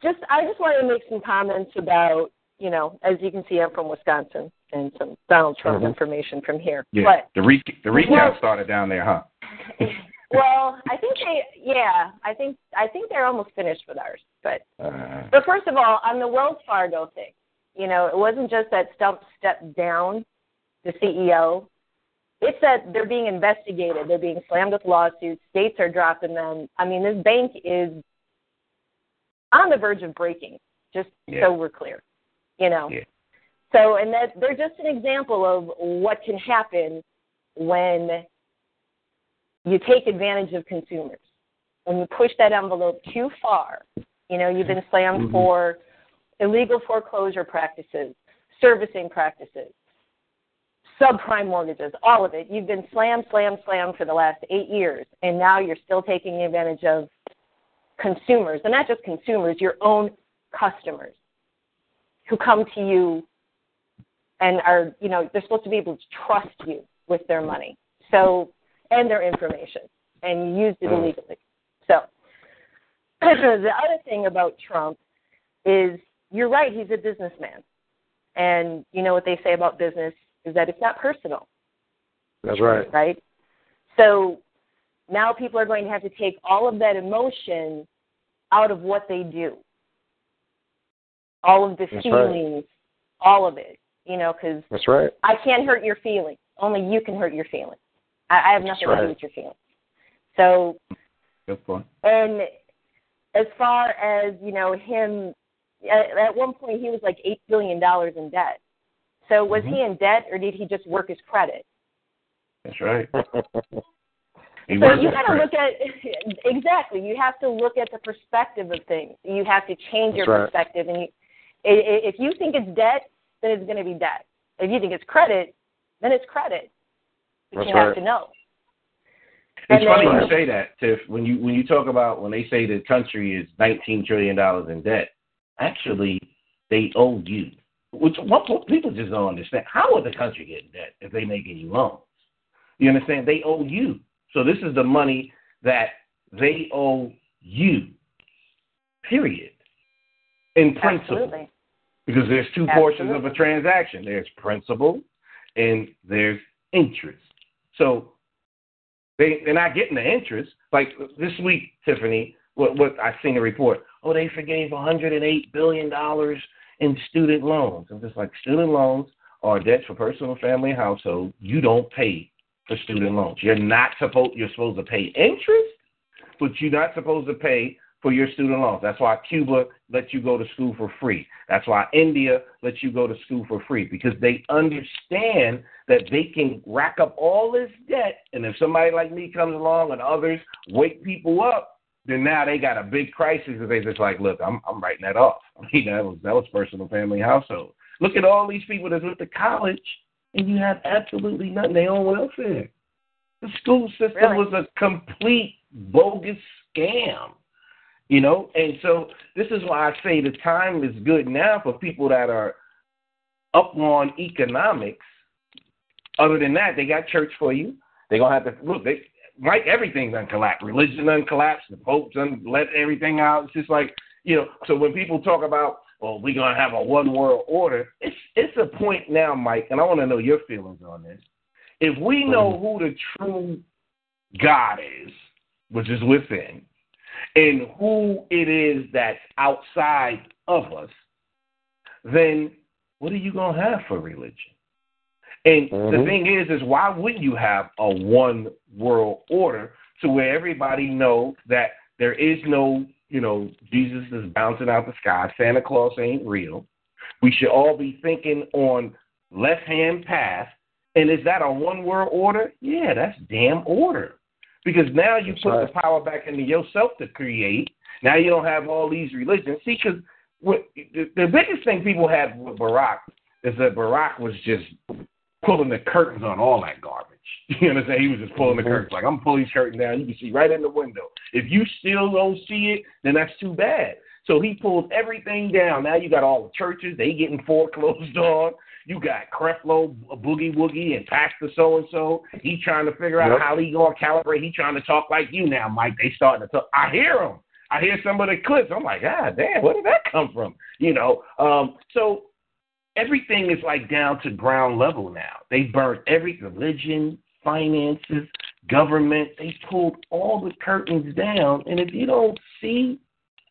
just I just wanted to make some comments about you know as you can see I'm from Wisconsin and some Donald Trump Mhm. information from here. yeah. But the re- the recap Well- started down there, huh? well, I think they yeah I think I think they're almost finished with ours, but. Uh, But first of all, on the Wells Fargo thing, you know, it wasn't just that Stumpf stepped down, the CEO. It's that they're being investigated. They're being slammed with lawsuits. States are dropping them. I mean, this bank is on the verge of breaking. Just Yeah. so we're clear, you know. Yeah. So, and that they're just an example of what can happen when you take advantage of consumers. When you push that envelope too far, you know, you've been slammed Mhm. for illegal foreclosure practices, servicing practices, subprime mortgages, all of it. You've been slammed, slammed, slammed for the last eight years, and now you're still taking advantage of consumers, and not just consumers, your own customers who come to you and are, you know, they're supposed to be able to trust you with their money. So, and their information, and used it Mm. illegally. So, the other thing about Trump is you're right, he's a businessman. And you know what they say about business is that it's not personal. That's right. Right? So now people are going to have to take all of that emotion out of what they do. All of the That's feelings, right. all of it. You know, because That's right. I can't hurt your feelings. Only you can hurt your feelings. I, I have nothing to do with your feelings. So Good point. and as far as you know, him at, at one point he was like eight billion dollars in debt. So was Mhm. he in debt, or did he just work his credit? That's right. He so you got to look at exactly. You have to look at the perspective of things. You have to change your right. perspective, and you, if you think it's debt, then it's going to be debt. If you think it's credit, then it's credit. But That's you have to know. It's And funny then- you say that, Tiff. When you when you talk about when they say the country is nineteen trillion dollars in debt, actually they owe you. Which what, what people just don't understand. How would the country get in debt if they make any loans? You understand? They owe you. So this is the money that they owe you. Period. In principle. Absolutely. Because there's two portions of a transaction. There's principal and there's interest. So they they're not getting the interest. Like this week, Tiffany, what what I seen the report. Oh, they forgave 108 billion dollars in student loans. I'm just like student loans are debt for personal, family, and household. You don't pay for student loans. You're not supposed you're supposed to pay interest, but you're not supposed to pay for your student loans. That's why Cuba lets you go to school for free. That's why India lets you go to school for free because they understand that they can rack up all this debt, and if somebody like me comes along and others wake people up, then now they got a big crisis because they just like, look, I'm I'm writing that off. I mean, that was that was personal, family, household. Look at all these people that's went to college, and you have absolutely nothing. They own welfare. The school system Really? was a complete bogus scam. You know, and so this is why I say the time is good now for people that are up on economics. Other than that, they got church for you. They're gonna have to look. They like everything's done collapse. Religion done collapse. The Pope done let everything out. It's just like you know. So when people talk about, oh, well, we're gonna have a one world order, it's it's a point now, Mike, and I want to know your feelings on this. If we know mm-hmm. who the true God is, which is within, and who it is that's outside of us, then what are you going to have for religion? And the Mhm. thing is, is why wouldn't you have a one world order to where everybody knows that there is no, you know, Jesus is bouncing out the sky. Santa Claus ain't real. We should all be thinking on left hand path. And is that a one world order? Yeah, that's damn order. Because now you That's put right. the power back into yourself to create. Now you don't have all these religions. See, because the, the biggest thing people had with Barack is that Barack was just pulling the curtains on all that garbage. You understand? He was just pulling the Mhm. curtains. Like, I'm pulling these curtains down. You can see right in the window. If you still don't see it, then that's too bad. So he pulled everything down. Now you got all the churches. They getting foreclosed on. You got Creflo, Boogie Woogie, and Pastor so and so. He trying to figure out Yep. how he gonna calibrate. He trying to talk like you now, Mike. They starting to talk. I hear him. I hear some of the clips. I'm like, ah, damn, where did that come from? You know. Um, so everything is like down to ground level now. They burnt every religion, finances, government. They pulled all the curtains down, and if you don't see,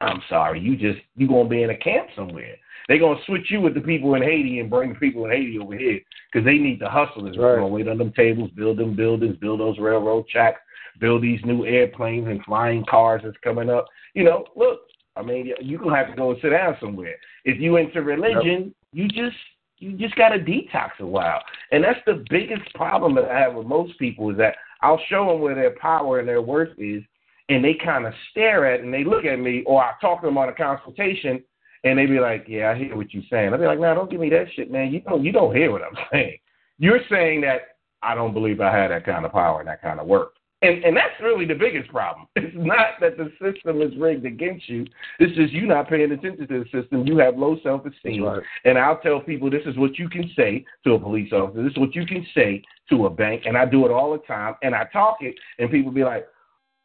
I'm sorry, you just you gonna be in a camp somewhere. They're gonna switch you with the people in Haiti and bring the people in Haiti over here because they need to hustle. Is Right. gonna wait on them tables, build them buildings, build those railroad tracks, build these new airplanes and flying cars that's coming up. You know, look, I mean, you gonna have to go and sit down somewhere. If you into religion, you just you just got to detox a while, and that's the biggest problem that I have with most people is that I'll show them where their power and their worth is, and they kind of stare at it and they look at me, or I talk to them on a consultation, and they be like, "Yeah, I hear what you're saying." I'll be like, "No, don't give me that shit, man. You don't you don't hear what I'm saying. You're saying that I don't believe I had that kind of power and that kind of work." And and that's really the biggest problem. It's not that the system is rigged against you. It's just you not paying attention to the system. You have low self esteem. Right. And I'll tell people this is what you can say to a police officer. This is what you can say to a bank. And I do it all the time. And I talk it, and people be like,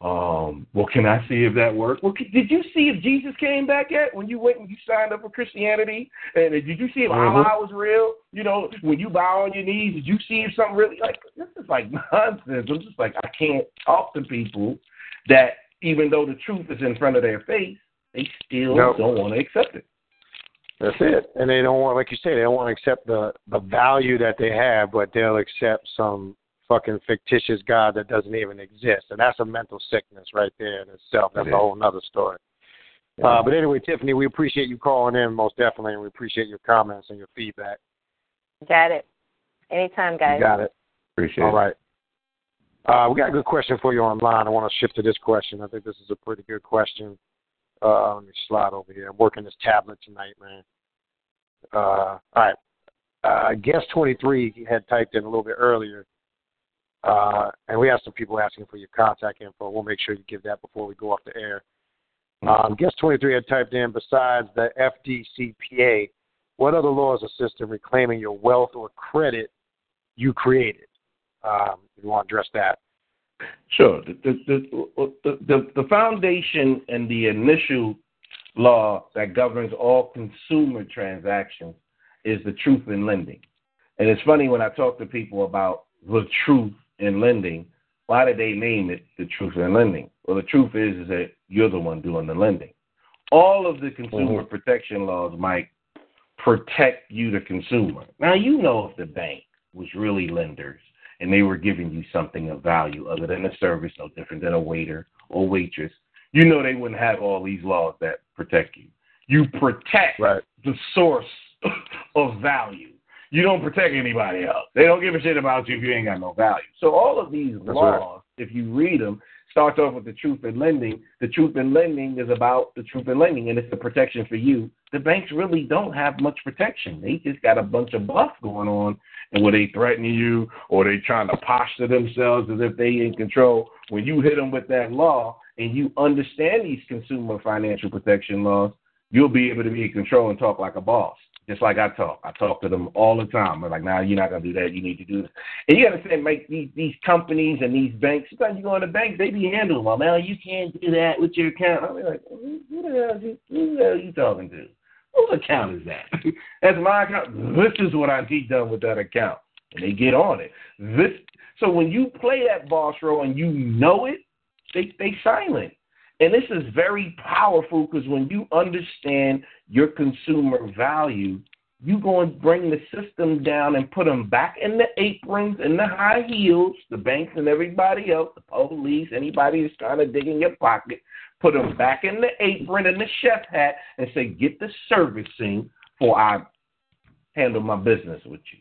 Um, well, can I see if that worked? Well, did you see if Jesus came back yet when you went and you signed up for Christianity? And did you see if mm-hmm. Allah was real? You know, when you bow on your knees, did you see if something really like this is like nonsense? I'm just like I can't talk to people that even though the truth is in front of their face, they still nope. don't want to accept it. That's it. And they don't want, like you say, they don't want to accept the the value that they have, but they'll accept some fucking fictitious God that doesn't even exist, and that's a mental sickness right there in itself. That's a whole other story. Yeah. Uh, but anyway, Tiffany, we appreciate you calling in most definitely, and we appreciate your comments and your feedback. Got it. Anytime, guys. You got it. Appreciate All it. All right. Uh, we got a good question for you online. I want to shift to this question. I think this is a pretty good question. Uh, let me slide over here. I'm working this tablet tonight, man. Uh, all right. Uh, guest 23 had typed in a little bit earlier, uh, and we have some people asking for your contact info. We'll make sure you give that before we go off the air. Um, guest 23 had typed in, besides the FDCPA, what other laws assist in reclaiming your wealth or credit you created? Um, if you want to address that. Sure. The, the, the, the, the foundation and the initial law that governs all consumer transactions is the truth in lending. And it's funny when I talk to people about the truth in lending, why did they name it the truth in lending? Well, the truth is, is that you're the one doing the lending. All of the consumer mm-hmm. protection laws, Mike, protect you, the consumer. Now, you know if the bank was really lenders and they were giving you something of value other than a service, no different than a waiter or waitress, you know they wouldn't have all these laws that protect you. You protect right. the source of value. You don't protect anybody else. They don't give a shit about you if you ain't got no value. So all of these That's laws, right. if you read them, starts off with the truth in lending. The truth in lending is about the truth in lending, and it's the protection for you. The banks really don't have much protection. They just got a bunch of bluff going on, and where they threatening you or they trying to posture themselves as if they in control. When you hit them with that law and you understand these consumer financial protection laws, you'll be able to be in control and talk like a boss just like I talk. I talk to them all the time. I'm like, nah, you're not gonna do that. You need to do this. And you gotta say, make these these companies and these banks. Sometimes you go in the bank, they be handling them. Well, you can't do that with your account. I'm like, who the hell is you, who the hell are you talking to? Whose account is that? That's my account. This is what I need done with that account, and they get on it. This. So when you play that boss role and you know it, they they silent. And this is very powerful because when you understand your consumer value, you go and bring the system down and put them back in the aprons and the high heels, the banks and everybody else, the police, anybody that's trying to dig in your pocket, put them back in the apron and the chef hat and say, get the servicing for I handle my business with you.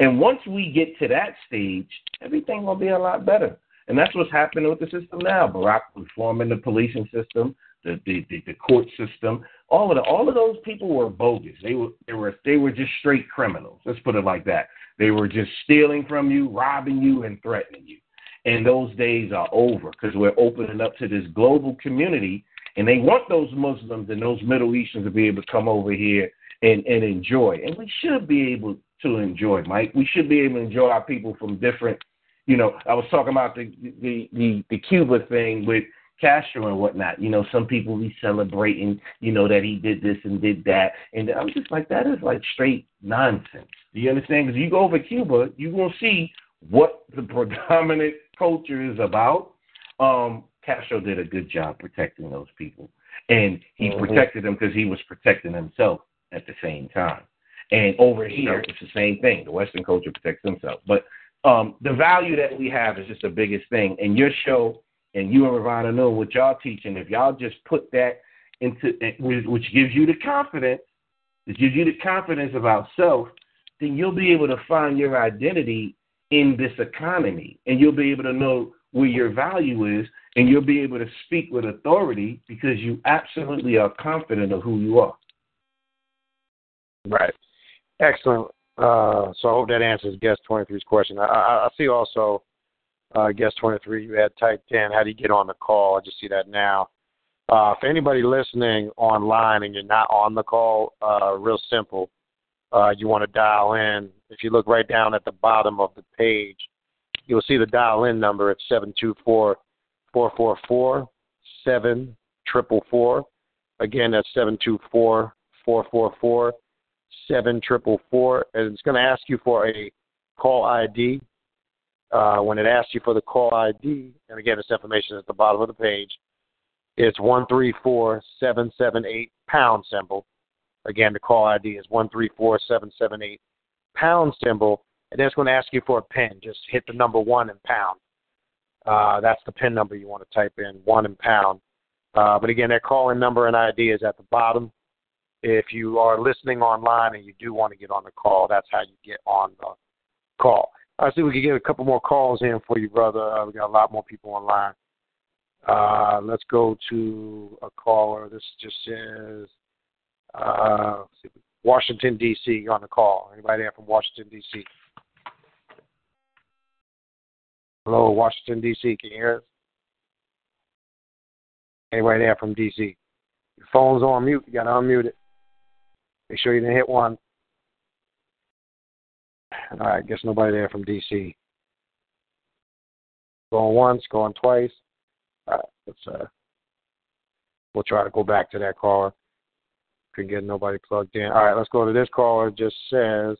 And once we get to that stage, everything will be a lot better. And that's what's happening with the system now. Barack reforming the policing system, the, the, the, the court system, all of the, all of those people were bogus. They were they were they were just straight criminals. Let's put it like that. They were just stealing from you, robbing you, and threatening you. And those days are over because we're opening up to this global community, and they want those Muslims and those Middle Easterns to be able to come over here and, and enjoy. And we should be able to enjoy, Mike. We should be able to enjoy our people from different you know, I was talking about the the the, the Cuba thing with Castro and whatnot. You know, some people be celebrating, you know, that he did this and did that, and I'm just like, that is like straight nonsense. Do you understand? Because you go over Cuba, you gonna see what the predominant culture is about. Um, Castro did a good job protecting those people, and he mm-hmm. protected them because he was protecting himself at the same time. And over here, it's the same thing. The Western culture protects themselves, but um, the value that we have is just the biggest thing. And your show and you and Ravana know what y'all teaching. If y'all just put that into, which gives you the confidence, it gives you the confidence about self, then you'll be able to find your identity in this economy, and you'll be able to know where your value is, and you'll be able to speak with authority because you absolutely are confident of who you are. Right. Excellent. Uh, so I hope that answers guest 23's question. I, I, I see also uh, guest 23, you had typed in, how do you get on the call? I just see that now. Uh, for anybody listening online and you're not on the call, uh, real simple. Uh, you want to dial in. If you look right down at the bottom of the page, you'll see the dial in number at 724 four four four seven triple four. Again, that's seven two four four four four seven triple four, and it's going to ask you for a call ID. Uh, when it asks you for the call ID, and again, this information is at the bottom of the page, it's one three four seven seven eight pound symbol. Again, the call ID is one three four seven seven eight pound symbol, and then it's going to ask you for a PIN. Just hit the number one and pound. Uh, that's the PIN number you want to type in, one and pound. Uh, but again, that calling number and ID is at the bottom. If you are listening online and you do want to get on the call, that's how you get on the call. I see we can get a couple more calls in for you, brother. Uh, we got a lot more people online. Uh, let's go to a caller. This just says uh, Washington D.C. on the call. Anybody there from Washington D.C.? Hello, Washington D.C. Can you hear us? Anybody there from D.C.? Your phone's on mute. You got to unmute it. Make sure you didn't hit one. All right, guess nobody there from DC. Going once, going twice. All right, let's uh, we'll try to go back to that caller. Couldn't get nobody plugged in. All right, let's go to this caller. It just says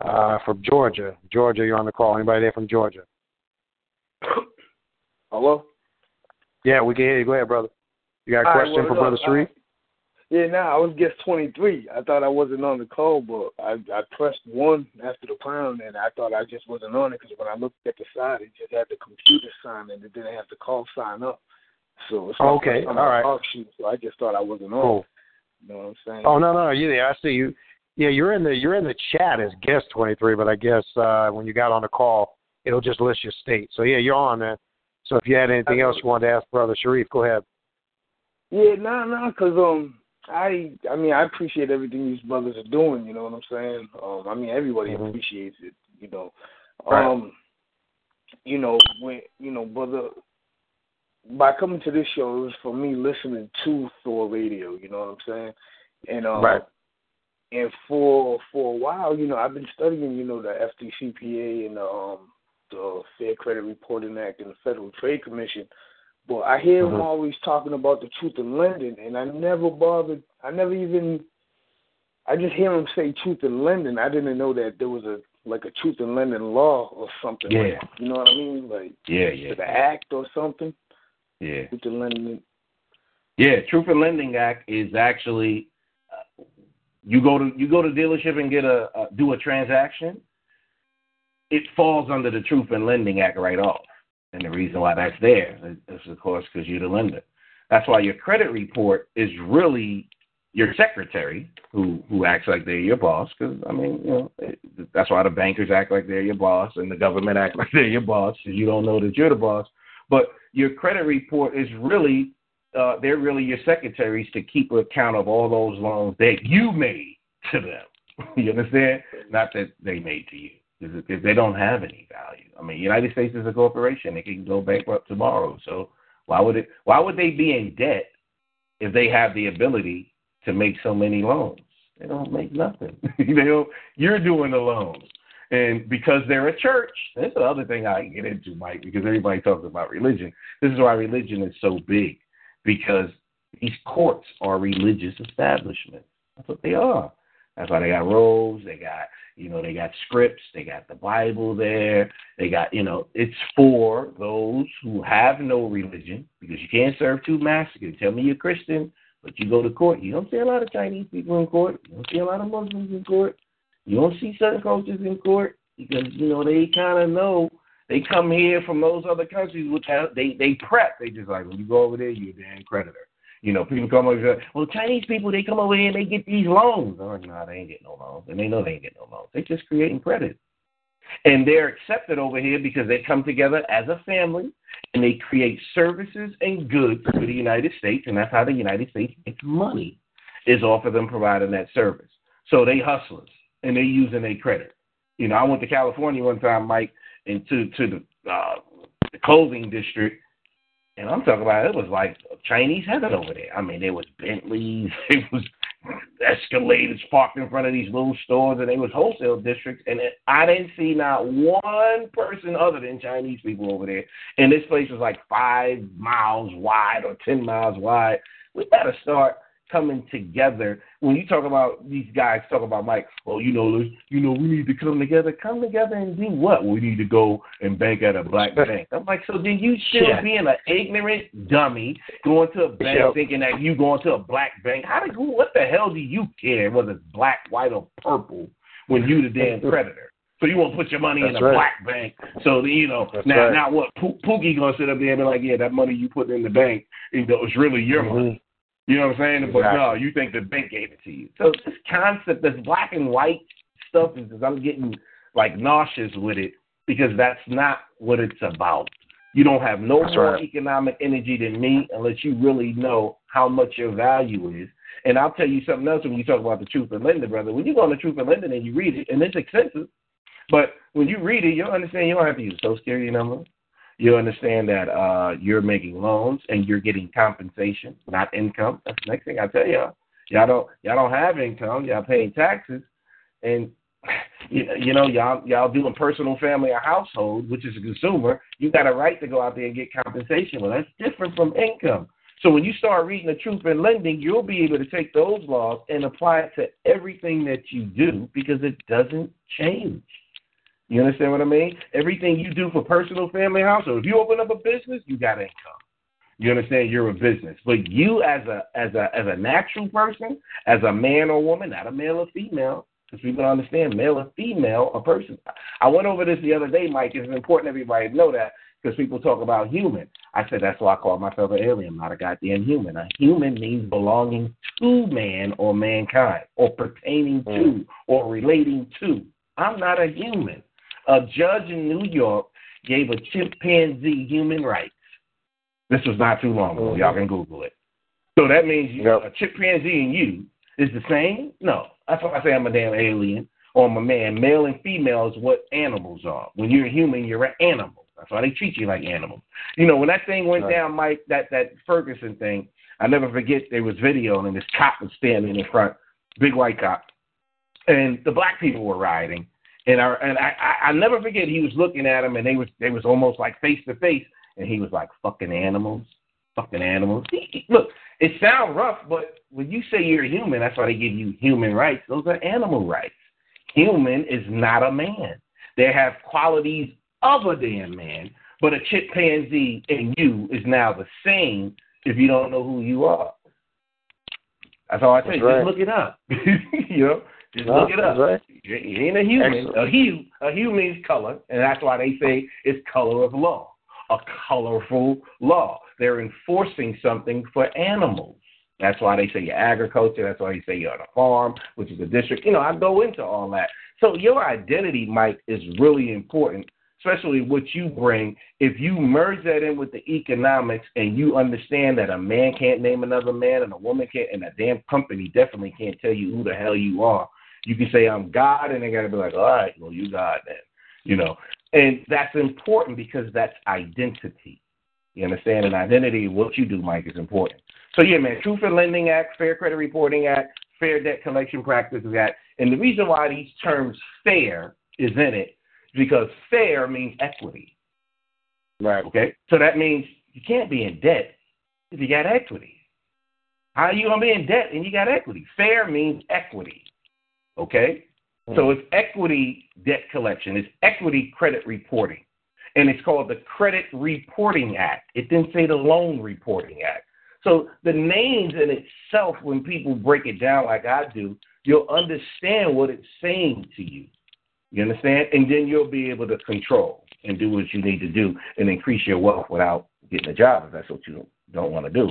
uh, from Georgia. Georgia, you're on the call. Anybody there from Georgia? Hello. Yeah, we can hear you. Go ahead, brother. You got a All right, question well, for Brother Shariff? Yeah, no, I was guest 23. I thought I wasn't on the call, but I I pressed one after the pound, and I thought I just wasn't on it because when I looked at the side, it just had the computer sign, and it didn't have the call sign up. So it's Okay, all my talk sheet, so I just thought I wasn't on. Cool. You know what I'm saying? Oh no, no, you there? I see you. Yeah, you're in the you're in the chat as guest 23, but I guess uh, when you got on the call, it'll just list your state. So yeah, you're on there. So if you had anything else you wanted to ask Brother Shariff, go ahead. Yeah, no, no, because um, I I mean I appreciate everything these brothers are doing. You know what I'm saying? Um, I mean everybody Mhm. appreciates it. You know, Right. um, you know when you know, brother. By coming to this show, it was for me listening to Thor Radio. You know what I'm saying? And um, Right. and for for a while, you know, I've been studying, you know, the FDCPA and the um the Fair Credit Reporting Act and the Federal Trade Commission. But I hear Mhm. them always talking about the truth in lending, and I never bothered. I never even. I just hear him say truth in lending. I didn't know that there was a like a truth in lending law or something. Yeah. Like, you know what I mean? Like Yeah, yeah, the act or something. yeah. Truth in lending. Yeah, Truth in Lending Act is actually uh, you go to you go to dealership and get a, a do a transaction. It falls under the Truth in Lending Act right off, and the reason why that's there is of course because you're the lender. That's why your credit report is really your secretary who who acts like they're your boss. Because I mean, you know, that's why the bankers act like they're your boss and the government act like they're your boss because you don't know that you're the boss. But your credit report is really uh, they're really your secretaries to keep account of all those loans that you made to them. you understand? Not that they made to you, because they don't have any value. I mean, United States is a corporation; it can go bankrupt tomorrow. So why would it? Why would they be in debt if they have the ability to make so many loans? They don't make nothing. they don't. You're doing the loans. And because they're a church, that's the other thing I get into, Mike, because everybody talks about religion. This is why religion is so big, because these courts are religious establishments. That's what they are. That's why they got robes, they got, you know, they got scripts, they got the Bible there, they got, you know, it's for those who have no religion, because you can't serve two masters. You tell me you're Christian, but you go to court. You don't see a lot of Chinese people in court. You don't see a lot of Muslims in court. You don't see certain cultures in court because you know they kind of know they come here from those other countries, which have, they they prep. They just like when you go over there, you're a damn creditor. You know, people come over here. Well, Chinese people they come over here and they get these loans. Oh no, they ain't getting no loans, and they know they ain't getting no loans. They just creating credit, and they're accepted over here because they come together as a family and they create services and goods for the United States, and that's how the United States makes money is off of them providing that service. So they hustlers and they using their credit. You know, I went to California one time, Mike, and to to the uh, the clothing district, and I'm talking about it was like Chinese heaven over there. I mean, there was Bentleys, it was Escalades parked in front of these little stores, and they was wholesale districts. And it, I didn't see not one person other than Chinese people over there. And this place was like five miles wide or ten miles wide. We got to start coming together. When you talk about these guys talk about Mike, well, you know, you know, we need to come together. Come together and do what? We need to go and bank at a black bank. I'm like, so then you still yeah. being an ignorant dummy going to a bank thinking that you going to a black bank? How do what the hell do you care whether it's black, white, or purple when you the damn creditor? So you want to put your money That's in a right. black bank. So you know That's now right. now what? Pookie gonna sit up there and be like, yeah, that money you put in the bank, you know, it's really your Mm-hmm. money. You know what I'm saying? But no, you think the bank gave it to you. So this concept, this black and white stuff, is I'm getting like nauseous with it because that's not what it's about. You don't have no That's more right. economic energy than me unless you really know how much your value is. And I'll tell you something else when you talk about the truth in lending, brother. When you go on the truth in lending and you read it, and it's expensive, but when you read it, you'll understand you don't have to use a social security number. You'll understand that uh, you're making loans and you're getting compensation, not income. That's the next thing I tell y'all. Y'all don't y'all don't have income. Y'all paying taxes, and you you know y'all y'all doing personal, family, or household, which is a consumer. You got a right to go out there and get compensation. Well, that's different from income. So when you start reading the truth in lending, you'll be able to take those laws and apply it to everything that you do because it doesn't change. You understand what I mean? Everything you do for personal, family, household. If you open up a business, you got income. You understand you're a business, but you as a as a as a natural person, as a man or woman, not a male or female, because people don't understand male or female, a person. I went over this the other day, Mike. It's important everybody know that because people talk about human. I said that's why I call myself an alien, not a goddamn human. A human means belonging to man or mankind, or pertaining to, mm. or relating to. I'm not a human. A judge in New York gave a chimpanzee human rights. This was not too long ago. Mm-hmm. Y'all can Google it. So that means you, a chimpanzee and you is the same? No. That's why I say I'm a damn alien or I'm a man. Male and female is what animals are. When you're a human, you're an animal. That's why they treat you like animals. You know, when that thing went Right. down, Mike, that, that Ferguson thing, I never forget there was video and this cop was standing in front, big white cop, and the black people were rioting. And I and I, I I never forget he was looking at him and they was they was almost like face to face and he was like fucking animals, fucking animals. He- he- Look, it sounds rough, but when you say you're a human, that's why they give you human rights. Those are animal rights. Human is not a man. They have qualities of a damn man, but a chimpanzee and you is now the same if you don't know who you are. That's all I say. That's Just look it up. you know, just No, look it up. right. You ain't a human. Excellent. A hue, a hue means color, and that's why they say it's color of law. A colorful law. They're enforcing something for animals. That's why they say you're agriculture. That's why they say you're on a farm, which is a district. You know, I go into all that. So your identity, Mike, is really important, especially what you bring. If you merge that in with the economics and you understand that a man can't name another man and a woman can't, and a damn company definitely can't tell you who the hell you are. You can say I'm God, and they got to be like, all right, well you God then, you know. And that's important because that's identity. You understand? And identity, what you do, Mike, is important. So yeah, man, Truth in Lending Act, Fair Credit Reporting Act, Fair Debt Collection Practices Act, and the reason why these terms fair is in it is because fair means equity. Right. Okay? So that means you can't be in debt if you got equity. How are you gonna be in debt and you got equity? Fair means equity. Okay? Mm. So it's equity debt collection. It's equity credit reporting. And it's called the Credit Reporting Act. It didn't say the Loan Reporting Act. So the names in itself, when people break it down like I do, you'll understand what it's saying to you. You understand? And then you'll be able to control and do what you need to do and increase your wealth without getting a job if that's what you don't want to do.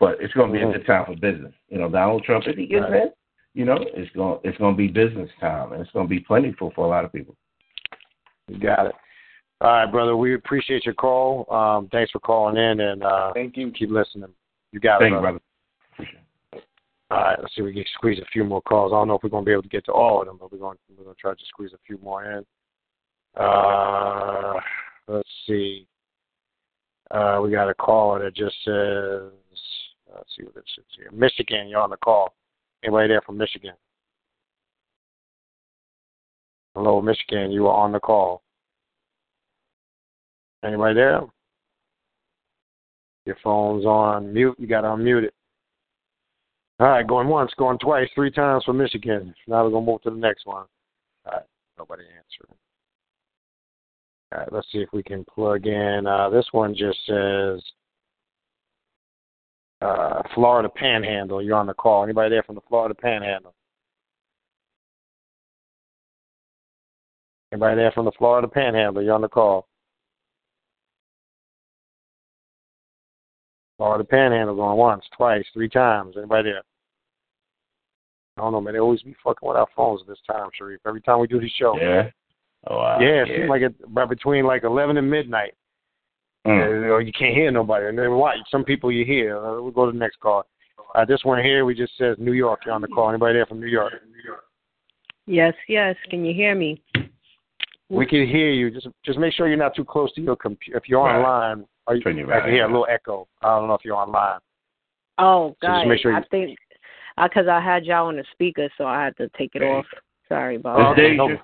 But it's going to be a good mm-hmm. time for business. You know, Donald Trump, if he gets Right. In, you know, it's going it's going to be business time and it's going to be plentiful for a lot of people. You got it. All right, brother. We appreciate your call. Um, thanks for calling in, and uh, thank you. Keep listening. You got Thank it, you, brother. brother. All right, let's see if we can squeeze a few more calls. I don't know if we're going to be able to get to all of them, but we're going we're going to try to squeeze a few more in. Uh, let's see. Uh, we got a caller that just says, let's see what this says here. Michigan, you're on the call. Anybody there from Michigan? Hello, Michigan. You are on the call. Anybody there? Your phone's on mute. You got to unmute it. All right, going once, going twice, three times for Michigan. Now we're going to move to the next one. All right, nobody answering. All right, let's see if we can plug in. Uh, this one just says uh, Florida Panhandle. You're on the call. Anybody there from the Florida Panhandle? Anybody there from the Florida Panhandle? You're on the call. Florida Panhandle going once, twice, three times. Anybody there? I don't know, man. They always be fucking with our phones this time, Shariff. Every time we do these shows. Yeah. Oh wow. Yeah, it yeah. seems like it by between like eleven and midnight. Mm. Uh, or you can't hear nobody. And then what? Some people you hear. Uh, we'll go to the next call. Uh, this one here, we just says New York. You're on the call. Anybody there from New York? Yes, yes. Can you hear me? We can hear you. Just just make sure you're not too close to your computer. If you're Right. online, or you, Turn your I can hear a little echo. I don't know if you're online. Oh, just God. make sure you- I think because I had y'all on the speaker, so I had to take it There off. Sorry about Miss that. Okay, no-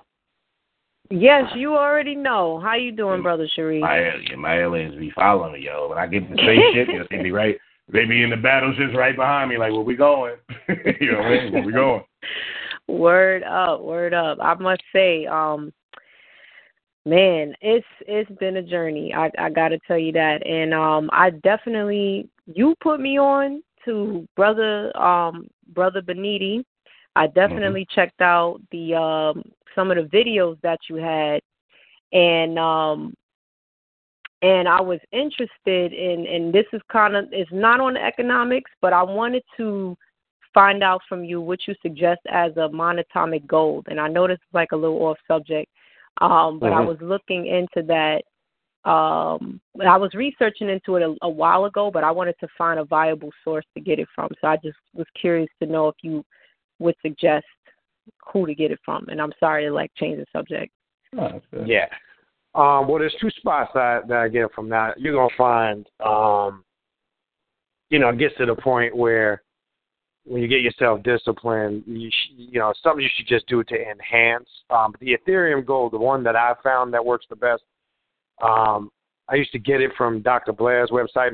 Yes, you already know. How you doing, brother Shariff? my alien, my aliens be following me, yo. When I get to the spaceship, yo, they be right, they be in the battleships right behind me, like where we going? you know what I mean? Where we going? Word up, word up. I must say, um, man, it's it's been a journey. I I got to tell you that, and um, I definitely you put me on to brother um brother Beniti. I definitely checked out the um some of the videos that you had, and um and I was interested in and this is kind of it's not on the economics, but I wanted to find out from you what you suggest as a monatomic gold. And I know this is like a little off subject, um, but I Mhm. was looking into that. Um, but I was researching into it a, a while ago, but I wanted to find a viable source to get it from. So I just was curious to know if you would suggest who to get it from. And I'm sorry to like change the subject. Oh. Yeah. Um, well, there's two spots that, that I get from that. You're gonna find, um, you know, it gets to the point where when you get yourself disciplined, you sh- you know, something you should just do to enhance. Um, the Etherium Gold, the one that I found that works the best. Um, I used to get it from Dr. Blair's website,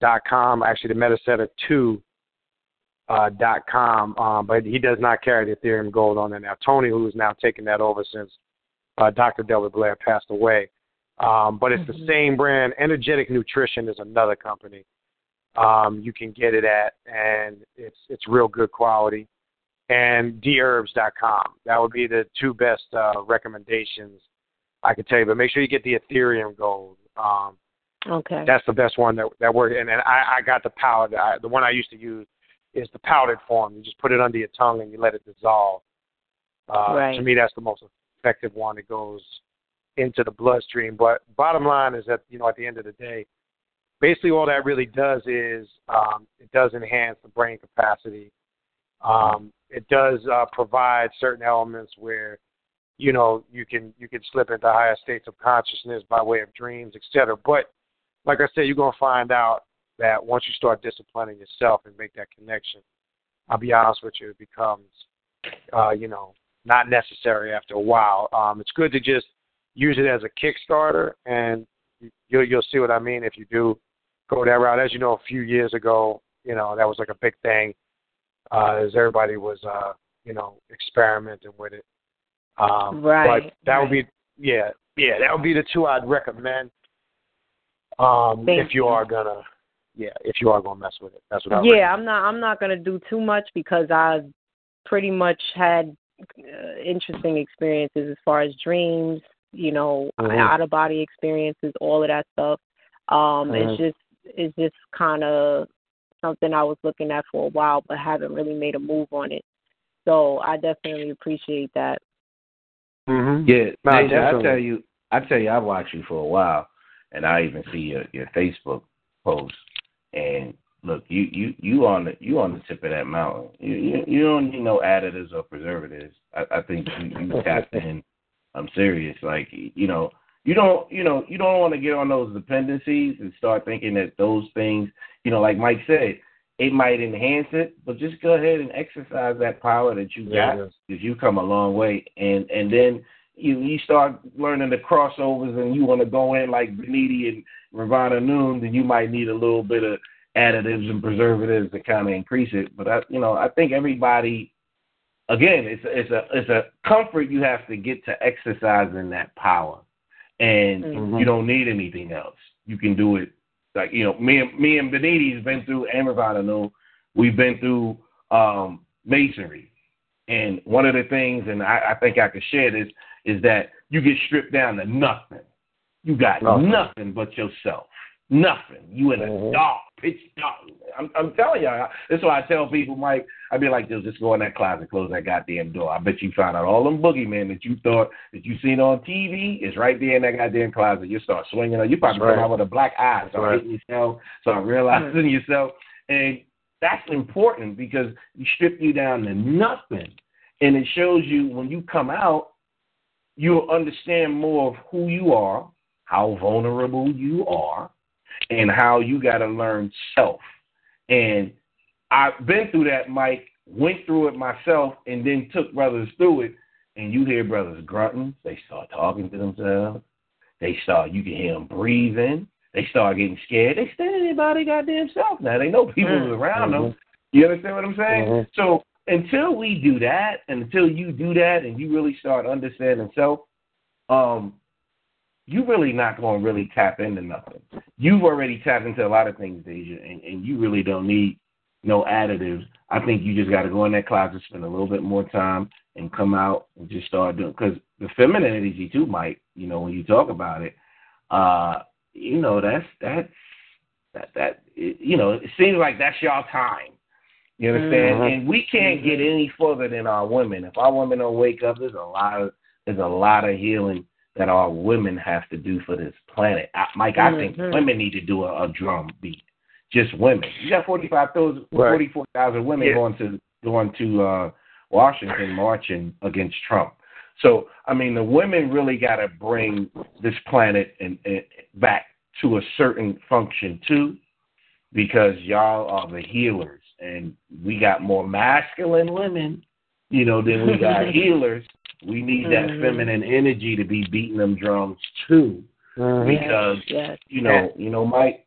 Metaseta.com. Actually, the Metaseta two uh, dot com, um, but he does not carry the Etherium Gold on there now. Tony, who is now taking that over since uh, Dr. Delbert Blair passed away. Um, but it's the same brand. Energetic Nutrition is another company. Um, you can get it at, and it's it's real good quality. And dherbs.com. That would be the two best uh, recommendations I could tell you. But make sure you get the Etherium Gold. Um, Okay. that's the best one that that works. And then I, I got the powder. I, the one I used to use is the powdered form. You just put it under your tongue and you let it dissolve. Uh, Right. To me, that's the most effective one. It goes into the bloodstream. But bottom line is that you know at the end of the day, basically all that really does is um, it does enhance the brain capacity. Um, it does uh, provide certain elements where you know you can you can slip into higher states of consciousness by way of dreams, et cetera. But like I said, you're gonna find out that once you start disciplining yourself and make that connection, I'll be honest with you, it becomes uh, you know not necessary after a while. Um, it's good to just use it as a Kickstarter, and you'll you'll see what I mean if you do go that route. As you know, a few years ago, you know that was like a big thing, uh, as everybody was uh, you know experimenting with it. Um, Right, But that would be yeah yeah that would be the two I'd recommend. Um, Thank if you are gonna yeah if you are gonna mess with it, that's what I yeah, I'm not. I'm not gonna do too much because I pretty much had uh, interesting experiences as far as dreams, you know, Mhm. out of body experiences, all of that stuff. Um, Mhm. It's just it's just kind of something I was looking at for a while, but haven't really made a move on it. So I definitely appreciate that. Mm-hmm. Yeah, No, Deja, I tell you, I tell you, I watched you for a while, and I even see your your Facebook posts. And look, you you you on the you on the tip of that mountain. You you, you don't need no additives or preservatives. I, I think you, you tapped in. I'm serious. Like you know, you don't you know you don't want to get on those dependencies and start thinking that those things. You know, like Mike said, it might enhance it, but just go ahead and exercise that power that you got because you come a long way, and and then you you start learning the crossovers, and you want to go in like Beniti and Ravana Noon, then you might need a little bit of additives and preservatives to kind of increase it. But I, you know, I think everybody, again, it's a, it's a it's a comfort you have to get to exercising that power, and Mhm. you don't need anything else. You can do it like you know, me and me and Beniti's been through and Ravana Noon, we've been through um masonry. And one of the things, and I, I think I could share this, is that you get stripped down to nothing. You got Nothing. nothing but yourself. Nothing. You in a mm-hmm. dark, pitch dark. I'm, I'm telling y'all. That's why I tell people, Mike. I'd be like, "Dude, just go in that closet, close that goddamn door. I bet you find out all them boogeymen that you thought that you seen on TV is right there in that goddamn closet. You start swinging. On. You probably That's come out with a black eye, start right. hitting yourself, start realizing yourself, and that's important because you strip you down to nothing, and it shows you when you come out, you'll understand more of who you are, how vulnerable you are, and how you got to learn self. And I've been through that, Mike. Went through it myself, and then took brothers through it. And you hear brothers grunting. They start talking to themselves. They start. You can hear them breathing. They start getting scared. They by their goddamn self now. They know people Mm. is around them. You understand what I'm saying? Mhm. So until we do that, and until you do that, and you really start understanding self, um, you really not going to really tap into nothing. You've already tapped into a lot of things, Deja, and, and you really don't need no additives. I think you just got to go in that closet, spend a little bit more time, and come out and just start doing. Because the feminine energy too, Mike. You know, when you talk about it, uh, you know that's that's that that it, you know it seems like that's y'all time. You understand? Mhm. And we can't get any further than our women. If our women don't wake up, there's a lot of there's a lot of healing that our women have to do for this planet. I, Mike, I think Mhm. women need to do a, a drum beat. Just women. You got 45,000 Right. 44,000 women Yeah. going to going to uh, Washington marching against Trump. So I mean, the women really got to bring this planet and, and back to a certain function too, because y'all are the healers, and we got more masculine women, you know, than we got healers. We need that Mhm. feminine energy to be beating them drums too, Mhm. because Yes. you know, you know, Mike.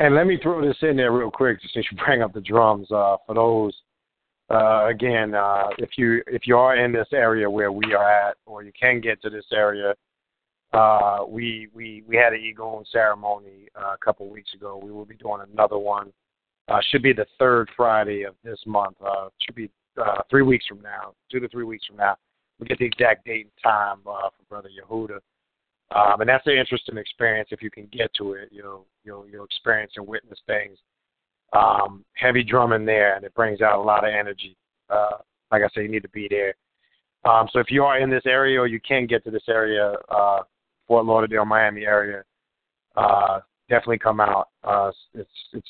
And let me throw this in there real quick, just since you bring up the drums. Uh, for those, uh, again, uh, if you if you are in this area where we are at, or you can get to this area, uh, we we we had an Egun ceremony uh, a couple weeks ago. We will be doing another one. Uh, should be the third Friday of this month. Uh, should be uh, three weeks from now, two to three weeks from now. We'll get the exact date and time uh, from Brother Yehuda. Um, and that's an interesting experience if you can get to it. You'll you'll you'll experience and witness things. Um, heavy drumming there, and it brings out a lot of energy. Uh, like I say, you need to be there. Um, so if you are in this area or you can get to this area, uh, Fort Lauderdale, Miami area, uh, definitely come out. Uh, it's it's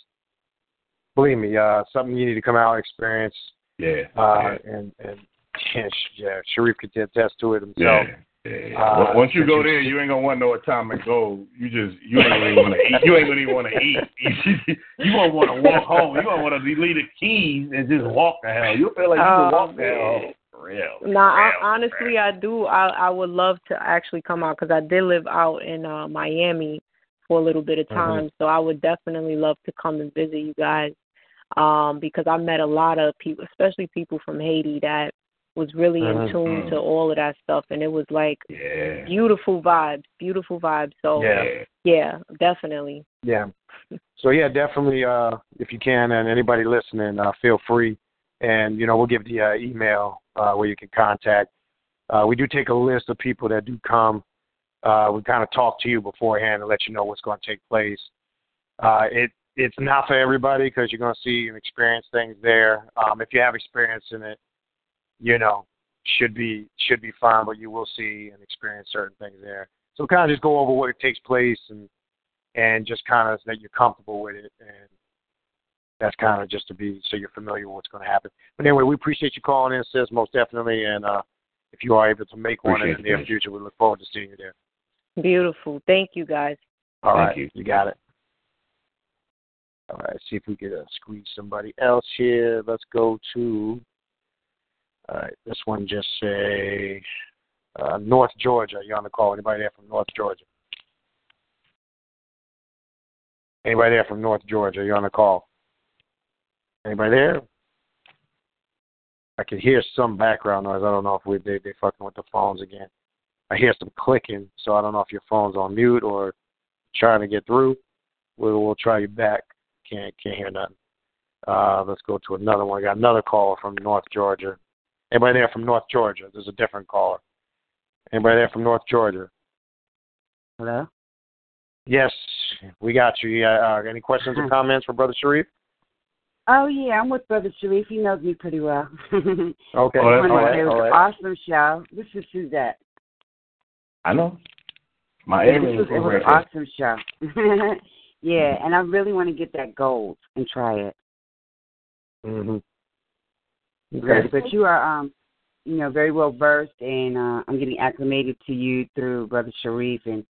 believe me, uh, something you need to come out experience. Yeah. Uh, and and yeah, Sh- yeah, Shariff could attest to it himself. Yeah. Yeah. Uh, Once you go you- there, you ain't gonna want no atomic gold. You just you ain't gonna even want to eat. You ain't gonna even want to eat. you gonna want to walk home. You gonna want to delete the keys and just walk the hell. You feel like you Oh, can walk the hell home. For real. Nah, I, real, honestly, I do. I I would love to actually come out because I did live out in uh Miami for a little bit of time, so I would definitely love to come and visit you guys. Um, because I met a lot of people, especially people from Haiti, that was really in Mhm. tune to all of that stuff, and it was like Yeah. beautiful vibes, beautiful vibes. So Yeah. yeah, definitely. Yeah. So yeah, definitely. Uh, if you can, and anybody listening, uh, feel free. And you know, we'll give the uh, email uh, where you can contact. Uh, we do take a list of people that do come. Uh, we kind of talk to you beforehand and let you know what's going to take place. Uh, it it's not for everybody because you're going to see and experience things there. Um, if you have experience in it, you know, should be should be fine, but you will see and experience certain things there. So kind of just go over what it takes place and and just kind of that you're comfortable with it, and that's kind of just to be so you're familiar with what's going to happen. But anyway, we appreciate you calling in, sis, most definitely, and uh, if you are able to make one in the near it. future, we look forward to seeing you there. Beautiful. Thank you guys. All Thank right, you. you got it. All right, see if we can uh, squeeze somebody else here. Let's go to. This one just say uh, North Georgia. You on the call? Anybody there from North Georgia? Anybody there from North Georgia? You on the call? Anybody there? I can hear some background noise. I don't know if we they they fucking with the phones again. I hear some clicking, so I don't know if your phone's on mute or trying to get through. We'll we'll try you back. Can't can't hear nothing. Uh, let's go to another one. I got another call from North Georgia. Anybody there from North Georgia? There's a different caller. Anybody there from North Georgia? Hello? Yes, we got you. Yeah, uh, any questions or comments for Brother Shariff? Oh yeah, I'm with Brother Shariff. He knows me pretty well. Okay. I All wanted to right, it was an right. awesome show. This is Suzette. I know. My Yeah, alien this was, it was an awesome show. yeah, and I really want to get that gold and try it. Mm-hmm. But, but you are, um, you know, very well versed, and uh, I'm getting acclimated to you through Brother Shariff, and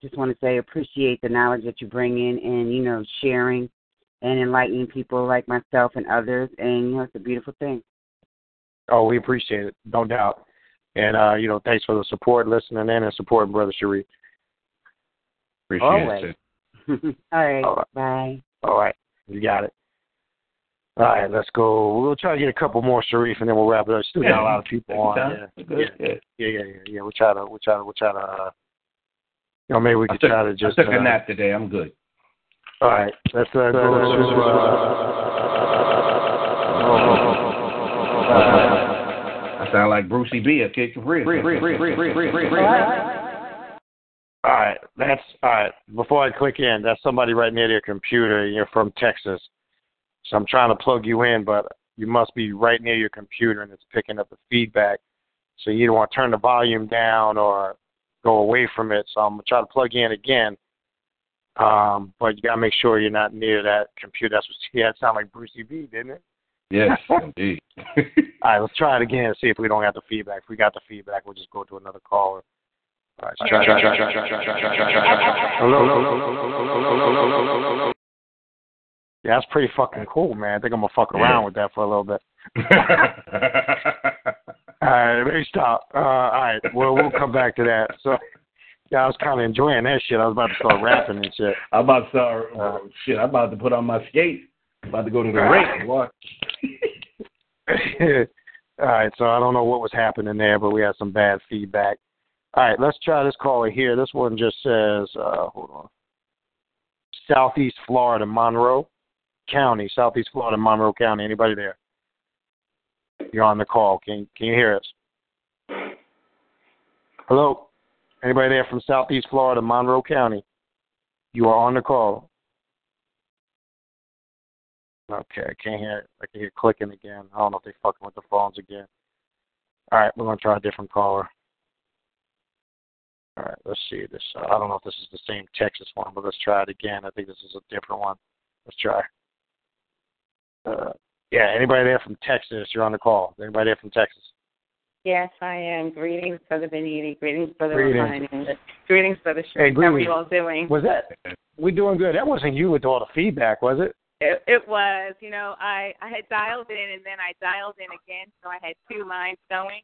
just want to say appreciate the knowledge that you bring in, and you know, sharing and enlightening people like myself and others, and you know, it's a beautiful thing. Oh, we appreciate it, no doubt. And uh, you know, thanks for the support, listening in, and supporting Brother Shariff. Appreciate Always. it. All right, All right. bye. All right, you got it. All right, let's go. We'll try to get a couple more Shariff, and then we'll wrap it up. Still got a lot of people on. your Yeah, yeah, yeah. yeah, yeah, yeah, yeah. We'll try to, we'll try to, we'll try to. Uh, you know, maybe we I could took, try to just. I took uh, a nap today. I'm good. All right, let's uh, go to. Uh, I sound like Brucie B. at Kid Capri. All right, that's all right. Before I click in, that's somebody right near their computer. You're from Texas, so I'm trying to plug you in, but you must be right near your computer, and it's picking up the feedback. So you either want to turn the volume down or go away from it. So I'm gonna try to plug you in again. Um, but you gotta make sure you're not near that computer. That's what yeah, it sounded like Brucie B, didn't it? Yes, indeed. All right, let's try it again and see if we don't have the feedback. If we got the feedback, we'll just go to another caller. All right, let's try, try, try, try, try, try, try, try, try, try. Hello, hello, hello, hello, hello, hello, hello, hello. Yeah, that's pretty fucking cool, man. I think I'm gonna fuck around with that for a little bit. All right, let me stop. Uh, all right, well, we'll come back to that. So, yeah, I was kind of enjoying that shit. I was about to start rapping and shit. I'm about to start. Uh, shit, I'm about to put on my skates. About to go to the rink. All right, so I don't know what was happening there, but we had some bad feedback. All right, let's try this caller here. This one just says, uh, hold on, Southeast Florida, Monroe County, Southeast Florida, Monroe County. Anybody there? You're on the call. Can can you hear us? Hello, anybody there from Southeast Florida, Monroe County? You are on the call. Okay, I can't hear. It. I can hear clicking again. I don't know if they're fucking with the phones again. All right, we're gonna try a different caller. All right, let's see this. Uh, I don't know if this is the same Texas one, but let's try it again. I think this is a different one. Let's try. Uh, yeah, anybody there from Texas? You're on the call. Anybody there from Texas? Yes, I am. Greetings, Brother Beniti. Greetings, Brother Greetings. Greetings, Brother Hey, Shariff. How are you all doing? Was that? We doing good. That wasn't you with all the feedback, was it? It, it was. You know, I I had dialed in and then I dialed in again, so I had two lines going,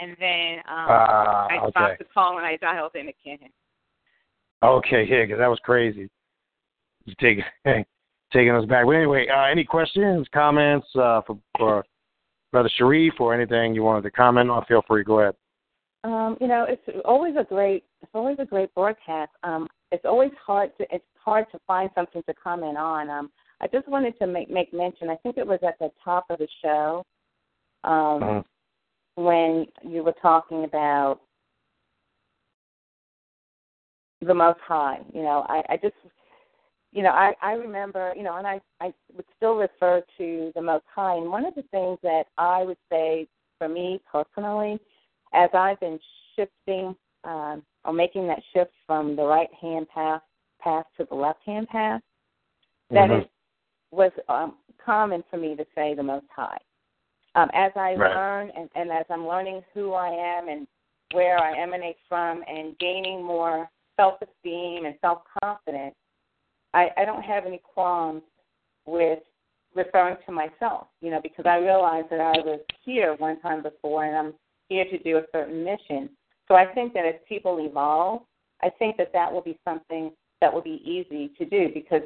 and then um, Ah, I okay. the call and I dialed in again. Okay, yeah, 'cause that was crazy. You taking taking us back. But anyway, uh, any questions, comments uh, for for Brother Shariff or anything you wanted to comment on? Feel free. Go ahead. Um, you know, it's always a great it's always a great broadcast. Um, it's always hard to it's hard to find something to comment on. Um, I just wanted to make make mention. I think it was at the top of the show um, Mhm. when you were talking about the Most High. You know, I, I just you know, I, I remember, you know, and I, I would still refer to the Most High. And one of the things that I would say for me personally, as I've been shifting um, or making that shift from the right hand path path to the left hand path, that Mhm. it was um, common for me to say the Most High. Um, as I Right. learn and, and as I'm learning who I am and where I emanate from and gaining more self esteem and self confidence, I, I don't have any qualms with referring to myself, you know, because I realized that I was here one time before and I'm here to do a certain mission. So I think that as people evolve, I think that that will be something that will be easy to do because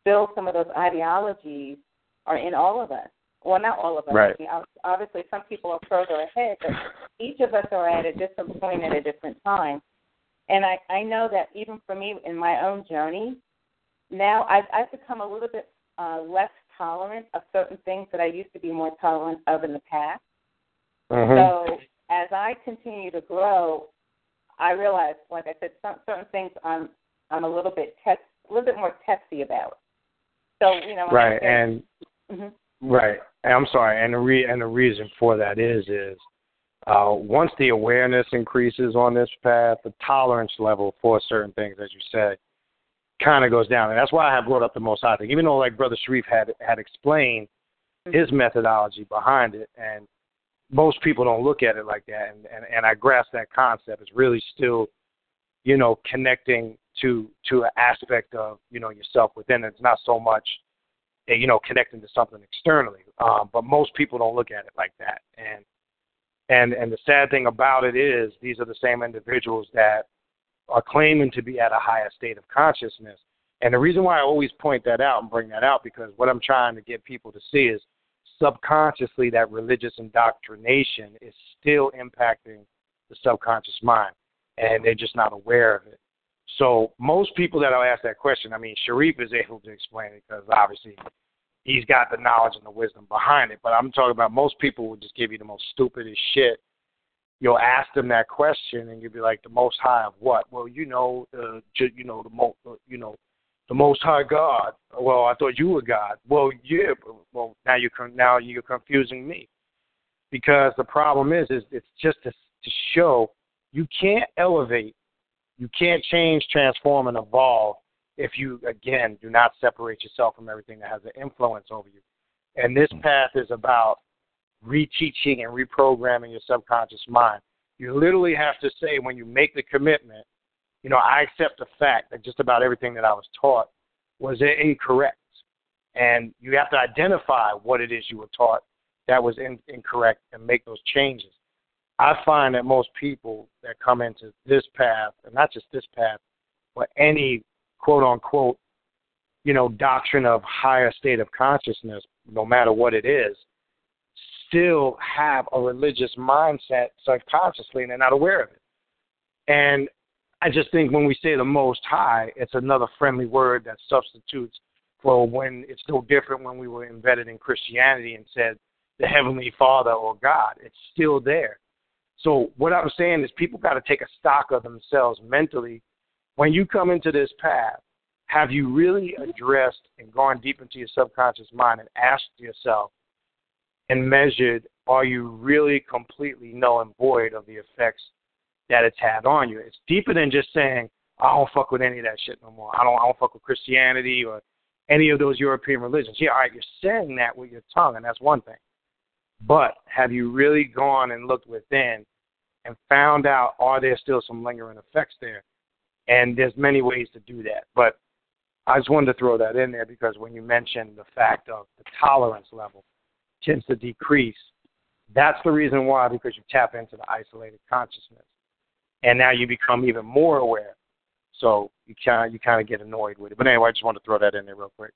still some of those ideologies are in all of us. Well, not all of us. Right. I mean, obviously, some people are further ahead, but each of us are at a different point at a different time. And I, I know that even for me in my own journey, now I've, I've become a little bit uh, less tolerant of certain things that I used to be more tolerant of in the past. Mm-hmm. So as I continue to grow, I realize, like I said, some, certain things I'm I'm a little bit test, a little bit more testy about. So you know, Right, and Mhm. right. And I'm sorry, and the re- and the reason for that is is uh, once the awareness increases on this path, the tolerance level for certain things, as you said, kind of goes down, and that's why I have brought up the Most High thing. Even though, like Brother Shariff had had explained his methodology behind it, and most people don't look at it like that, and and, and I grasp that concept. It's really still, you know, connecting to to an aspect of you know yourself within. It's not so much, eh, you know, connecting to something externally. Um, but most people don't look at it like that, and and and the sad thing about it is these are the same individuals that are claiming to be at a higher state of consciousness. And the reason why I always point that out and bring that out because what I'm trying to get people to see is subconsciously that religious indoctrination is still impacting the subconscious mind, and they're just not aware of it. So most people that I'll ask that question, I mean, Shariff is able to explain it because obviously he's got the knowledge and the wisdom behind it. But I'm talking about most people will just give you the most stupidest shit. You'll ask them that question, and you'll be like, "The Most High of what?" Well, you know, uh, ju- you know, the most, you know, the Most High God. Well, I thought you were God. Well, yeah. but- Well, now you're con- now you're confusing me because the problem is, is it's just to, to show you can't elevate, you can't change, transform, and evolve if you again do not separate yourself from everything that has an influence over you. And this path is about reteaching and reprogramming your subconscious mind. You literally have to say when you make the commitment, you know, I accept the fact that just about everything that I was taught was incorrect. And you have to identify what it is you were taught that was in, incorrect and make those changes. I find that most people that come into this path, and not just this path, but any quote unquote, you know, doctrine of higher state of consciousness, no matter what it is, still have a religious mindset subconsciously and they're not aware of it. And I just think when we say the most high, it's another friendly word that substitutes for when it's no different when we were embedded in Christianity and said the Heavenly Father or God. It's still there. So what I'm saying is people got to take a stock of themselves mentally. When you come into this path, have you really addressed and gone deep into your subconscious mind and asked yourself and measured, are you really completely null and void of the effects that it's had on you? It's deeper than just saying, I don't fuck with any of that shit no more. I don't I don't fuck with Christianity or any of those European religions. Yeah, all right, you're saying that with your tongue, and that's one thing. But have you really gone and looked within and found out are there still some lingering effects there? And there's many ways to do that. But I just wanted to throw that in there because when you mentioned the fact of the tolerance level tends to decrease, that's the reason why, because you tap into the isolated consciousness. And now you become even more aware. So you kind you kind of get annoyed with it. But anyway, I just wanted to throw that in there real quick.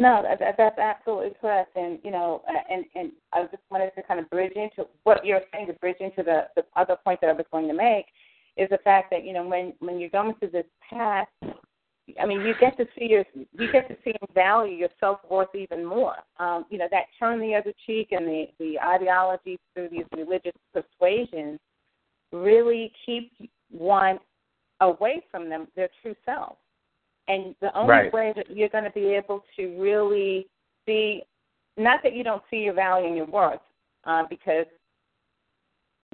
No, that, that, that's absolutely correct. And you know, and and I just wanted to kind of bridge into what you're saying to bridge into the the other point that I was going to make is the fact that you know when when you're going through this path, I mean, you get to see your you get to see and value your self worth even more. Um, you know, that turn the other cheek and the the ideology through these religious persuasions really keep one away from them their true self. And the only Right. way that you're going to be able to really see, not that you don't see your value and your worth, uh, because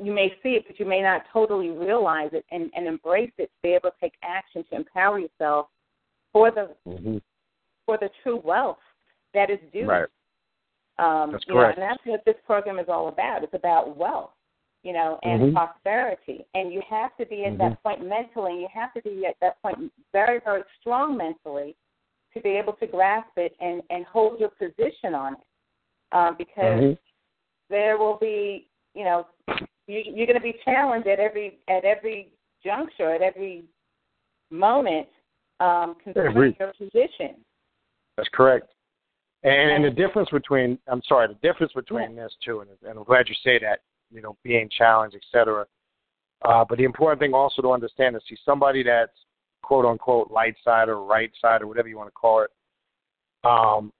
you may see it, but you may not totally realize it and, and embrace it, to be able to take action to empower yourself for the Mm-hmm. for the true wealth that is due. Right. Um, That's you know, correct. and that's what this program is all about. It's about wealth, you know, and Mhm. prosperity. And you have to be at Mhm. that point mentally. You have to be at that point very, very strong mentally to be able to grasp it and and hold your position on it, um, because Mhm. there will be, you know, you, you're going to be challenged at every at every juncture, at every moment, um, concerning Agreed. your position. That's correct. And, and the difference between I'm sorry, the difference between this too, and, and I'm glad you say that, you know, being challenged, et cetera. Uh, but the important thing also to understand is see somebody that's quote unquote light side or right side or whatever you want to call it. Um,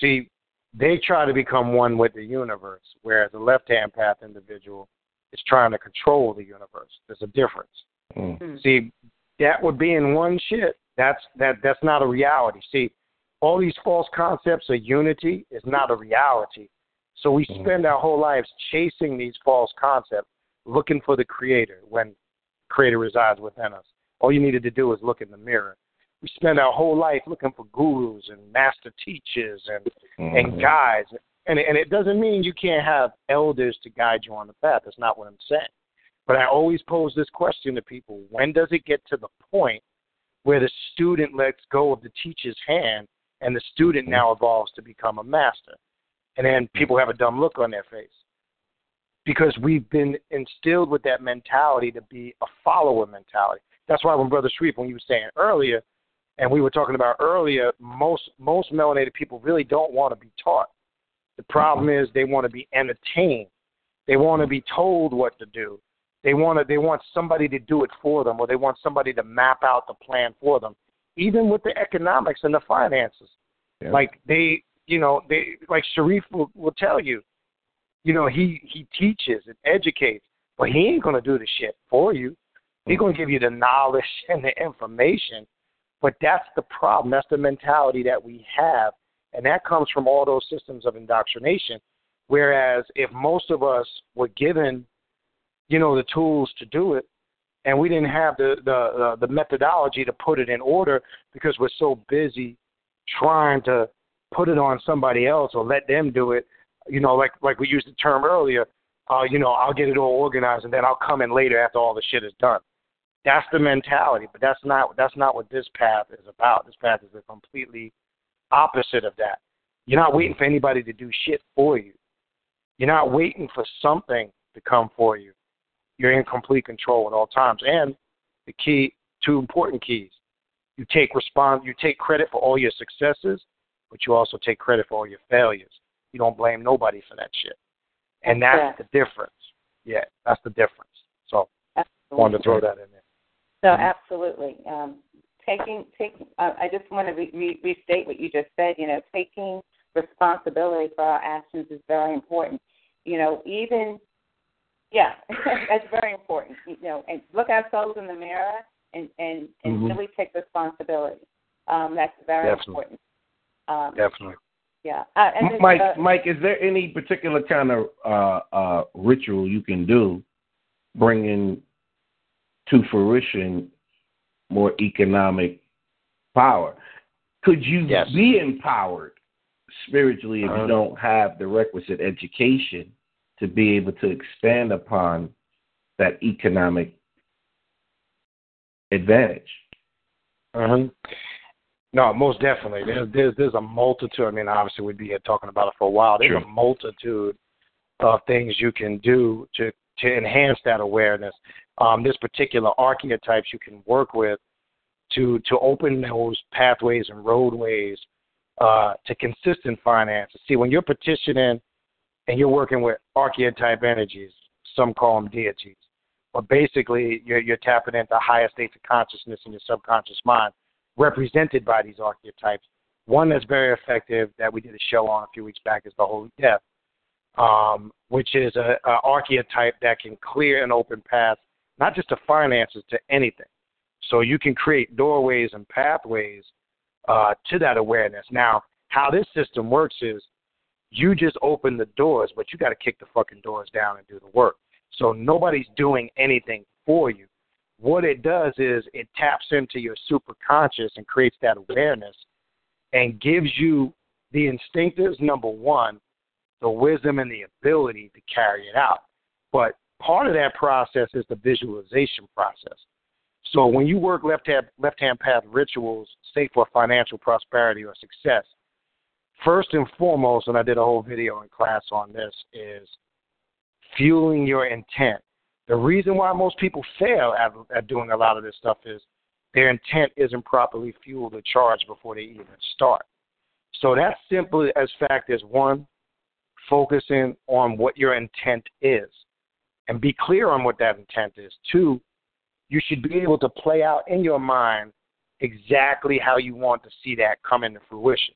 see, they try to become one with the universe, whereas the left hand path individual is trying to control the universe. There's a difference. See, that would be in one shit. That's that that's not a reality. See, all these false concepts of unity is not a reality. So we spend our whole lives chasing these false concepts, looking for the creator when creator resides within us. All you needed to do is look in the mirror. We spend our whole life looking for gurus and master teachers and and Mhm. guides. And and it doesn't mean you can't have elders to guide you on the path. That's not what I'm saying. But I always pose this question to people: When does it get to the point where the student lets go of the teacher's hand and the student mm-hmm. now evolves to become a master? And then mm-hmm. people have a dumb look on their face because we've been instilled with that mentality to be a follower mentality. That's why when Brother Shariff, when you were saying earlier, and we were talking about earlier, most most melanated people really don't want to be taught. The problem mm-hmm. is they want to be entertained. They want to be told what to do. They want to they want somebody to do it for them, or they want somebody to map out the plan for them. Even with the economics and the finances, Yeah. like they, you know, they like Shariff will, will tell you, you know, he he teaches and educates, but he ain't gonna do the shit for you. He's gonna give you the knowledge and the information, but that's the problem. That's the mentality that we have, and that comes from all those systems of indoctrination. Whereas if most of us were given, you know, the tools to do it, and we didn't have the the uh, the methodology to put it in order because we're so busy trying to put it on somebody else or let them do it. You know, like like we used the term earlier. Uh, you know, I'll get it all organized and then I'll come in later after all the shit is done. That's the mentality, but that's not that's not what this path is about. This path is the completely opposite of that. You're not waiting for anybody to do shit for you. You're not waiting for something to come for you. You're in complete control at all times. And the key, two important keys. You take respond. You take credit for all your successes, but you also take credit for all your failures. You don't blame nobody for that shit. And that's the difference. Yeah, that's the difference. So I wanted to throw that in there. So absolutely, um, taking taking. Uh, I just want to re- re- restate what you just said. You know, taking responsibility for our actions is very important. You know, even yeah, that's very important. You know, and look ourselves in the mirror and and and Mhm. really take responsibility. Um, that's very Definitely. important. Um, Definitely. yeah. Uh, and then, Mike, uh, Mike, is there any particular kind of uh, uh, ritual you can do, bringing to fruition more economic power? Could you be empowered spiritually if Uh-huh. you don't have the requisite education to be able to expand upon that economic advantage? Uh-huh. No, most definitely. There's, there's there's a multitude. I mean, obviously, we'd be here talking about it for a while. There's Sure. a multitude of things you can do to to enhance that awareness. Um, there's particular archetypes you can work with to to open those pathways and roadways uh, to consistent finance. See, when you're petitioning and you're working with archetype energies, some call them deities, but basically you're, you're tapping into higher states of consciousness in your subconscious mind, represented by these archetypes. One that's very effective that we did a show on a few weeks back is the Holy Death, um, which is a, a archetype that can clear an open path, not just to finances, to anything. So you can create doorways and pathways uh, to that awareness. Now, how this system works is you just open the doors, but you got to kick the fucking doors down and do the work. So nobody's doing anything for you. What it does is it taps into your superconscious and creates that awareness and gives you the instinctives, number one, the wisdom and the ability to carry it out. But part of that process is the visualization process. So when you work left hand left hand path rituals, say for financial prosperity or success, first and foremost, and I did a whole video in class on this, is fueling your intent. The reason why most people fail at, at doing a lot of this stuff is their intent isn't properly fueled or charged before they even start. So that's simply as fact as one, focusing on what your intent is and be clear on what that intent is. Two, you should be able to play out in your mind exactly how you want to see that come into fruition.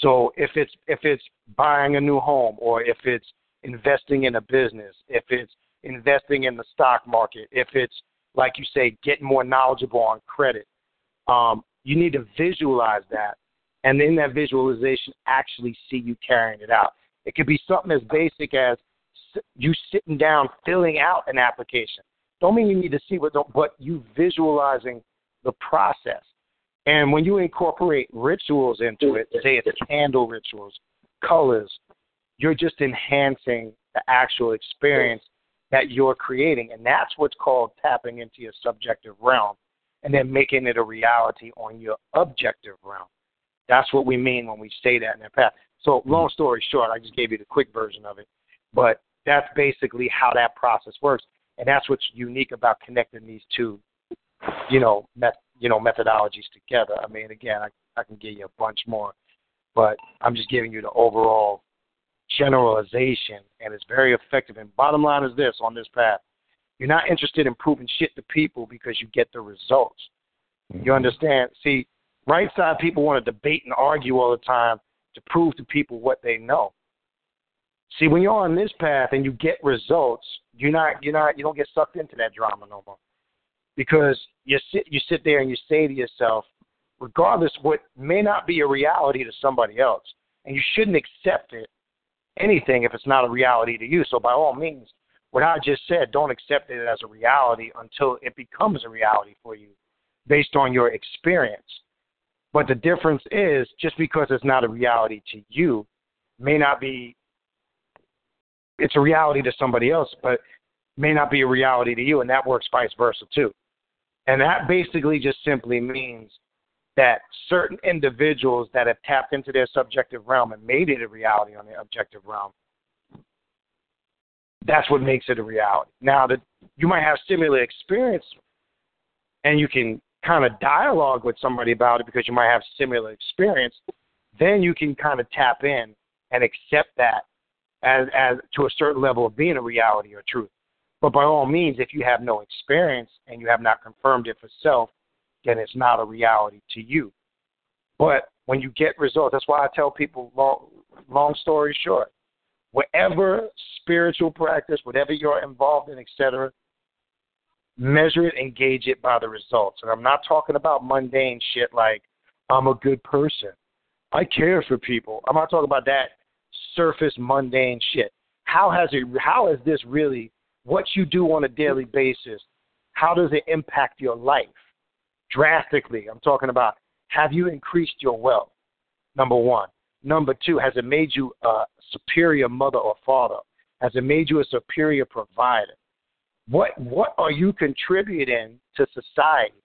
So if it's if it's buying a new home or if it's investing in a business, if it's investing in the stock market, if it's like you say, getting more knowledgeable on credit, um, you need to visualize that, and in that visualization, actually see you carrying it out. It could be something as basic as you sitting down filling out an application. Don't mean you need to see what, but you visualizing the process. And when you incorporate rituals into it, say it's candle rituals, colors, you're just enhancing the actual experience that you're creating. And that's what's called tapping into your subjective realm and then making it a reality on your objective realm. That's what we mean when we say that in the path. So, long story short, I just gave you the quick version of it, but that's basically how that process works, and that's what's unique about connecting these two, you know, met, you know, methodologies together. I mean, again, I, I can give you a bunch more, but I'm just giving you the overall generalization, and it's very effective. And bottom line is this on this path you're not interested in proving shit to people because you get the results. You Mm-hmm. understand? See, right side people want to debate and argue all the time to prove to people what they know. See, when you're on this path and you get results, you're not you're not you don't get sucked into that drama no more. Because you sit you sit there and you say to yourself, regardless what may not be a reality to somebody else, and you shouldn't accept it anything if it's not a reality to you. So by all means, what I just said, don't accept it as a reality until it becomes a reality for you based on your experience. But the difference is just because it's not a reality to you may not be it's a reality to somebody else, but may not be a reality to you, and that works vice versa too. And that basically just simply means that certain individuals that have tapped into their subjective realm and made it a reality on their objective realm, that's what makes it a reality. Now that you might have similar experience and you can kind of dialogue with somebody about it because you might have similar experience, then you can kind of tap in and accept that as as to a certain level of being a reality or truth. But by all means, if you have no experience and you have not confirmed it for self, then it's not a reality to you. But when you get results, that's why I tell people long long story short, whatever spiritual practice, whatever you're involved in, etc., measure it and gauge it by the results. And I'm not talking about mundane shit like I'm a good person. I care for people. I'm not talking about that surface mundane shit. How has it how is this really what you do on a daily basis? How does it impact your life? Drastically. I'm talking about have you increased your wealth? Number 1. Number 2, has it made you a superior mother or father? Has it made you a superior provider? What what are you contributing to society?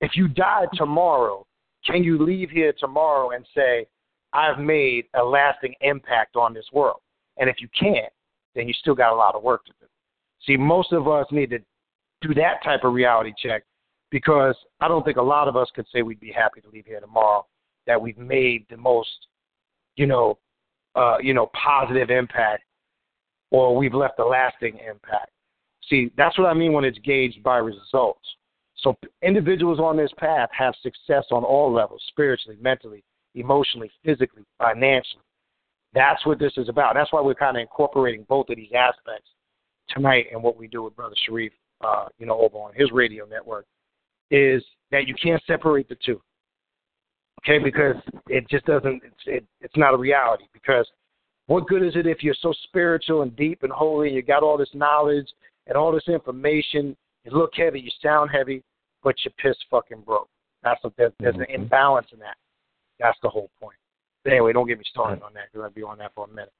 If you die tomorrow, can you leave here tomorrow and say, I've made a lasting impact on this world? And if you can't, then you still got a lot of work to do. See, most of us need to do that type of reality check because I don't think a lot of us could say we'd be happy to leave here tomorrow that we've made the most, you know, uh, you know, positive impact or we've left a lasting impact. See, that's what I mean when it's gauged by results. So individuals on this path have success on all levels, spiritually, mentally, emotionally, physically, financially. That's what this is about. That's why we're kind of incorporating both of these aspects tonight and what we do with Brother Shariff, uh, you know, over on his radio network, is that you can't separate the two. Okay, because it just doesn't. It's it, it's not a reality. Because what good is it if you're so spiritual and deep and holy, and you got all this knowledge and all this information, you look heavy, you sound heavy, but you're piss fucking broke. That's what there's, there's an imbalance in that. That's the whole point. But anyway, don't get me started on that because I'll be on that for a minute.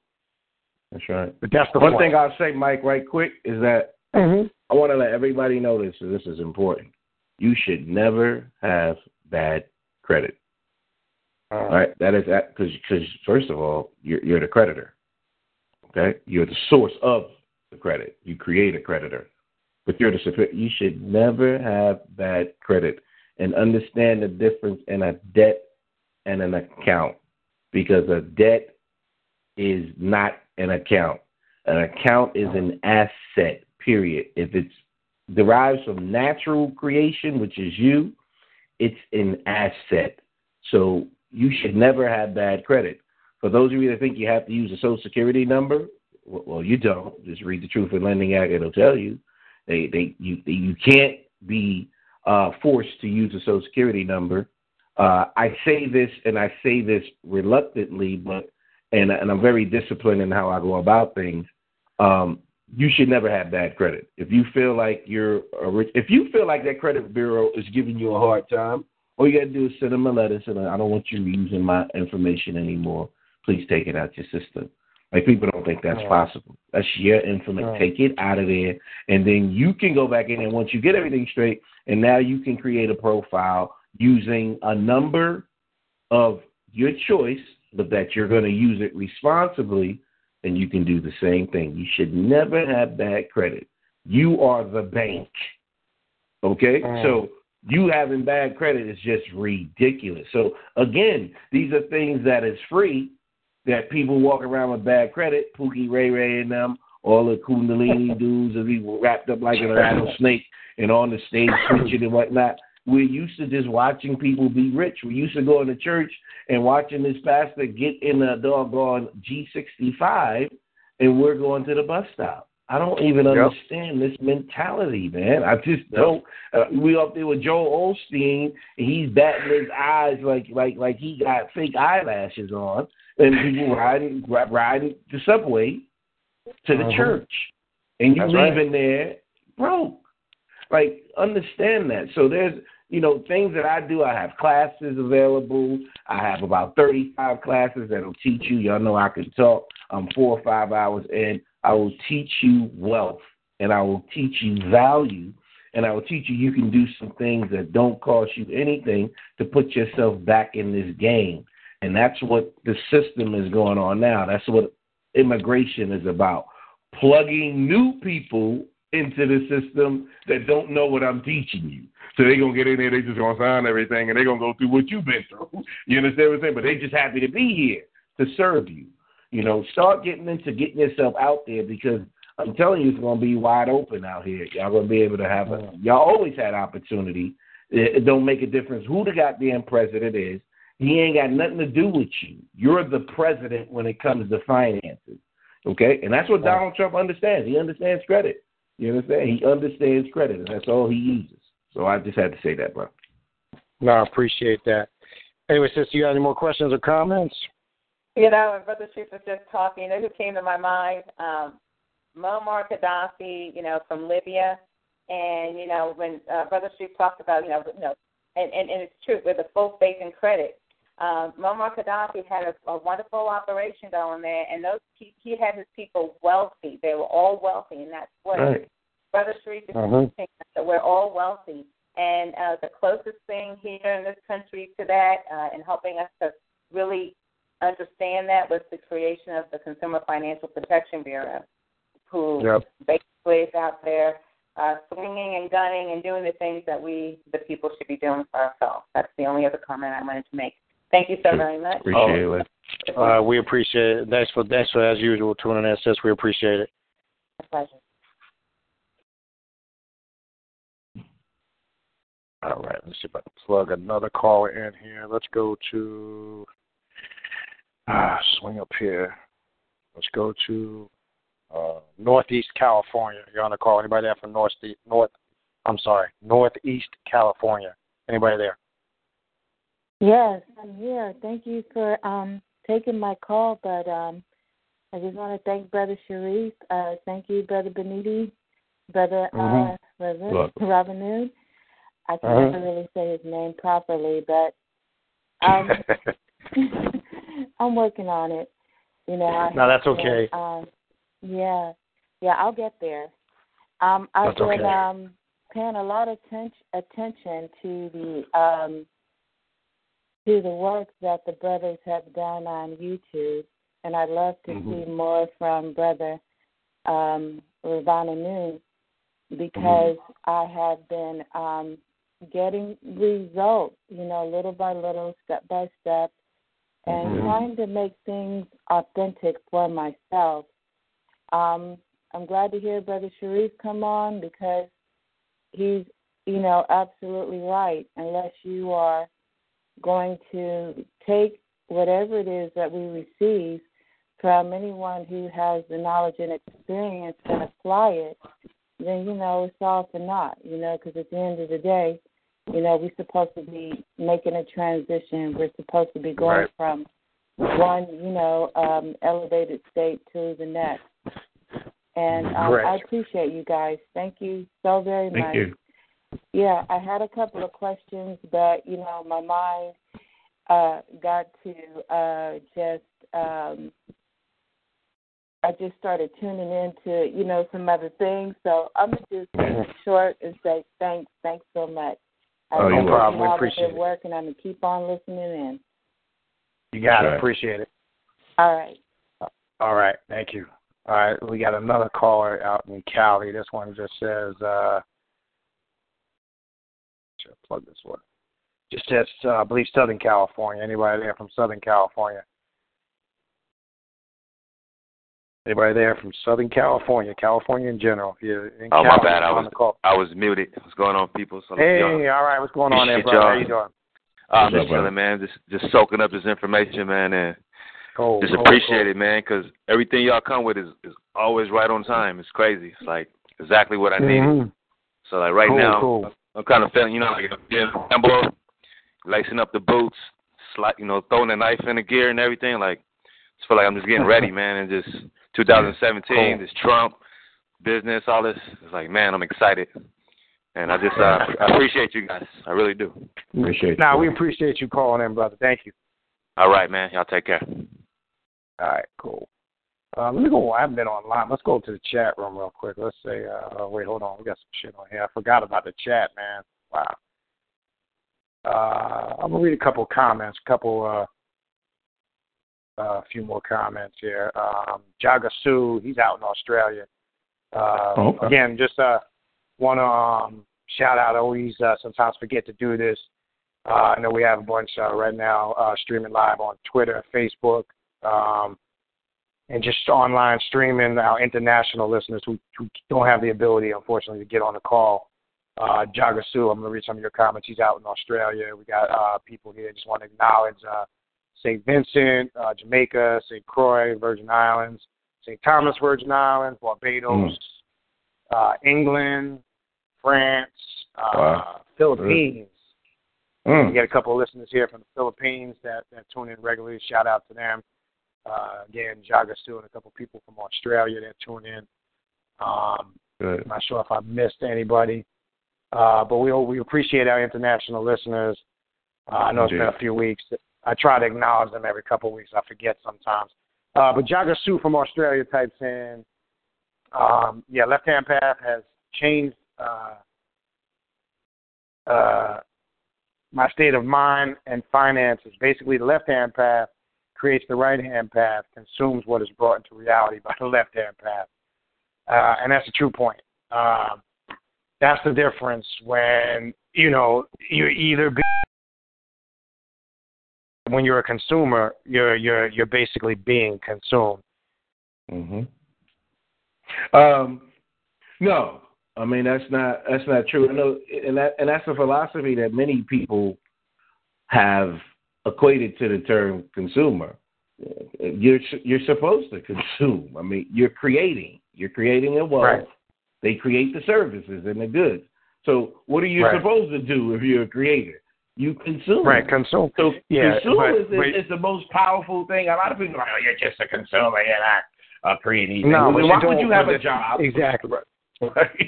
That's right. But that's the one point. thing I'll say, Mike, right quick, is that Mm-hmm. I want to let everybody know this. This is important. You should never have bad credit. Uh-huh. All right, that is because because first of all, you're you're the creditor. Okay, you're the source of the credit. You create a creditor, but you're the superior. You should never have bad credit, and understand the difference in a debt and an account, because a debt is not an account. An account is an asset. Period. If it's derives from natural creation, which is you, it's an asset. So you should never have bad credit. For those of you that think you have to use a social security number, well, you don't. Just read the Truth in Lending Act; it'll tell you. They, they, you, you can't be uh, forced to use a social security number. Uh, I say this, and I say this reluctantly, but and and I'm very disciplined in how I go about things. Um, you should never have bad credit. If you feel like you're a rich, if you feel like that credit bureau is giving you a hard time, all you got to do is send them a letter saying, "I don't want you using my information anymore. Please take it out your system." Like people don't think that's possible. That's your information. Take it out of there, and then you can go back in and once you get everything straight, and now you can create a profile using a number of your choice, but that you're going to use it responsibly, and you can do the same thing. You should never have bad credit. You are the bank. Okay? Mm. So you having bad credit is just ridiculous. So again, these are things that is free that people walk around with bad credit, Pookie Ray Ray and them, all the Kundalini dudes are people wrapped up like a rattlesnake and on the stage preaching and whatnot. We're used to just watching people be rich. We used to go into church and watching this pastor get in a doggone G65 and we're going to the bus stop. I don't even Yep. understand this mentality, man. I just don't. Uh, we up there with Joel Osteen, and he's batting his eyes like like like he got fake eyelashes on, and people riding riding the subway to the Mhm. church, and you That's right. leaving there broke. Like understand that. So there's you know things that I do. I have classes available. I have about 35 classes that'll teach you. Y'all know I can talk. I'm four or five hours in. I will teach you wealth, and I will teach you value, and I will teach you you can do some things that don't cost you anything to put yourself back in this game. And that's what the system is going on now. That's what immigration is about. Plugging new people into the system that don't know what I'm teaching you. So they're gonna get in there, they just gonna sign everything and they're gonna go through what you've been through. You understand what I'm saying? But they just happy to be here to serve you. You know, start getting into getting yourself out there because I'm telling you, it's going to be wide open out here. Y'all going to be able to have a. Mm. Y'all always had opportunity. It, it don't make a difference who the goddamn president is. He ain't got nothing to do with you. You're the president when it comes to finances. Okay, and that's what Donald Trump understands. He understands credit. You understand? He understands credit, and that's all he uses. So I just had to say that, bro. No, I appreciate that. Anyway, sister, you got any more questions or comments? You know, and Brother Truth was just talking. You know who came to my mind? Um, Muammar Gaddafi, you know, from Libya. And, you know, when uh, Brother Truth talked about, you know, you know and, and, and it's true, with a full faith and credit. Um, Muammar Gaddafi had a, a wonderful operation going there, and those he, he had his people wealthy. They were all wealthy, and that's what Right. Brother Shariff is Mhm. teaching us that we're all wealthy. And uh, the closest thing here in this country to that, uh, and helping us to really understand that, was the creation of the Consumer Financial Protection Bureau, who Yep. basically is out there uh, swinging and gunning and doing the things that we, the people, should be doing for ourselves. That's the only other comment I wanted to make. Thank you so very much. Appreciate it. Uh, we appreciate it. Thanks for thanks for as usual tuning in, sis. We appreciate it. My pleasure. All right, let's see if I can plug another caller in here. Let's go to ah, swing up here. Let's go to uh, Northeast California. You're on the call. Anybody there from North North? I'm sorry, Northeast California. Anybody there? Yes, I'm here. Thank you for um taking my call, but um I just want to thank Brother Shariff. Uh thank you, Brother Beniti, Brother Mhm. uh Robin Hood. I can Uh-huh. never really say his name properly, but um I'm working on it. You know, I No, that's okay. Um yeah. Yeah, I'll get there. Um I've That's been okay. um paying a lot of ten- attention to the um, to the work that the brothers have done on YouTube, and I'd love to Mhm. see more from Brother um, Ravana Noon because I have been um, getting results, you know, little by little, step by step, and Mhm. trying to make things authentic for myself. Um, I'm glad to hear Brother Shariff come on because he's, you know, absolutely right. Unless you are going to take whatever it is that we receive from anyone who has the knowledge and experience and apply it, then you know it's all for naught. You know, because at the end of the day, you know we're supposed to be making a transition. We're supposed to be going Right. from one, you know, um, elevated state to the next. And um, I appreciate you guys. Thank you so very Thank much. you. Yeah, I had a couple of questions, but you know, my mind uh got to uh just um I just started tuning into, you know, some other things. So I'm gonna just keep short and say thanks, thanks so much. I Oh, no appreciate problem. We appreciate the it. good work and I'm gonna keep on listening in. You got Right. it. Appreciate it. All right. All right. Thank you. All right. We got another caller out in Cali. This one just says, uh, should I plug this one? Just says, uh, I believe Southern California. Anybody there from Southern California? Anybody there from Southern California? California in general. If you're in Oh, my bad. I was. I was muted. What's going on, people? So, Hey, y'all- all right. What's going on there, Appreciate brother? How y'all. doing? Uh, I'm just chilling, man. Just just soaking up this information, man, and Cool, just cool, appreciate cool. it, man, because everything y'all come with is is always right on time. It's crazy. It's like exactly what I needed. Mhm. So like right Cool, now, cool. I'm kind of feeling, you know, like I'm getting Rambo, lacing up the boots, sli you know, throwing the knife in the gear and everything. Like, just feel like I'm just getting ready, man, and just 2017, Cool. this Trump business, all this. It's like, man, I'm excited, and I just uh, I appreciate you guys. I really do. Appreciate Now, we appreciate you calling in, brother. Thank you. All right, man. Y'all take care. All right, cool. Uh, let me go. I haven't been online. Let's go to the chat room real quick. Let's say, uh, wait, hold on. We got some shit on here. I forgot about the chat, man. Wow. Uh, I'm gonna read a couple of comments, a couple, uh, a few more comments here. Um, Jaga Sue, he's out in Australia. Uh, Oh, okay. Again, just uh, want to um, shout out. I always uh, sometimes forget to do this. Uh, I know we have a bunch uh, right now uh, streaming live on Twitter, Facebook, um, and just online streaming. Our international listeners who, who don't have the ability, unfortunately, to get on the call. Uh, Jaga Sue, I'm going to read some of your comments. He's out in Australia. We got uh, people here. Just want to acknowledge uh, St. Vincent, uh, Jamaica, St. Croix, Virgin Islands, St. Thomas, Virgin Islands, Barbados, uh, England, France, uh, Wow. Philippines. Mm. We got a couple of listeners here from the Philippines that, that tune in regularly. Shout out to them. Uh, again, Jaga Stu and a couple of people from Australia that tune in. Um, Good. I'm not sure if I missed anybody, uh, but we we appreciate our international listeners. Uh, I know it's been a few weeks. I try to acknowledge them every couple of weeks. I forget sometimes. Uh, but Jaga Sue from Australia types in, um, yeah, left hand path has changed uh, uh, my state of mind and finances. Basically, the left hand path creates the right hand path, consumes what is brought into reality by the left hand path. Uh, and that's a true point. Um, that's the difference when, you know, you're either be- when you're a consumer, you're you're you're basically being consumed. hmm Um, no, I mean that's not that's not true. I know, and that and that's a philosophy that many people have equated to the term consumer. You're you're supposed to consume. I mean, you're creating. You're creating a wealth. Right. They create the services and the goods. So, what are you Right. supposed to do if you're a creator? You consume. Right, consume. So, Yeah, consume but- is, is, the most powerful thing. A lot of people are like, oh, you're just a consumer. You're not a creating anything. No, Well, why would you have a job? Exactly.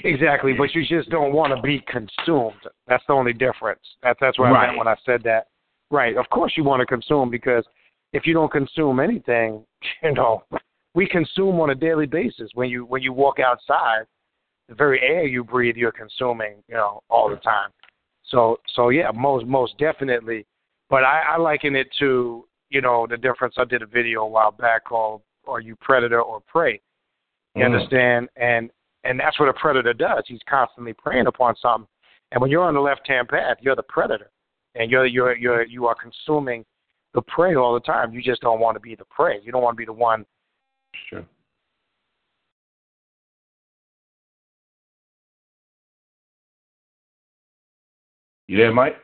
exactly, but you just don't want to be consumed. That's the only difference. That's that's what I meant when I said that. Right. Of course, you want to consume because if you don't consume anything, you know, we consume on a daily basis. When you when you walk outside, the very air you breathe, you're consuming, you know, all the time. So, so yeah, most most definitely. But I, I liken it to, you know, the difference. I did a video a while back called "Are You Predator or Prey?" You Mm. understand? And and that's what a predator does. He's constantly preying upon something. And when you're on the left hand path, you're the predator, and you're you're you're you are consuming the prey all the time. You just don't want to be the prey. You don't want to be the one. Sure. You there, Mike?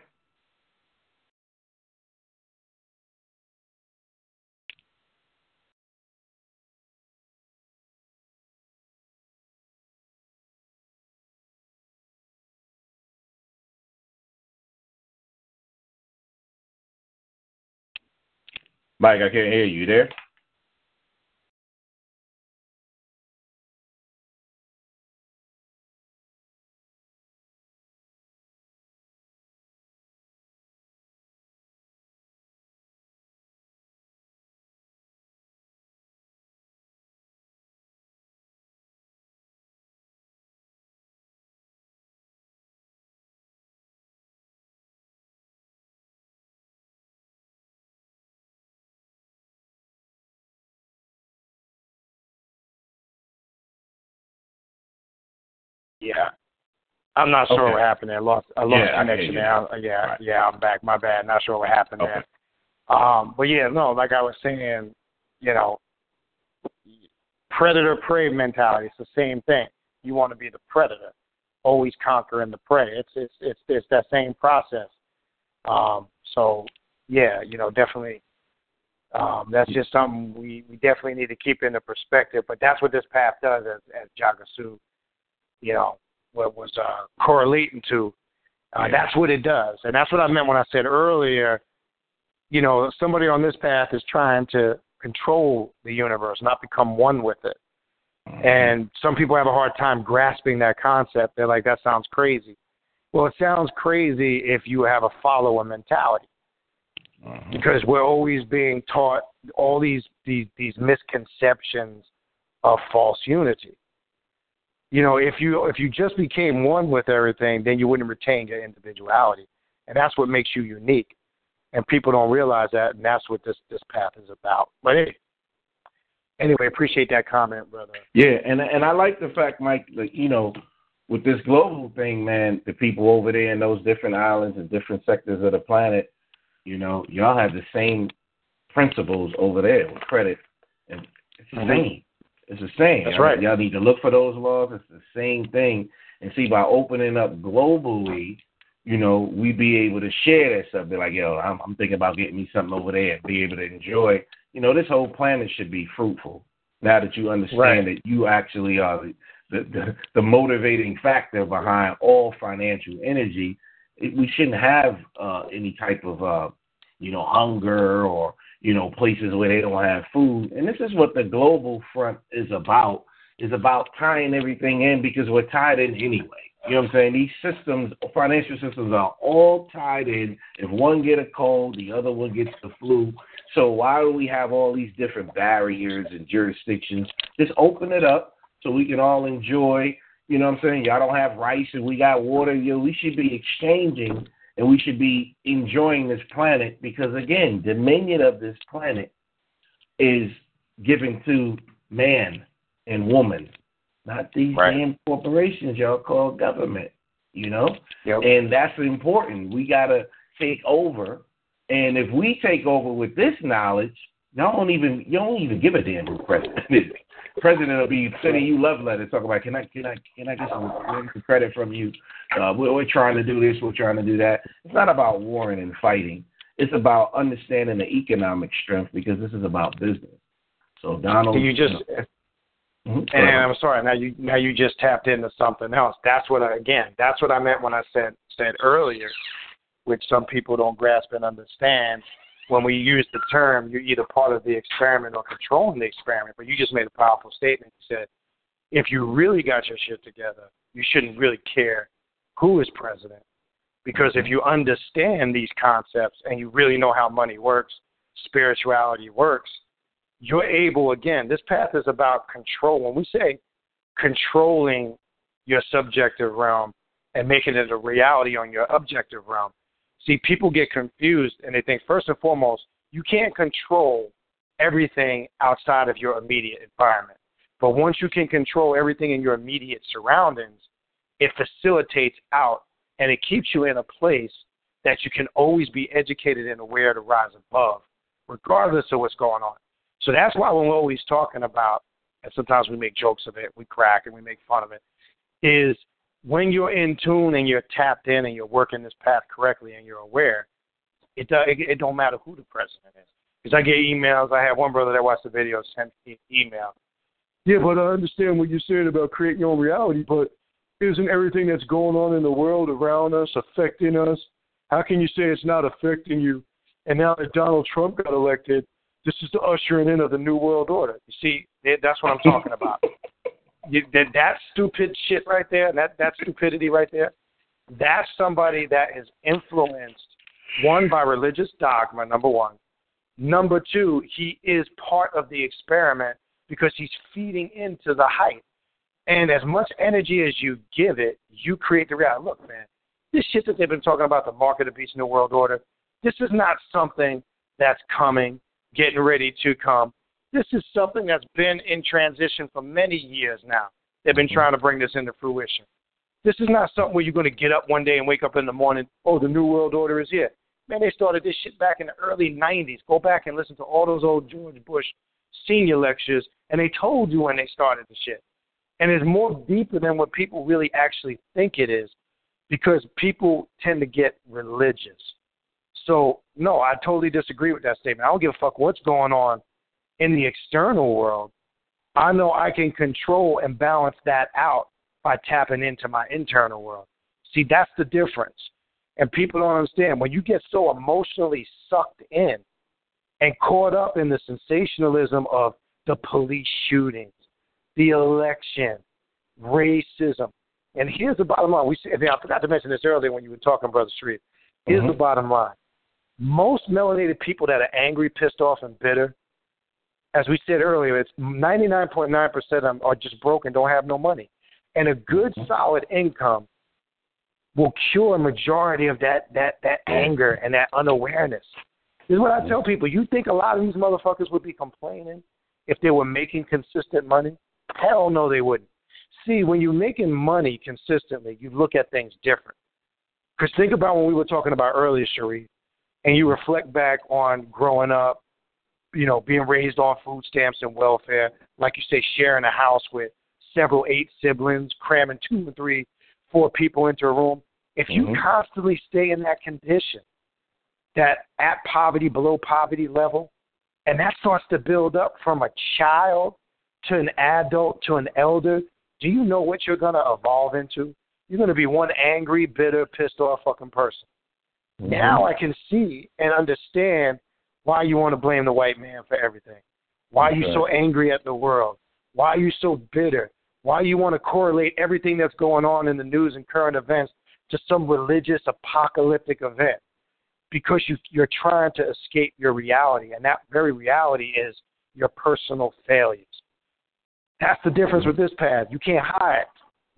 Mike, I can't hear you. There? I'm not sure Okay. what happened there. I Lost I lost Yeah, connection there. I- yeah, Right. yeah, I'm back. My bad. Not sure what happened Okay. there. Um, but yeah, no, like I was saying, you know, predator prey mentality. It's the same thing. You want to be the predator, always conquering the prey. It's it's it's it's that same process. Um, so yeah, you know, definitely. Um, that's just something we, we definitely need to keep into perspective. But that's what this path does, as as Jagasu, you know, what was uh, correlating to. Uh, Yeah. That's what it does, and that's what I meant when I said earlier. You know, somebody on this path is trying to control the universe, not become one with it. And some people have a hard time grasping that concept. They're like, that sounds crazy. Well, it sounds crazy if you have a follower mentality because we're always being taught all these, these these misconceptions of false unity. You know, if you if you just became one with everything, then you wouldn't retain your individuality, and that's what makes you unique. And people don't realize that, and that's what this this path is about. But hey, anyway, appreciate that comment, brother. Yeah, and and I like the fact, Mike, like you know, with this global thing, man, the people over there in those different islands and different sectors of the planet, you know, y'all have the same principles over there with credit, and it's the same. It's the same. That's right. Y'all need to look for those laws. It's the same thing, and see by opening up globally, you know, we be able to share that stuff. Be like, yo, I'm, I'm thinking about getting me something over there, and be able to enjoy. You know, this whole planet should be fruitful. Now that you understand Right. that you actually are the, the, the, the motivating factor behind all financial energy, it, we shouldn't have uh, any type of, uh, you know, hunger or, you know, places where they don't have food. And this is what the global front is about, is about tying everything in because we're tied in anyway. You know what I'm saying? These systems, financial systems are all tied in. If one get a cold, the other one gets the flu. So why do we have all these different barriers and jurisdictions? Just open it up so we can all enjoy. You know what I'm saying? Y'all don't have rice and we got water. You know, we should be exchanging and we should be enjoying this planet because again, dominion of this planet is given to man and woman, not these damn corporations y'all call government. You know, and that's important. We gotta take over, and if we take over with this knowledge, y'all don't even you don't even give a damn who president is. President will be sending you love letters talking about can I can I can I get some, can I get some credit from you? Uh, we're, we're trying to do this, we're trying to do that. It's not about warring and fighting. It's about understanding the economic strength because this is about business. So Donald, you just Mhm. and I'm sorry, now you now you just tapped into something else. That's what I again, that's what I meant when I said said earlier, which some people don't grasp and understand. When we use the term, you're either part of the experiment or controlling the experiment. But you just made a powerful statement. You said, if you really got your shit together, you shouldn't really care who is president. Because if mm-hmm. you understand these concepts and you really know how money works, spirituality works, you're able, again, this path is about control. When we say controlling your subjective realm and making it a reality on your objective realm. See, people get confused and they think, first and foremost, you can't control everything outside of your immediate environment. But once you can control everything in your immediate surroundings, it facilitates out and it keeps you in a place that you can always be educated and aware to rise above, regardless of what's going on. So that's why when we're always talking about, and sometimes we make jokes of it, we crack and we make fun of it, is when you're in tune and you're tapped in and you're working this path correctly and you're aware, it uh, it, it don't matter who the president is. Because I get emails. I had one brother that watched the video sent me an email. Yeah, but I understand what you're saying about creating your own reality, but isn't everything that's going on in the world around us affecting us? How can you say it's not affecting you? And now that Donald Trump got elected, this is the ushering in of the new world order. You see, that's what I'm talking about. You, that, that stupid shit right there, that that stupidity right there, that's somebody that is influenced one by religious dogma. Number one. Number two, he is part of the experiment because he's feeding into the hype. And as much energy as you give it, you create the reality. Look, man, this shit that they've been talking about, the mark of the beast, new world order, this is not something that's coming, getting ready to come. This is something that's been in transition for many years now. They've been trying to bring this into fruition. This is not something where you're going to get up one day and wake up in the morning, oh, the New World Order is here. Man, they started this shit back in the early 90s. Go back and listen to all those old George Bush senior lectures, and they told you when they started the shit. And it's more deeper than what people really actually think it is because people tend to get religious. So, no, I totally disagree with that statement. I don't give a fuck what's going on in the external world. I know I can control and balance that out by tapping into my internal world. See, that's the difference. And people don't understand. When you get so emotionally sucked in and caught up in the sensationalism of the police shootings, the election, racism, and here's the bottom line. We see, I forgot to mention this earlier when you were talking, Brother Street. Here's mm-hmm. the bottom line. Most melanated people that are angry, pissed off, and bitter, as we said earlier, it's 99.9% of them are just broke and don't have no money. And a good, mm-hmm. solid income will cure a majority of that that that anger and that unawareness. This is what I tell people. You think a lot of these motherfuckers would be complaining if they were making consistent money? Hell no, they wouldn't see when you're making money consistently, you look at things different. Because think about when we were talking about earlier, Shariff, and you reflect back on growing up, you know, being raised on food stamps and welfare, like you say, sharing a house with several eight siblings, cramming two and three, four people into a room. If you mm-hmm. constantly stay in that condition, that at poverty, below poverty level, and that starts to build up from a child to an adult to an elder do you know what you're going to evolve into? You're going to be one angry, bitter, pissed off fucking person. Mm-hmm. Now I can see and understand why you want to blame the white man for everything. Why okay. are you so angry at the world? Why are you so bitter? Why you want to correlate everything that's going on in the news and current events to some religious apocalyptic event? Because you, you're trying to escape your reality, and that very reality is your personal failures. That's the difference with this path. You can't hide.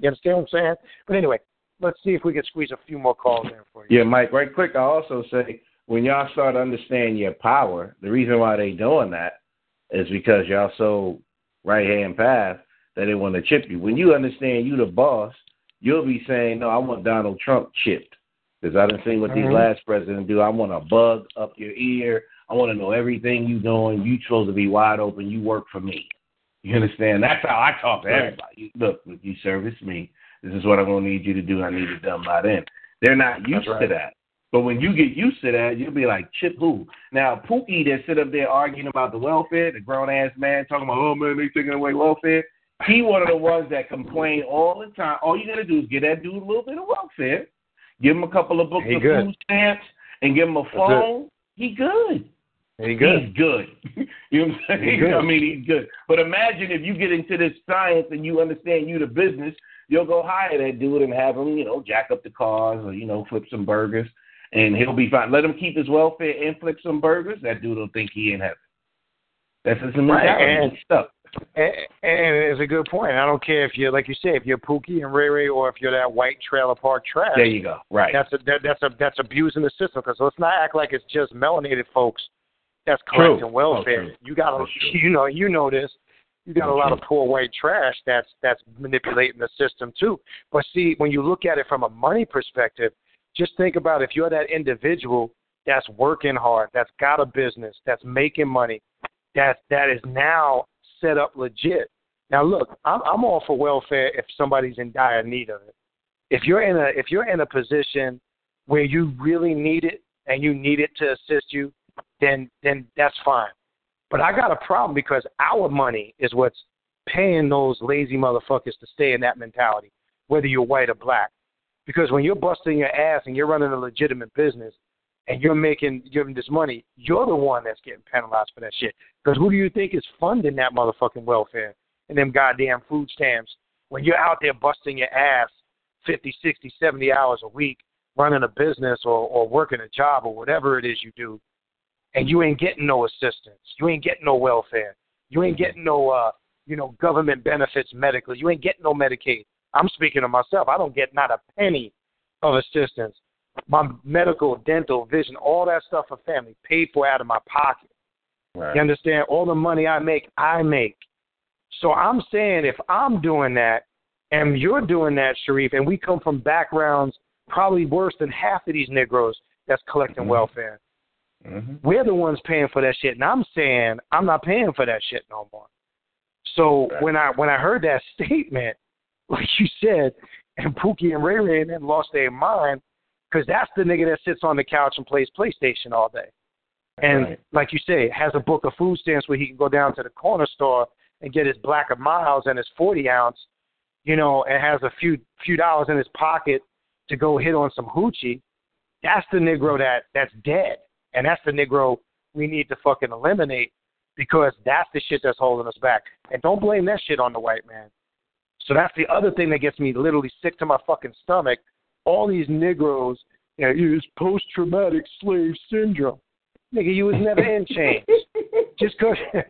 You understand what I'm saying? But anyway, let's see if we can squeeze a few more calls in for you. Yeah, Mike, right quick, I also say when y'all start to understand your power, the reason why they doing that is because y'all so right hand path that they want to chip you. When you understand you the boss, you'll be saying, No, I want Donald Trump chipped. Because I didn't see what mm-hmm. these last presidents do. I want a bug up your ear. I want to know everything you doing. You supposed to be wide open. You work for me. You understand? That's how I talk to everybody. Look, you service me. This is what I'm to need you to do. I need it done by then. They're not used right. to that. But when you get used to that, you'll be like, Chip who? Now, Pookie that sit up there arguing about the welfare, the grown ass man talking about, oh man, they taking away welfare. He one of the ones that complain all the time. All you got to do is get that dude a little bit of welfare, give him a couple of books he of good. food stamps, and give him a phone. He good. He good. He's good. you know what I'm saying? I mean, he's good. But imagine if you get into this science and you understand you the business, you'll go hire that dude and have him, you know, jack up the cars or you know, flip some burgers, and he'll be fine. Let him keep his welfare and flip some burgers. That dude will think he in heaven. That's his mentality. Right. And, stuff. And, and it's a good point. I don't care if you're like you say, if you're Pookie and Ray Ray, or if you're that white trailer park trash. There you go. Right. That's a that, that's a that's abusing the system. Because let's not act like it's just melanated folks that's collecting oh, welfare. Oh, you got a, you know you know this. You got a Oh, lot true. of poor white trash that's that's manipulating the system too. But see, when you look at it from a money perspective, just think about if you're that individual that's working hard, that's got a business, that's making money, that that is now set up legit. Now look, I'm I'm all for welfare if somebody's in dire need of it. If you're in a if you're in a position where you really need it and you need it to assist you, then then that's fine. But I got a problem because our money is what's paying those lazy motherfuckers to stay in that mentality, whether you're white or black. Because when you're busting your ass and you're running a legitimate business and you're making giving this money, you're the one that's getting penalized for that shit. Because who do you think is funding that motherfucking welfare and them goddamn food stamps when you're out there busting your ass 50, 60, 70 hours a week running a business or, or working a job or whatever it is you do and you ain't getting no assistance. You ain't getting no welfare. You ain't getting no uh you know government benefits medically. You ain't getting no Medicaid. I'm speaking of myself. I don't get not a penny of assistance. My medical, dental, vision, all that stuff for family paid for out of my pocket. Right. You understand? All the money I make, I make. So I'm saying if I'm doing that and you're doing that, Shariff, and we come from backgrounds probably worse than half of these Negroes that's collecting welfare. Mm-hmm. We're the ones paying for that shit, and I'm saying I'm not paying for that shit no more. So when I when I heard that statement, like you said, and Pookie and Ray Ray and them lost their mind, because that's the nigga that sits on the couch and plays PlayStation all day, and Right. like you say, has a book of food stamps where he can go down to the corner store and get his Black & Milds and his forty ounce, you know, and has a few few dollars in his pocket to go hit on some hoochie. That's the Negro that that's dead. And that's the Negro we need to fucking eliminate because that's the shit that's holding us back. And don't blame that shit on the white man. So that's the other thing that gets me literally sick to my fucking stomach. All these Negroes, you know, use post traumatic slave syndrome. Nigga, you was never in chains. just cause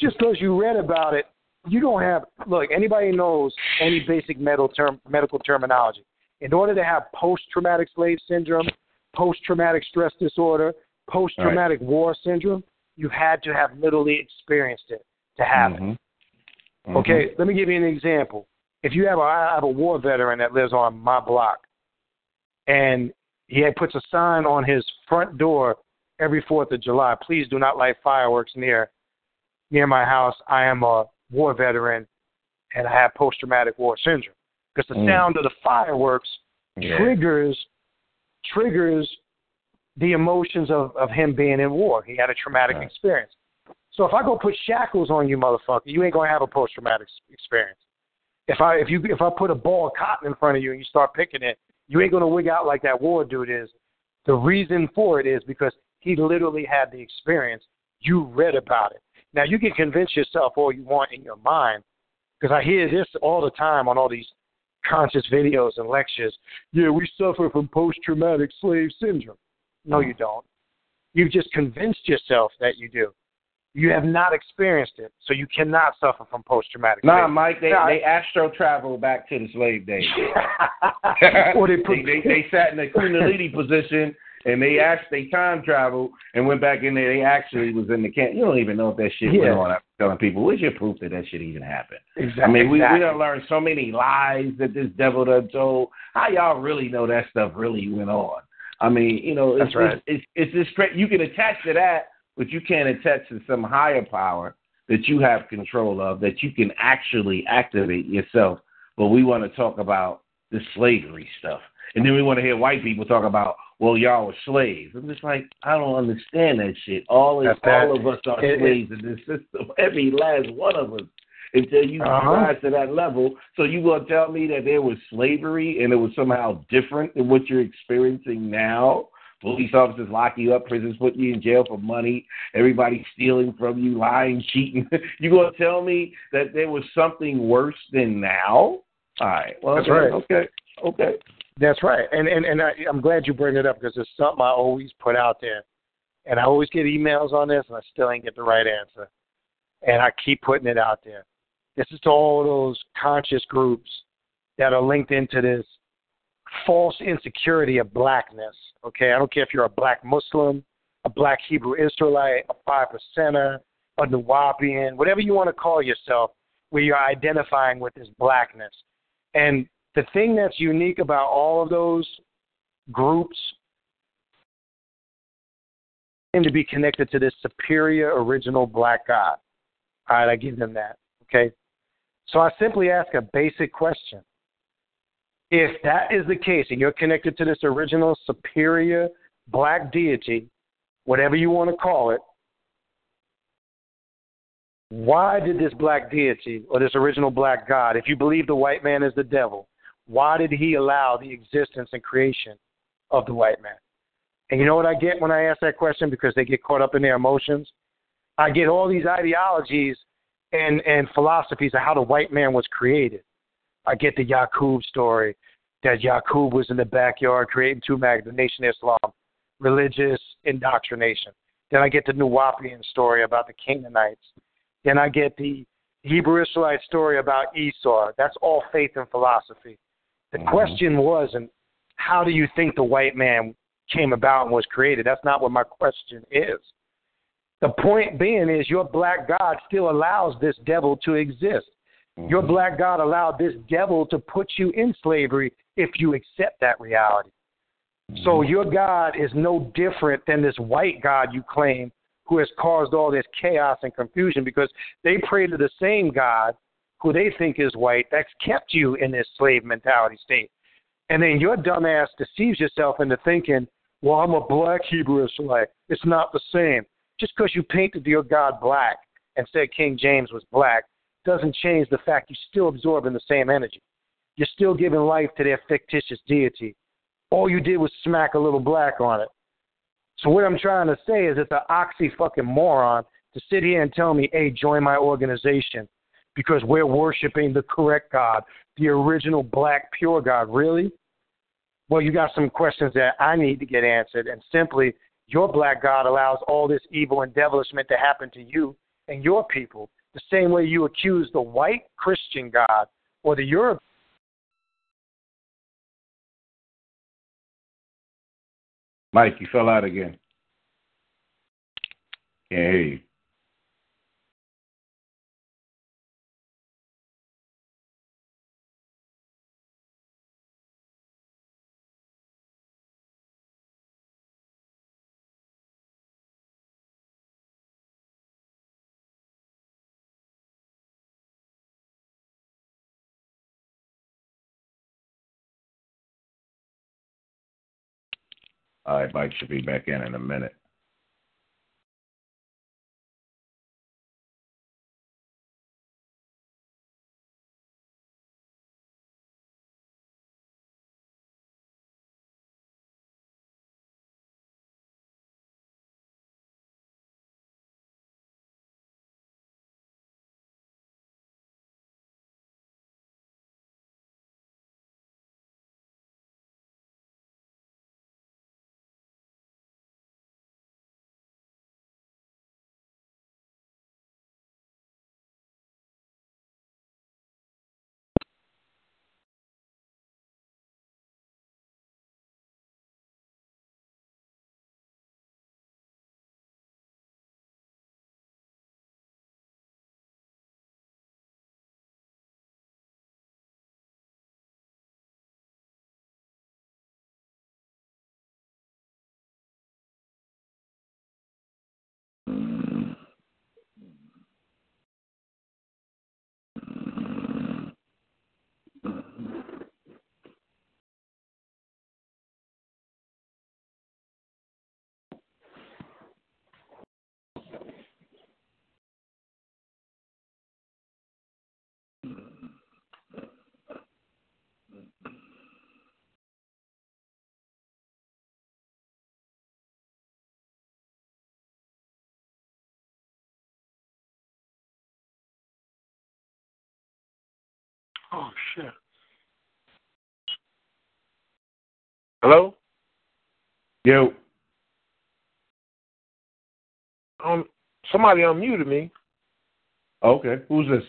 just cause you read about it, you don't have look, anybody knows any basic medical term medical terminology. In order to have post traumatic slave syndrome, post traumatic stress disorder, post traumatic war syndrome, you had to have literally experienced it to have it. Mm-hmm. Okay, let me give you an example. If you have a, I have a war veteran that lives on my block, and he puts a sign on his front door every Fourth of July. Please do not light fireworks near near my house. I am a war veteran, and I have post traumatic war syndrome because the Mm. sound of the fireworks Yeah. triggers triggers the emotions of of him being in war. He had a traumatic Right. experience. So if I go put shackles on you, motherfucker, you ain't gonna have a post traumatic experience. If I if you if I put a ball of cotton in front of you and you start picking it, you ain't gonna wig out like that war dude is. The reason for it is because he literally had the experience. You read about it. Now you can convince yourself all you want in your mind, because I hear this all the time on all these conscious videos and lectures. Yeah, we suffer from post traumatic slave syndrome. No, you don't. You've just convinced yourself that you do. You have not experienced it, so you cannot suffer from post traumatic. Nah, Mike, they they astro travel back to the slave days. Or they they, put- they, they sat in the Kundalini position and they asked they time traveled and went back in there. They actually was in the camp. You don't even know if that shit Yeah. went on. I'm telling people, where's your proof that that shit even happened? Exactly. I mean, we we done learned so many lies that this devil done told. How y'all really know that stuff really went on? I mean, you know, it's That's right. it's, it's it's just straight. You can attach to that, but you can't attach to some higher power that you have control of that you can actually activate yourself. But we want to talk about the slavery stuff, and then we want to hear white people talk about, well, y'all were slaves. I'm just like, I don't understand that shit. All that- all of us are it- it- slaves in this system. Every last one of us until you Uh-huh. rise to that level. So you gonna tell me that there was slavery and it was somehow different than what you're experiencing now? Police officers lock you up, prisons put you in jail for money, everybody stealing from you, lying, cheating. you gonna tell me that there was something worse than now? All right. Well, That's right. Okay. Okay. That's right, and and and I, I'm glad you bring it up because it's something I always put out there, and I always get emails on this, and I still ain't get the right answer. and I keep putting it out there. This is to all those conscious groups that are linked into this false insecurity of blackness. Okay, I don't care if you're a black Muslim, a black Hebrew Israelite, a five percenter, a Nuwaubian, whatever you want to call yourself, where you're identifying with this blackness. And the thing that's unique about all of those groups and to be connected to this superior original black God. All right, I give them that. Okay. So I simply ask a basic question. If that is the case and you're connected to this original superior black deity, whatever you want to call it, why did this black deity or this original black God, if you believe the white man is the devil, why did he allow the existence and creation of the white man? And you know what I get when I ask that question? Because they get caught up in their emotions. I get all these ideologies and, and philosophies of how the white man was created. I get the Yaqub story that Yaqub was in the backyard creating Tupac, the Nation of Islam, religious indoctrination. Then I get the Nuwaubian story about the Canaanites. Then I get the Hebrew Israelite story about Esau. That's all faith and philosophy. The mm-hmm. question wasn't how do you think the white man came about and was created? That's not what my question is. The point being is your black God still allows this devil to exist. Mm-hmm. Your black God allowed this devil to put you in slavery if you accept that reality. Mm-hmm. So your God is no different than this white God you claim who has caused all this chaos and confusion because they pray to the same God who they think is white that's kept you in this slave mentality state. And then your dumbass deceives yourself into thinking, well, I'm a black Hebrew Israelite. It's not the same. Just because you painted your God black and said King James was black doesn't change the fact you're still absorbing the same energy. You're still giving life to their fictitious deity. All you did was smack a little black on it. So what I'm trying to say is it's an oxy fucking moron to sit here and tell me, hey, join my organization because we're worshiping the correct God, the original black pure God. Really? Well, you got some questions that I need to get answered, and simply, your black God allows all this evil and devilishment to happen to you and your people, the same way you accuse the white Christian God or the European. Mike, you fell out again. Can't hear you. All right, Mike should be back in in a minute. Oh shit. Hello? Yo. Um somebody unmuted me. Okay. Who's this?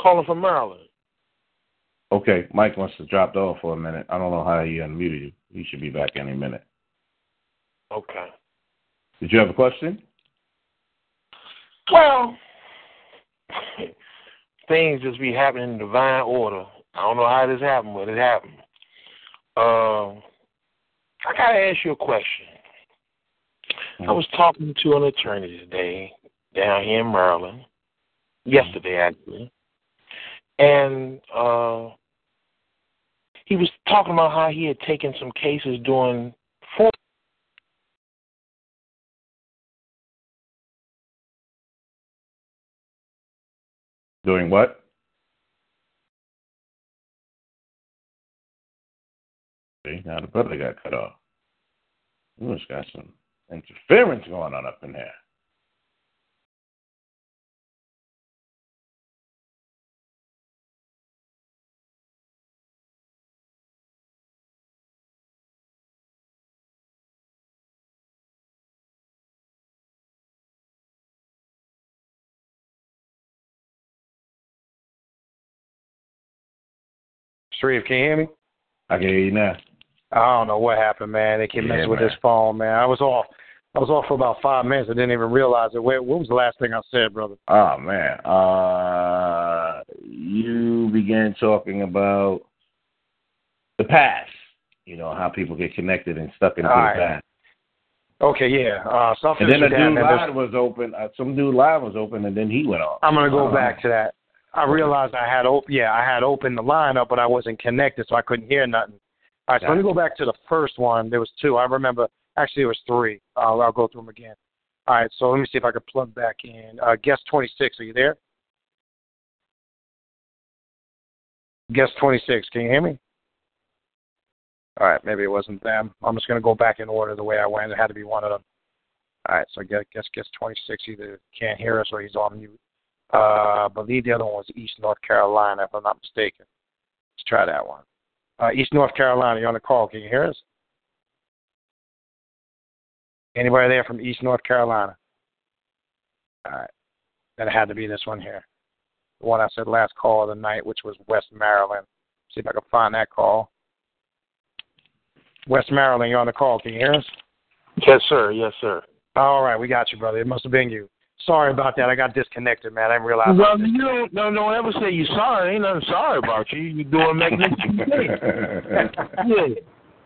Calling from Maryland. Okay. Mike must have dropped off for a minute. I don't know how he unmuted you. He should be back any minute. Okay. Did you have a question? Well, things just be happening in divine order. I don't know how this happened, but it happened. Uh, I gotta ask you a question. I was talking to an attorney today down here in Maryland, yesterday actually, and uh, he was talking about how he had taken some cases during Doing what? See, now the brother got cut off. Ooh, it's got some interference going on up in there. Shariff, can you hear me? I can hear you now. I don't know what happened, man. They kept Yeah, messing with man. this phone, man. I was off. I was off for about five minutes. I didn't even realize it. What, what was the last thing I said, brother? Oh man. Uh you began talking about the past. You know, how people get connected and stuck into All the right. past. Okay, yeah. Uh, something. And then a dude live was open. Uh, some dude live was open, and then he went off. I'm gonna go Uh, back to that. I realized I had op- yeah, I had opened the line up, but I wasn't connected, so I couldn't hear nothing. All right, so let me go back to the first one. There was two. I remember. Actually, there was three. Uh, I'll go through them again. All right, so let me see if I can plug back in. Uh, guest 26, are you there? Guest 26, can you hear me? All right, maybe it wasn't them. I'm just going to go back in order the way I went. It had to be one of them. All right, so I guess guess guest 26 either can't hear us or he's on mute. Uh, I believe the other one was East North Carolina, if I'm not mistaken. Let's try that one. Uh, East North Carolina, you're on the call. Can you hear us? Anybody there from East North Carolina? All right. Then it had to be this one here. The one I said last call of the night, which was West Maryland. See if I can find that call. West Maryland, you're on the call. Can you hear us? Yes, sir. Yes, sir. All right, we got you, brother. It must have been you. Sorry about that. I got disconnected, man. I didn't realize. Well, you don't, no, don't ever say you're sorry. Ain't nothing sorry about you. You're doing magnificent yeah.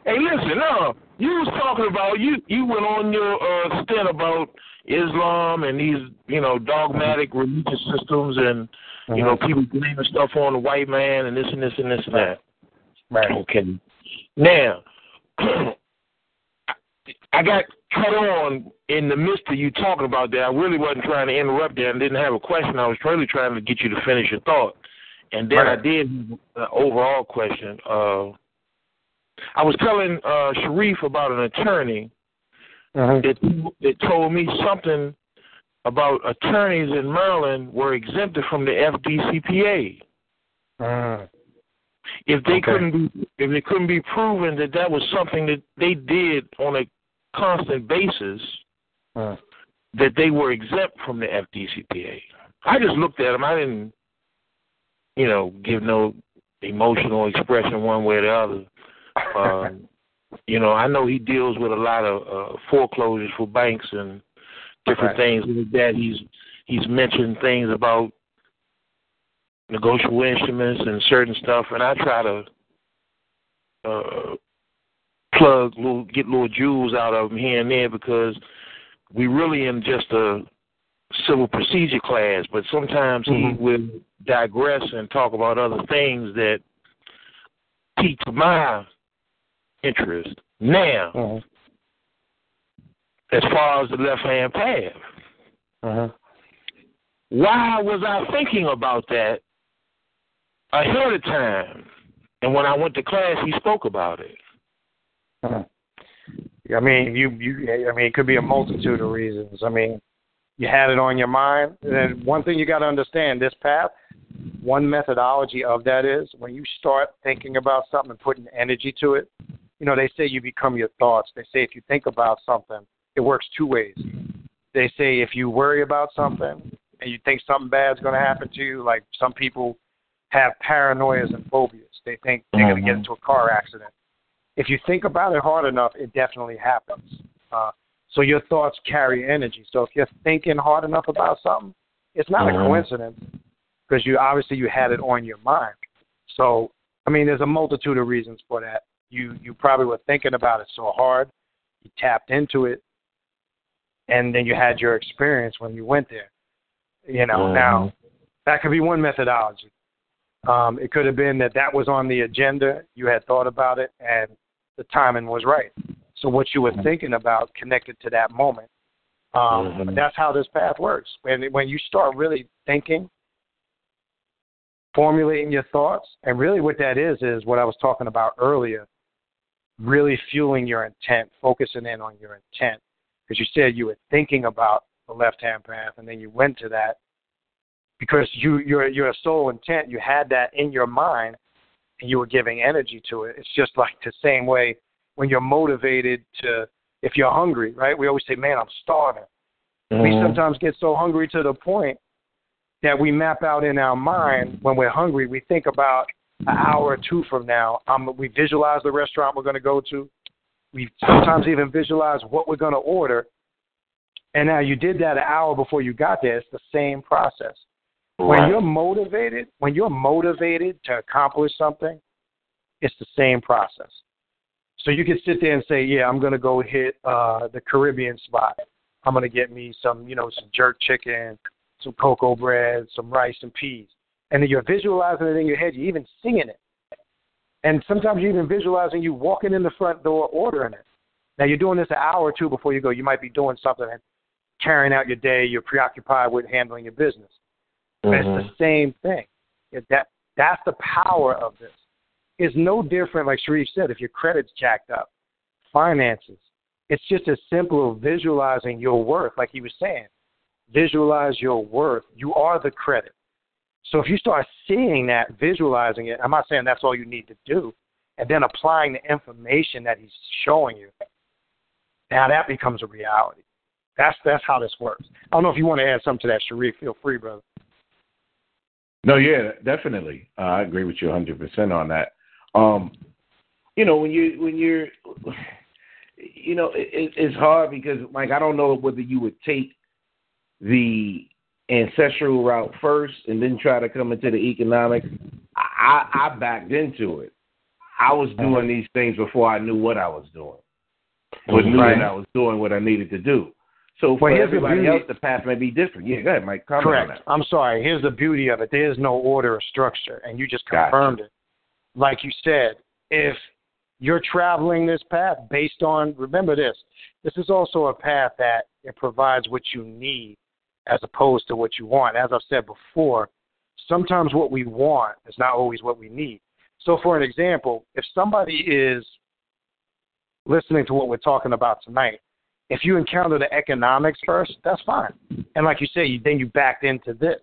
Hey, listen, no, you was talking about you. You went on your uh, stint about Islam and these, you know, dogmatic religious systems, and you know, people blaming stuff on the white man and this and this and this and that. Right. Okay. Now, I got cut on in the midst of you talking about that. I really wasn't trying to interrupt you I didn't have a question. I was really trying to get you to finish your thought. And then I did an overall question. Uh, I was telling uh, Shariff about an attorney that, that told me something about attorneys in Maryland were exempted from the FDCPA. Uh, If they Okay. couldn't be, if it couldn't be proven that that was something that they did on a constant basis, that they were exempt from the FDCPA. I just looked at them. I didn't, you know, give no emotional expression one way or the other. Um, you know, I know he deals with a lot of uh, foreclosures for banks and different Right. things like that. He's he's mentioned things about negotiable instruments and certain stuff, and I try to uh, plug little, get little jewels out of him here and there because we really in just a civil procedure class, but sometimes he will digress and talk about other things that pique my interest. Now, as far as the left hand path, uh-huh. why was I thinking about that ahead of time? And when I went to class, he spoke about it. I mean, you, you. I mean, it could be a multitude of reasons. I mean, you had it on your mind. And one thing you got to understand: this path. One methodology of that is when you start thinking about something and putting energy to it. You know, they say you become your thoughts. They say if you think about something, it works two ways. They say if you worry about something and you think something bad's going to happen to you. Like some people have paranoias and phobias. They think they're going to get mm-hmm. into a car accident. If you think about it hard enough, it definitely happens. Uh, so your thoughts carry energy. So if you're thinking hard enough about something, it's not Mhm. a coincidence because you obviously you had it on your mind. So I mean, there's a multitude of reasons for that. You you probably were thinking about it so hard, you tapped into it, and then you had your experience when you went there. You know, Mhm. now that could be one methodology. Um, it could have been that that was on the agenda, you had thought about it, and the timing was right. So what you were thinking about connected to that moment. Um, Mhm. That's how this path works. When when you start really thinking, formulating your thoughts, and really what that is is what I was talking about earlier. Really fueling your intent, focusing in on your intent, because you said you were thinking about the left-hand path, and then you went to that because you your your soul intent you had that in your mind and you were giving energy to it. It's just like the same way when you're motivated to if you're hungry right? We always say man i'm starving. We Mhm. sometimes get so hungry to the point that we map out in our mind when we're hungry we think about an hour or two from now um, we visualize the restaurant we're going to go to. We sometimes even visualize what we're going to order. And now you did that an hour before you got there. It's the same process when you're motivated, when you're motivated to accomplish something, it's the same process. So you can sit there and say, "Yeah, I'm going to go hit uh the Caribbean spot. I'm going to get me some, you know, some jerk chicken, some cocoa bread, some rice and peas." And then you're visualizing it in your head. You're even singing it. And sometimes you're even visualizing you walking in the front door ordering it. Now you're doing this an hour or two before you go. You might be doing something and carrying out your day. You're preoccupied with handling your business. But It's the mm-hmm. same thing. It, that that's the power of this. It's no different, like Shariff said, if your credit's jacked up, finances. It's just as simple as visualizing your worth, like he was saying. Visualize your worth. You are the credit. So if you start seeing that, visualizing it, I'm not saying that's all you need to do, and then applying the information that he's showing you, now that becomes a reality. That's that's how this works. I don't know if you want to add something to that, Shariff. Feel free, brother. No, yeah, definitely. Uh, I agree with you 100% on that. Um, you know, when you when you're, you know, it, it, it's hard because, like, I don't know whether you would take the ancestral route first and then try to come into the economics. I, I, I backed into it. I was doing these things before I knew what I was doing, but knew Right. that I was doing what I needed to do. So for Well, everybody else, the path may be different. Yeah, go ahead, Mike. Comment Correct. I'm sorry. Here's the beauty of it. There's no order or structure, and you just Gotcha. confirmed it. Like you said, if you're traveling this path based on, remember this, this is also a path that it provides what you need as opposed to what you want. As I've said before, sometimes what we want is not always what we need. So, for an example, if somebody is listening to what we're talking about tonight, if you encounter the economics first, that's fine. And like you say, you, then you backed into this,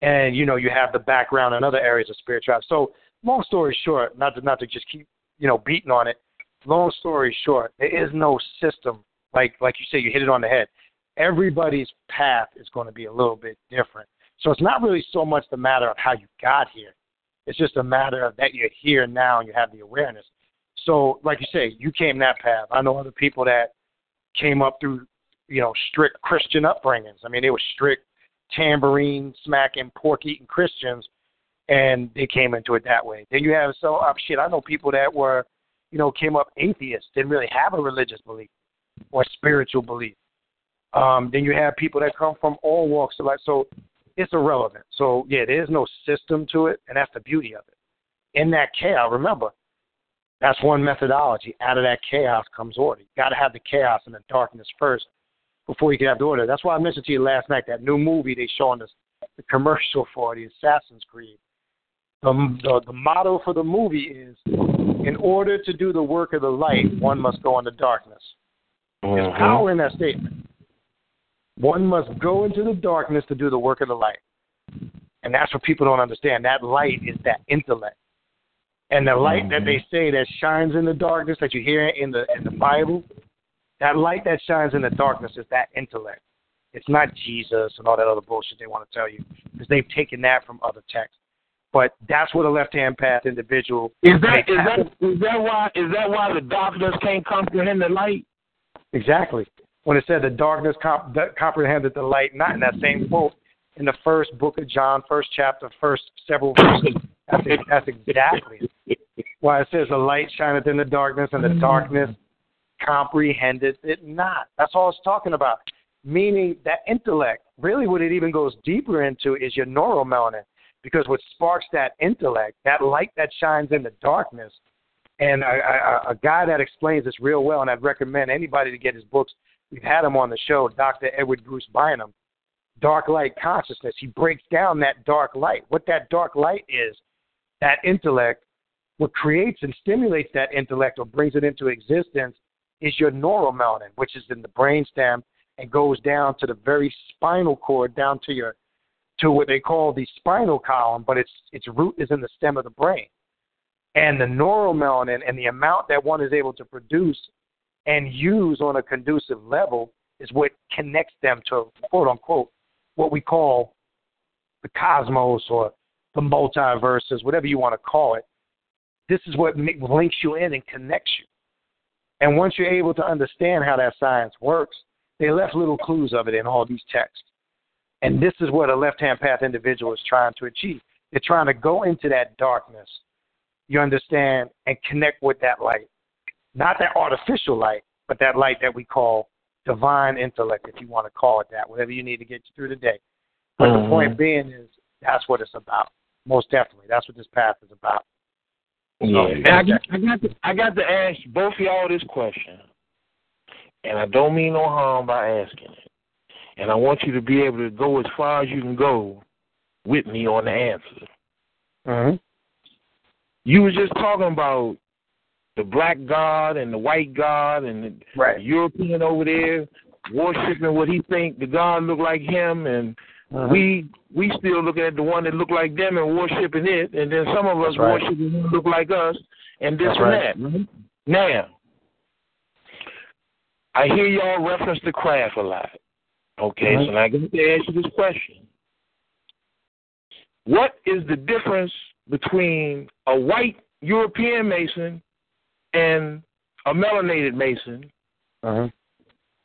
and you know you have the background in other areas of spirituality. So, long story short, not to not to just keep you know beating on it. Long story short, there is no system like like you say. You hit it on the head. Everybody's path is going to be a little bit different. So it's not really so much the matter of how you got here. It's just a matter of that you're here now and you have the awareness. So, like you say, you came that path. I know other people that came up through, you know, strict Christian upbringings. I mean, they were strict tambourine smacking, pork eating Christians, and they came into it that way. Then you have so uh, shit. I know people that were, you know, came up atheists, didn't really have a religious belief or spiritual belief. Um, then you have people that come from all walks of life. So it's irrelevant. So yeah, there's no system to it, and that's the beauty of it. In that chaos, remember, that's one methodology. Out of that chaos comes order. You got to have the chaos and the darkness first before you can have the order. That's why I mentioned to you last night that new movie they showing us the commercial for the Assassin's Creed. The, the the motto for the movie is, in order to do the work of the light, one must go into darkness. There's mm-hmm. power in that statement. One must go into the darkness to do the work of the light. And that's what people don't understand. That light is that intellect. And the light that mm-hmm. they say that shines in the darkness that you hear in the in the Bible, that light that shines in the darkness is that intellect. It's not Jesus and all that other bullshit they want to tell you because they've taken that from other texts. But that's what a left-hand path individual Is that is happen. that is that why is that why the darkness can't comprehend the light? Exactly. When it said the darkness comp- comprehended the light, not in that same quote, in the first book of John, first chapter, first several verses. That's, that's exactly why it says the light shineth in the darkness, and the mm-hmm. darkness comprehended it not. That's all it's talking about. Meaning that intellect, really what it even goes deeper into is your neuromelanin. Because what sparks that intellect, that light that shines in the darkness, and a, a, a guy that explains this real well, and I'd recommend anybody to get his books. We've had him on the show, Dr. Edward Bruce Bynum, Dark Light Consciousness. He breaks down that dark light. What that dark light is, that intellect, what creates and stimulates that intellect or brings it into existence is your neuromelanin, which is in the brainstem and goes down to the very spinal cord, down to your to what they call the spinal column, but its its root is in the stem of the brain. And the neuromelanin and the amount that one is able to produce and use on a conducive level is what connects them to quote unquote what we call the cosmos or the multiverses, whatever you want to call it. This is what links you in and connects you. And once you're able to understand how that science works, they left little clues of it in all these texts. And this is what a left hand path individual is trying to achieve. They're trying to go into that darkness, you understand, and connect with that light. Not that artificial light, but that light that we call divine intellect, if you want to call it that, whatever you need to get you through the day. But the Mhm. point being is that's what it's about. Most definitely. That's what this path is about. Yeah. And I, got, I got to I got to ask both of y'all this question, and I don't mean no harm by asking it. And I want you to be able to go as far as you can go with me on the answer. Mm-hmm. You were just talking about the black god and the white god and the right. European over there worshiping what he think the god look like him and Mhm. we we still looking at the one that look like them and worshiping it and then some of us right. worshiping one look like us and this That's and right. that. right? Now I hear y'all reference the craft a lot. Okay, Mhm. so now I got to ask you this question. What is the difference between a white European Mason and a melanated Mason? Uh-huh.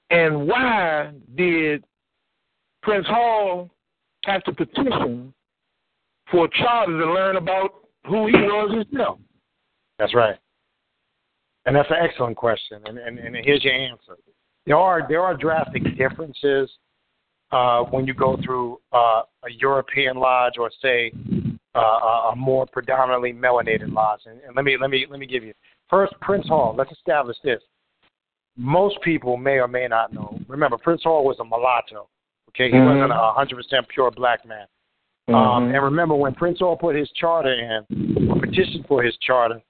And why did Prince Hall have to petition for a charter to learn about who he was himself? That's right. And that's an excellent question. And, and, and here's your answer. There are there are drastic differences uh, when you go through uh, a European lodge or say uh, a more predominantly melanated lodge. And, and let me let me let me give you first Prince Hall. Let's establish this. Most people may or may not know. Remember, Prince Hall was a mulatto. Okay, he Mhm. wasn't a hundred percent pure black man. Um, Mhm. and remember, when Prince Hall put his charter in, or petitioned for his charter,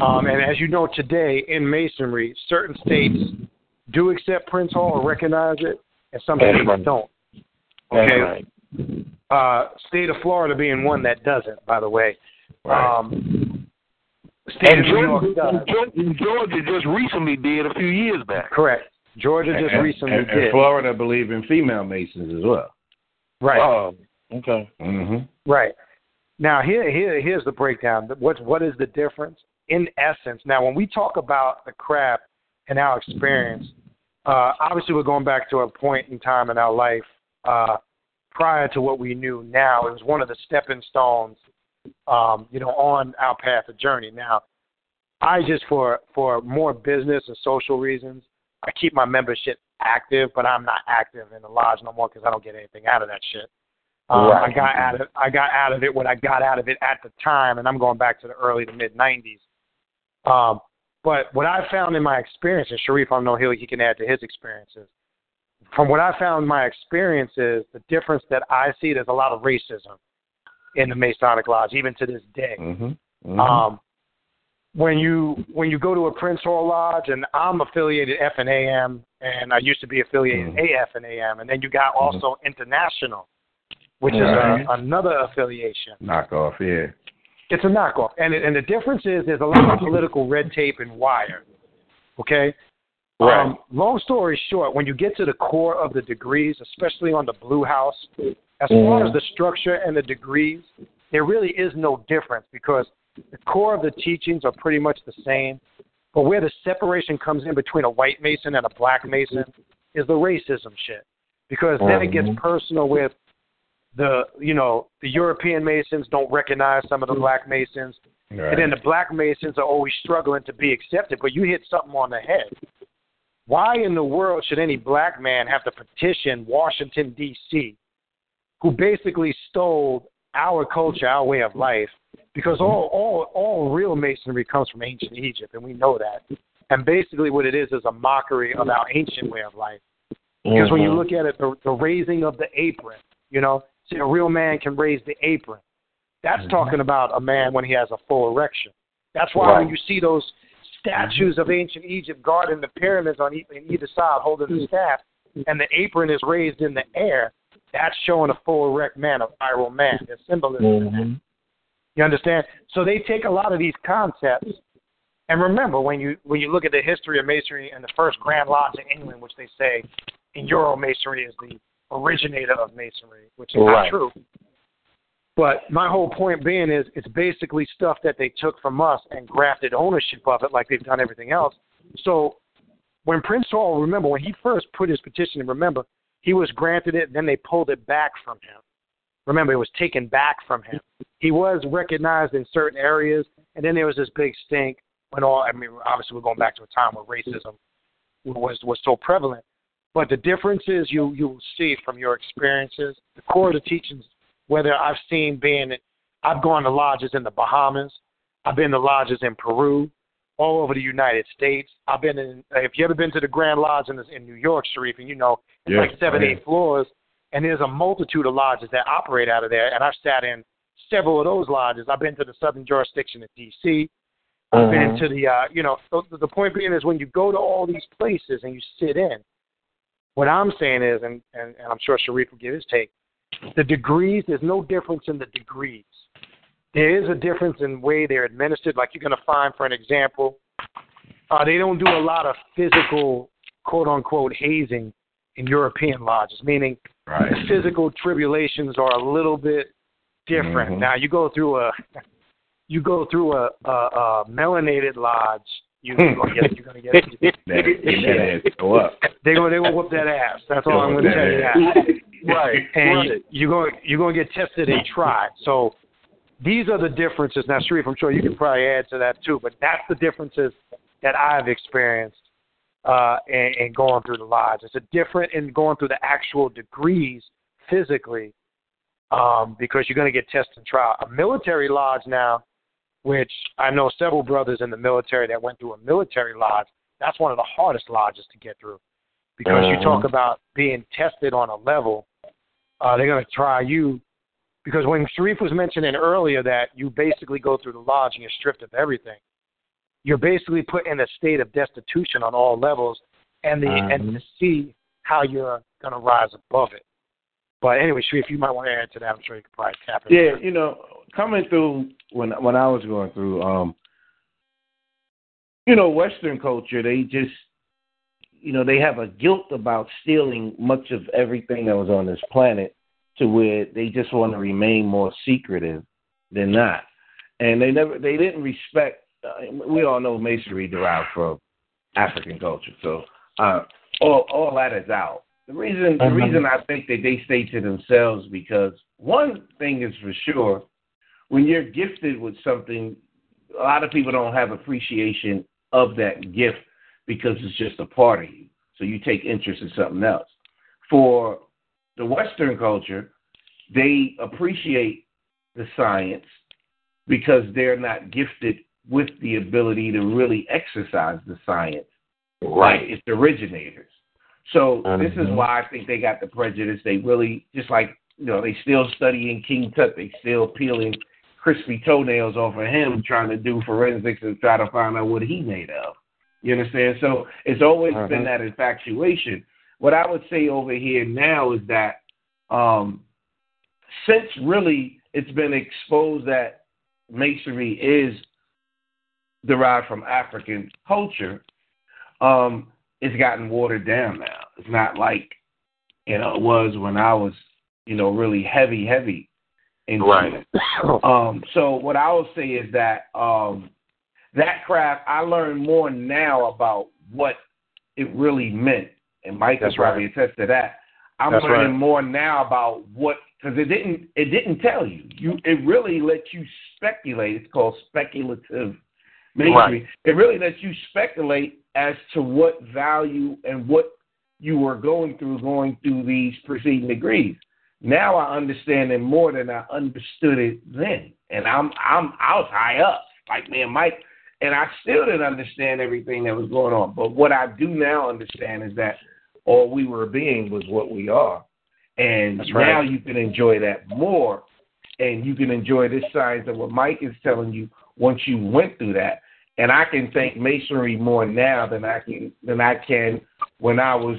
um, and as you know today in Masonry, certain states do accept Prince Hall or recognize it, and some states right. don't. Okay. right. Uh, state of Florida being one that doesn't, by the way. Right. Um, state And of New York Georgia, does. and Georgia, Georgia just recently did a few years back. Correct. Georgia just and, recently and, did. and Florida believe in female masons as well. Right. Oh, okay. hmm Right. Now here here here's the breakdown. What's what is the difference? In essence, now when we talk about the craft and our experience, uh, obviously we're going back to a point in time in our life uh, prior to what we knew now. It was one of the stepping stones, um, you know, on our path of journey. Now, I just for for more business and social reasons, I keep my membership active, but I'm not active in the lodge no more because I don't get anything out of that shit. Um, Right. I got out of I got out of it what I got out of it at the time, and I'm going back to the early to mid '90s. Um, but what I found in my experience, and Shariff, I know he he can add to his experiences. From what I found in my experiences, the difference that I see, there's a lot of racism in the Masonic Lodge, even to this day. Mm-hmm. Um, when you when you go to a Prince Hall Lodge, and I'm affiliated F and AM, and I used to be affiliated AF and AM, and then you got also International, which Right. is a, another affiliation. Knockoff, yeah. It's a knockoff, and it, and the difference is there's a lot of political red tape and wire. Okay, Right. Um, long story short, when you get to the core of the degrees, especially on the Blue House, as mm-hmm. far as the structure and the degrees, there really is no difference because the core of the teachings are pretty much the same. But where the separation comes in between a white Mason and a black Mason is the racism shit. Because then it gets mm-hmm. personal with the you know the European Masons don't recognize some of the black Masons, right. and then the black Masons are always struggling to be accepted. But you hit something on the head. Why in the world should any black man have to petition Washington D.C., who basically stole our culture, our way of life, because all all all real masonry comes from ancient Egypt, and we know that. And basically, what it is is a mockery of our ancient way of life. Because when you mm-hmm. look at it, the, the raising of the apron, you know, see, a real man can raise the apron. That's mm-hmm. talking about a man when he has a full erection. That's why right. when you see those statues of ancient Egypt guarding the pyramids on either side holding the staff, and the apron is raised in the air, that's showing a full erect man, a viral man. There's symbolism mm-hmm. in that. You understand? So they take a lot of these concepts, and remember when you when you look at the history of masonry and the first Grand Lodge in England, which they say in Euro masonry is the originator of masonry, which is right. not true. But my whole point being is it's basically stuff that they took from us and grafted ownership of it like they've done everything else. So when Prince Hall, remember, when he first put his petition in, remember, he was granted it, and then they pulled it back from him. Remember, it was taken back from him. He was recognized in certain areas, and then there was this big stink when all, I mean, obviously we're going back to a time where racism was was so prevalent. But the difference is you you see from your experiences, the core of the teachings whether I've seen being, I've gone to lodges in the Bahamas, I've been to lodges in Peru, all over the United States. I've been in. If you ever been to the Grand Lodge in, in New York, Shariff, and you know it's like seven, eight floors, and there's a multitude of lodges that operate out of there. And I've sat in several of those lodges. I've been to the Southern Jurisdiction in D.C. I've uh-huh. been to the, uh, you know, the, the point being is when you go to all these places and you sit in, what I'm saying is, and, and, and I'm sure Shariff will give his take, the degrees, there's no difference in the degrees. There is a difference in way they're administered. Like you're going to find, for an example, uh, they don't do a lot of physical, quote unquote, hazing in European lodges, meaning right. the physical tribulations are a little bit different. Mm-hmm. Now you go through a you go through a, a, a melanated lodge, you, are gonna get you're gonna get, go up. They're gonna they gonna whoop that ass. That's all I'm gonna tell you. right. And right. you're going you're going to get tested and tried. So these are the differences. Now, Shariff, I'm sure you can probably add to that too, but that's the differences that I've experienced uh, in, in going through the lodge. It's a different in going through the actual degrees physically um, because you're going to get tested and tried. A military lodge now, which I know several brothers in the military that went through a military lodge. That's one of the hardest lodges to get through because uh-huh. you talk mm-hmm. about being tested on a level uh, they're going to try you because when Shariff was mentioning earlier that you basically go through the lodge and you're stripped of everything, you're basically put in a state of destitution on all levels, and the um, and to see how you're going to rise above it. But anyway, Shariff, you might want to add to that. I'm sure you could probably tap it. Yeah, you know, coming through when when I was going through, um, you know, Western culture, they just you know, they have a guilt about stealing much of everything that was on this planet to where they just want to remain more secretive than not. And they never, they didn't respect, uh, we all know masonry derived from African culture. So, uh, all, all that is out. The reason, the uh-huh. reason I think that they stay to themselves because one thing is for sure, when you're gifted with something, a lot of people don't have appreciation of that gift because it's just a part of you. So you take interest in something else. For the Western culture, they appreciate the science because they're not gifted with the ability to really exercise the science right. like its originators. So mm-hmm. this is mm-hmm. why I think they got the prejudice. They really just like you know they still studying King Tut. They still peeling crispy toenails off of him, trying to do forensics and try to find out what he made of. You understand? So it's always uh-huh. been that infatuation. What I would say over here now is that um, since really it's been exposed that masonry is derived from African culture, um, it's gotten watered down now. It's not like you know it was when I was you know really heavy heavy into Right. it. Um, so what I will say is that um, that craft I learned more now about what it really meant, and Mike That's can probably attest to that. I'm That's learning right. more now about what because it didn't it didn't tell you. You it really lets you speculate. It's called speculative masonry. Right. It really lets you speculate as to what value and what you were going through going through these preceding degrees. Now I understand it more than I understood it then, and I'm I'm I was high up like me and Mike, and I still didn't understand everything that was going on. But what I do now understand is that all we were being was what we are, and right. now you can enjoy that more, and you can enjoy this science of what Mike is telling you once you went through that. And I can thank masonry more now than I can than I can when I was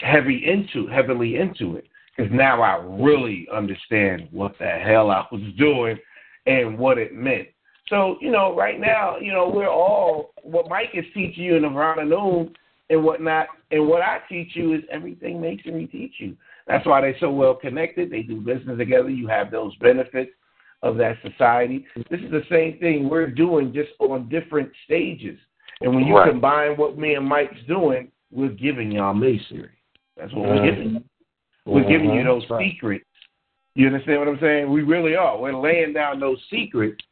heavy into heavily into it because now I really understand what the hell I was doing and what it meant. So you know, right now, you know, we're all what Mike is teaching you in the Ravana Noon and whatnot, and what I teach you is everything Masonry teach you. That's why they're so well connected. They do business together. You have those benefits of that society. This is the same thing we're doing, just on different stages. And when you Right. combine what me and Mike's doing, we're giving y'all masonry. That's what we're Mhm. giving you. We're giving you Mhm. those right. secrets. You understand what I'm saying? We really are. We're laying down those secrets,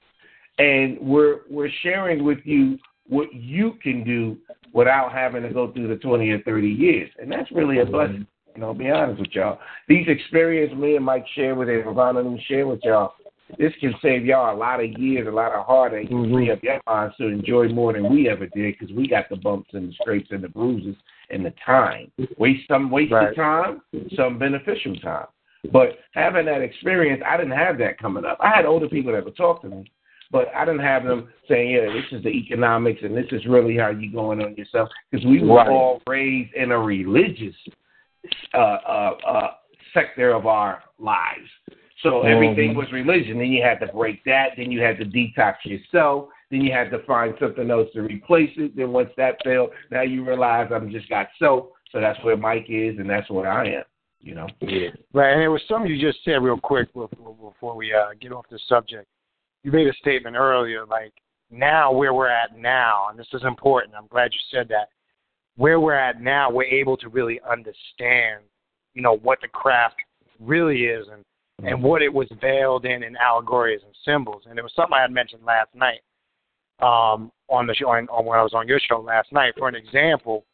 and we're we're sharing with you what you can do without having to go through the 20 or 30 years, and that's really a blessing. You know, I'll be honest with y'all. These experiences me and Mike share with you, Ravana and share with y'all, this can save y'all a lot of years, a lot of heartache, and free mm-hmm. up your minds to enjoy more than we ever did because we got the bumps and the scrapes and the bruises and the time. Waste some wasted Right. time, some beneficial time. But having that experience, I didn't have that coming up. I had older people that would talk to me, but I didn't have them saying, "Yeah, this is the economics, and this is really how you going on yourself." Because we were Right. all raised in a religious uh, uh, uh, sector of our lives. So everything Mhm. was religion. Then you had to break that. Then you had to detox yourself. Then you had to find something else to replace it. Then once that failed, now you realize I'm just got soap. So that's where Mike is, and that's where I am. You know. Yeah. Right, and there was something you just said real quick before, before we uh, get off the subject. You made a statement earlier, like now where we're at now, and this is important. I'm glad you said that. Where we're at now, we're able to really understand, you know, what the craft really is and and what it was veiled in in allegories and symbols. And it was something I had mentioned last night um, on the show, on, on when I was on your show last night. For an example,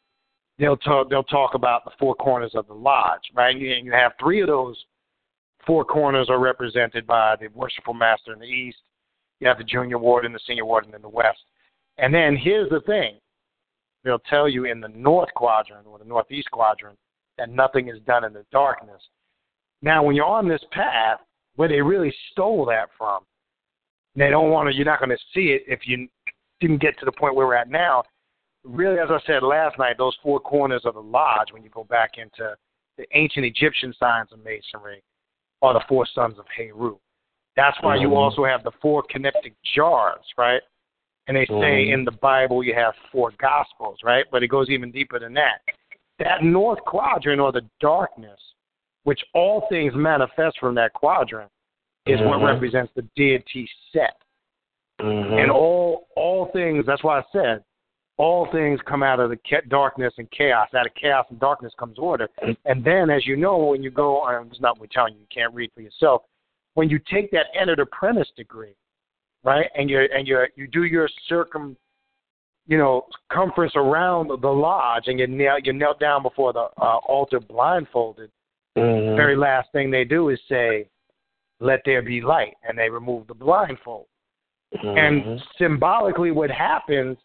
they'll talk they'll talk about the four corners of the lodge, right? And you, and you have three of those four corners are represented by the worshipful master in the east. You have the junior warden, the senior warden in the west. And then here's the thing: they'll tell you in the north quadrant or the northeast quadrant that nothing is done in the darkness. Now, when you're on this path, where they really stole that from, they don't want to. You're not going to see it if you didn't get to the point where we're at now really, as I said last night, those four corners of the lodge, when you go back into the ancient Egyptian signs of masonry, are the four sons of Heru. That's why you Mhm. also have the four canopic jars, right? And they say Mhm. in the Bible you have four gospels, right? But it goes even deeper than that. That north quadrant or the darkness, which all things manifest from that quadrant, is what Mhm. represents the deity set. Mhm. And all all things. That's why I said all things come out of the ca- darkness and chaos. Out of chaos and darkness comes order. And then, as you know, when you go, it's not we're telling you, you can't read for yourself. When you take that entered apprentice degree, right, and you and you you do your circum, you know, conference around the lodge, and you kneel you knelt down before the uh, altar blindfolded. Mhm. Very last thing they do is say, "Let there be light," and they remove the blindfold. And Mhm. symbolically, what happens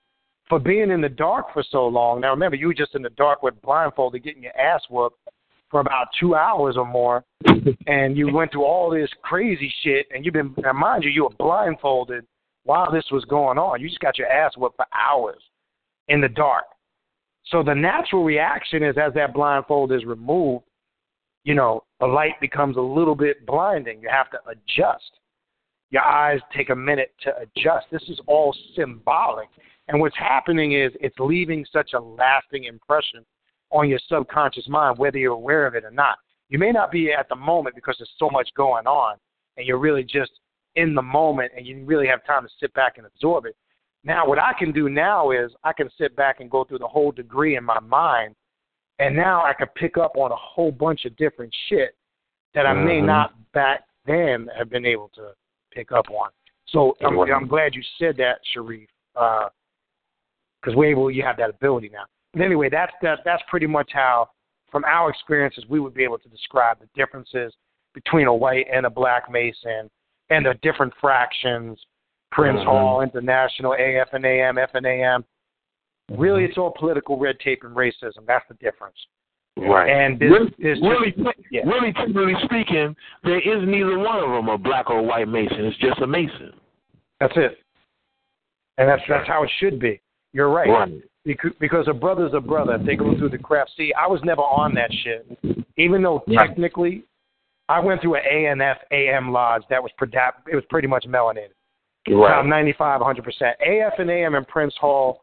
for being in the dark for so long? Now, remember, you were just in the dark with blindfolded, getting your ass whooped for about two hours or more, and you went through all this crazy shit, and you've been, now mind you, you were blindfolded while this was going on. You just got your ass whooped for hours in the dark. So the natural reaction is as that blindfold is removed, you know, the light becomes a little bit blinding. You have to adjust. Your eyes take a minute to adjust. This is all symbolic. And what's happening is it's leaving such a lasting impression on your subconscious mind, whether you're aware of it or not. You may not be at the moment because there's so much going on, and you're really just in the moment, and you really have time to sit back and absorb it. Now, what I can do now is I can sit back and go through the whole degree in my mind, and now I can pick up on a whole bunch of different shit that I may Mhm. not back then have been able to pick up on. So I'm, I'm glad you said that, Shariff, because we're able. You have that ability now. But anyway, that's that. That's pretty much how, from our experiences, we would be able to describe the differences between a white and a black Mason, and the different fractions, Prince Mhm. Hall, International, AF and AM, F and AM. Really, it's all political red tape and racism. That's the difference. Right. And this, really, this really, yeah. really, technically speaking, there is neither one of them a black or white Mason. It's just a Mason. That's it. And that's that's how it should be. You're right. Right. Because, a brother's a brother. If they go through the crap, see, I was never on that shit. Even though technically, I went through an ANF AM lodge that was predap- it was pretty much melanated. Right. Around 95, 100 percent. AF and AM and Prince Hall,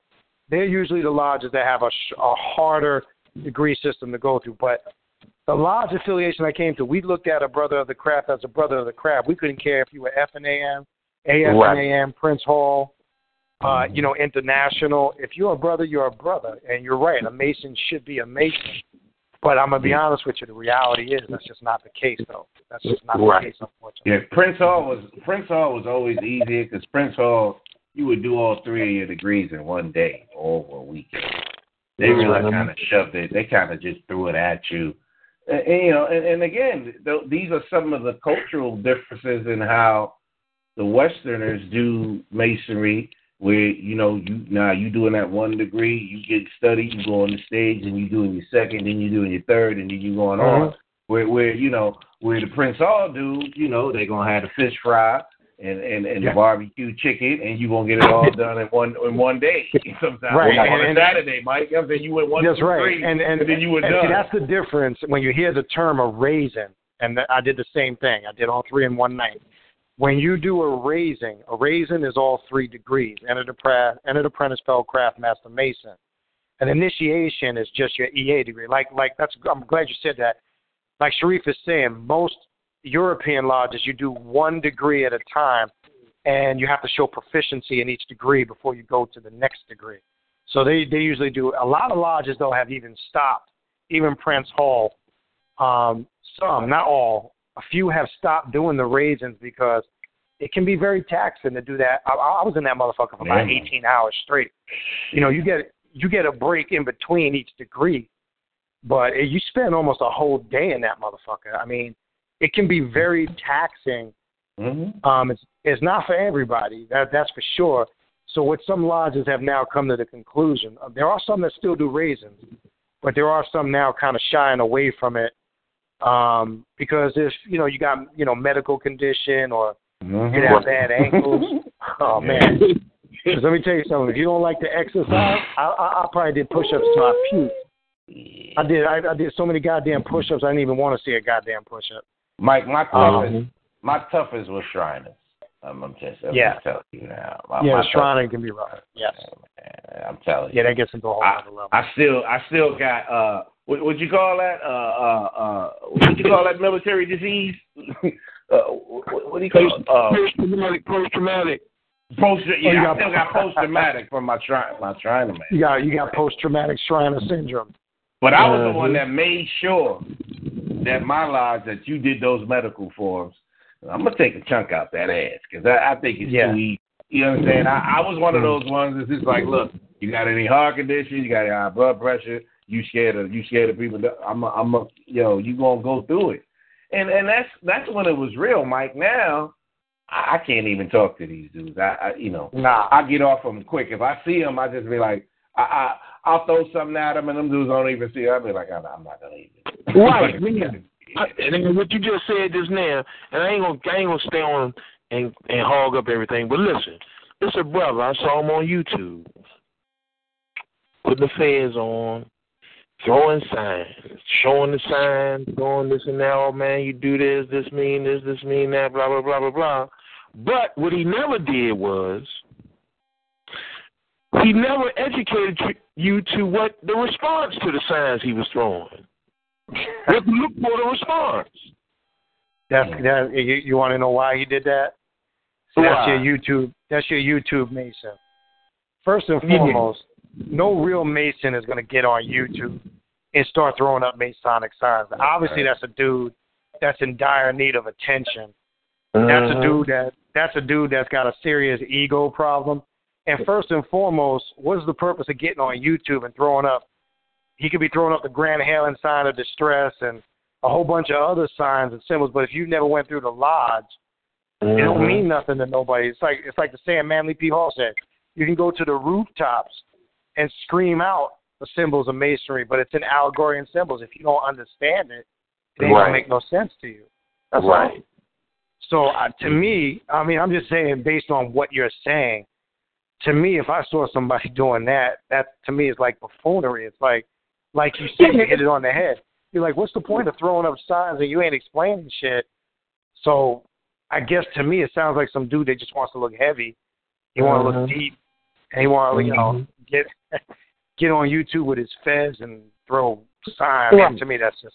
they're usually the lodges that have a, sh- a harder degree system to go through. But the lodge affiliation I came to, we looked at a brother of the craft as a brother of the craft. We couldn't care if you were F and AM, AF Right. and AM, Prince Hall, uh, you know, international. If you're a brother, you're a brother, and you're right. A Mason should be a Mason. But I'm gonna be honest with you. The reality is that's just not the case, though. That's just not Right. the case, unfortunately. Yeah, Prince Hall was Prince Hall was always easier because Prince Hall you would do all three of your degrees in one day or over a weekend. They really kind of shoved it. They kind of just threw it at you. And, and, you know, and, and again, th- these are some of the cultural differences in how the Westerners do masonry. Where you know you now you doing that one degree, you get study, you go on the stage, and you doing your second, then you doing your third, and then you going on. Mhm. Where where you know where the Prince Hall do, you know they gonna have the fish fry and and, and Yeah. the barbecue chicken, and you gonna get it all done in one in one day. Sometimes Right, on and- a and- Saturday, Mike. I'm saying you went one, That's right. three, and, and, then you were and done. See, that's the difference when you hear the term a raisin. And I did the same thing. I did all three in one night. When you do a raising, a raising is all three degrees: apprentice, entered apprentice, fellow craft, master mason. An initiation is just your EA degree. Like, like that's. I'm glad you said that. Like Shariff is saying, most European lodges you do one degree at a time, and you have to show proficiency in each degree before you go to the next degree. So they they usually do. A lot of lodges though have even stopped. Even Prince Hall, um, some, not all, a few have stopped doing the raisins because it can be very taxing to do that. I, I was in that motherfucker for about 18 hours straight. You know, you get you get a break in between each degree, but you spend almost a whole day in that motherfucker. I mean, it can be very taxing. Mm-hmm. Um, it's it's not for everybody. That that's for sure. So what some lodges have now come to the conclusion, uh, there are some that still do raisins, but there are some now kind of shying away from it um, because if you know you got you know medical condition or Mm-hmm. you have bad ankles. oh man. 'Cause let me tell you something. If you don't like to exercise, I, I, I probably did push-ups till I puked. I did. I, I did so many goddamn push-ups. I didn't even want to see a goddamn push-up. Mike, my toughest, Um, my toughest was Shriners. I'm, I'm just, I'm Yeah. just telling you now. My, yeah, my Shrining can be rough. Yes. I'm telling you. Yeah, that gets into a whole I, other level. I still, I still got, uh, what would you call that? Uh, uh, uh, what you call that military disease? uh, what, what do you call it? Uh, Post-traumatic. Post-traumatic. post, Oh, yeah, you I got- still got post traumatic from my shrine, my Shriner man. You got you got post-traumatic Shriner syndrome. But I was the Uh-huh. one that made sure that my lodge that you did those medical forms. I'm gonna take a chunk out that ass because I, I think it's Yeah. too easy. You understand? I, I was one of those ones that's just like, look, you got any heart conditions? you got any high blood pressure, you scared of you scared of people. that- I'm a, I'm a, yo, you gonna go through it, and and that's that's when it was real, Mike. Now I, I can't even talk to these dudes. I, I you know, Nah. I get off them quick. If I see them, I just be like, I, I I'll throw something at them, and them dudes don't even see. it. I'll be like, I'm, I'm not gonna even. Right. yeah. I- And then what you just said just now, and I ain't gonna, I ain't gonna stay on and and hog up everything. But listen, it's a brother. I saw him on YouTube, putting the feds on, throwing signs, showing the signs, doing this and that. Oh man, you do this, this mean this, this mean that, blah blah blah blah blah. But what he never did was he never educated you to what the response to the signs he was throwing. what to look for the response. That's that. You, you want to know why he did that? So that's your YouTube. That's your YouTube Mason. First and foremost, no real Mason is going to get on YouTube and start throwing up Masonic signs. Obviously, that's a dude that's in dire need of attention. That's a uh-huh. dude that that's a dude that's got a serious ego problem. And first and foremost, what is the purpose of getting on YouTube and throwing up? He could be throwing up the Grand Hailing sign of distress and a whole bunch of other signs and symbols. But if you never went through the lodge, it don't uh-huh. mean nothing to nobody. It's like it's like the saying Manly P. Hall said. You can go to the rooftops and scream out the symbols of masonry, but it's an allegory and symbols. If you don't understand it, it ain't Right. gonna make no sense to you. That's Right. all. So uh, to me, I mean, I'm just saying based on what you're saying. To me, if I saw somebody doing that, that to me is like buffoonery. It's like, like you said, you hit it on the head. You're like, what's the point of throwing up signs and you ain't explaining shit? So I guess to me, it sounds like some dude that just wants to look heavy. He want to look deep, and he want to, you know, Mhm. get get on YouTube with his fez and throw signs. Yeah. To me, that's just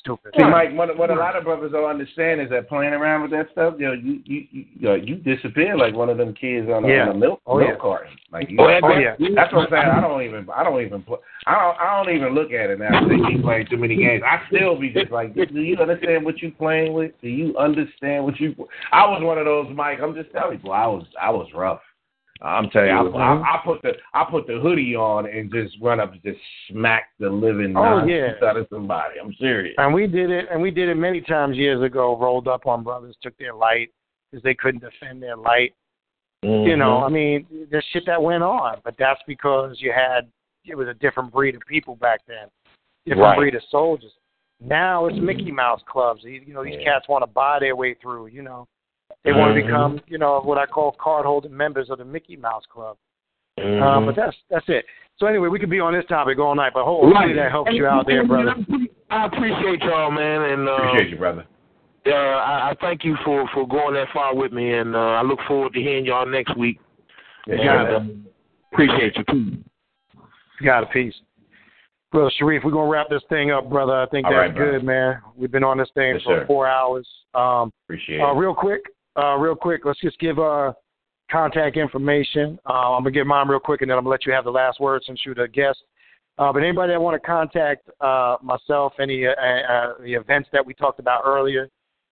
stupid. See, Mike, what, what a lot of brothers don't understand is that playing around with that stuff, you know, you you you, you, know, you disappear like one of them kids on a, Yeah. on a milk Oh, milk yeah. carton. Like you, Oh, yeah. Oh, yeah. That's what I'm saying. I don't even I don't even put I don't I don't even look at it now. They keep playing too many games. I still be just like, do you understand what you playing with? Do you understand what you? I was one of those, Mike. I'm just telling you, boy, I was I was rough. I'm telling you, I, I, I put the I put the hoodie on and just run up and just smack the living Oh, yeah. out of somebody. I'm serious. And we did it, and we did it many times years ago. Rolled up on brothers, took their light because they couldn't defend their light. You know, Mhm. I mean, there's shit that went on, but that's because you had it was a different breed of people back then, different Right. breed of soldiers. Now it's Mickey Mouse clubs. You you know, these cats want to buy their way through. You know, they want to become, you know, what I call card holding members of the Mickey Mouse Club. Uh, Mhm. but that's that's it. So anyway, we could be on this topic all night, but hopefully that helps you out there, brother. I appreciate y'all, man, and uh, Appreciate you, brother. Uh, I, I thank you for for going that far with me, and uh, I look forward to hearing y'all next week. Yeah, and, got it. uh, appreciate you too. Got a piece. Brother Shariff, we're gonna wrap this thing up, brother. I think All that's right, good, man. We've been on this thing Yes, for sir. four hours. Um Appreciate uh, it. real quick, uh real quick, let's just give uh contact information. Uh, I'm gonna give mine real quick and then I'm gonna let you have the last word since you're the guest. Uh, but anybody that want to contact uh, myself, any uh, uh, the events that we talked about earlier,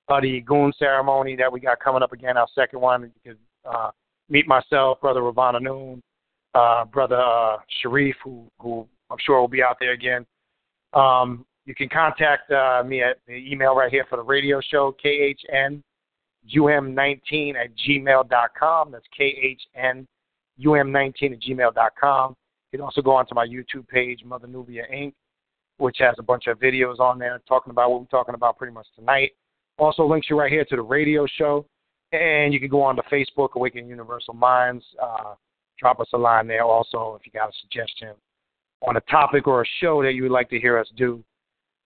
uh, the Egun ceremony that we got coming up again, our second one, you can uh, meet myself, brother Ravana Noon, brother Shariff, who who I'm sure will be out there again. Um, you can contact uh, me at the email right here for the radio show, KHN um19 at gmail.com. That's KHN um19 at gmail.com. You can also go onto my YouTube page, Mother Nubia Inc., which has a bunch of videos on there talking about what we're talking about pretty much tonight. Also links you right here to the radio show. And you can go on to Facebook, Awaken Universal Minds. Uh, drop us a line there also if you got a suggestion on a topic or a show that you would like to hear us do.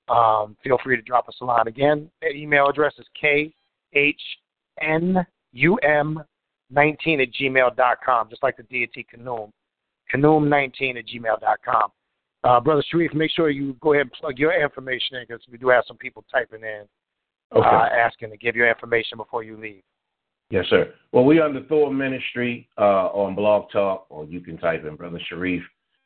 Um, feel free to drop us a line. Again, the email address is khnum19 at gmail.com, just like the deity Khnum. Khnum19 at gmail.com. Uh, Brother Shariff, make sure you go ahead and plug your information in because we do have some people typing in Okay. uh, asking to give your information before you leave. Yes, sir. Well, we're under Thor Ministry uh, on Blog Talk, or you can type in Brother Shariff.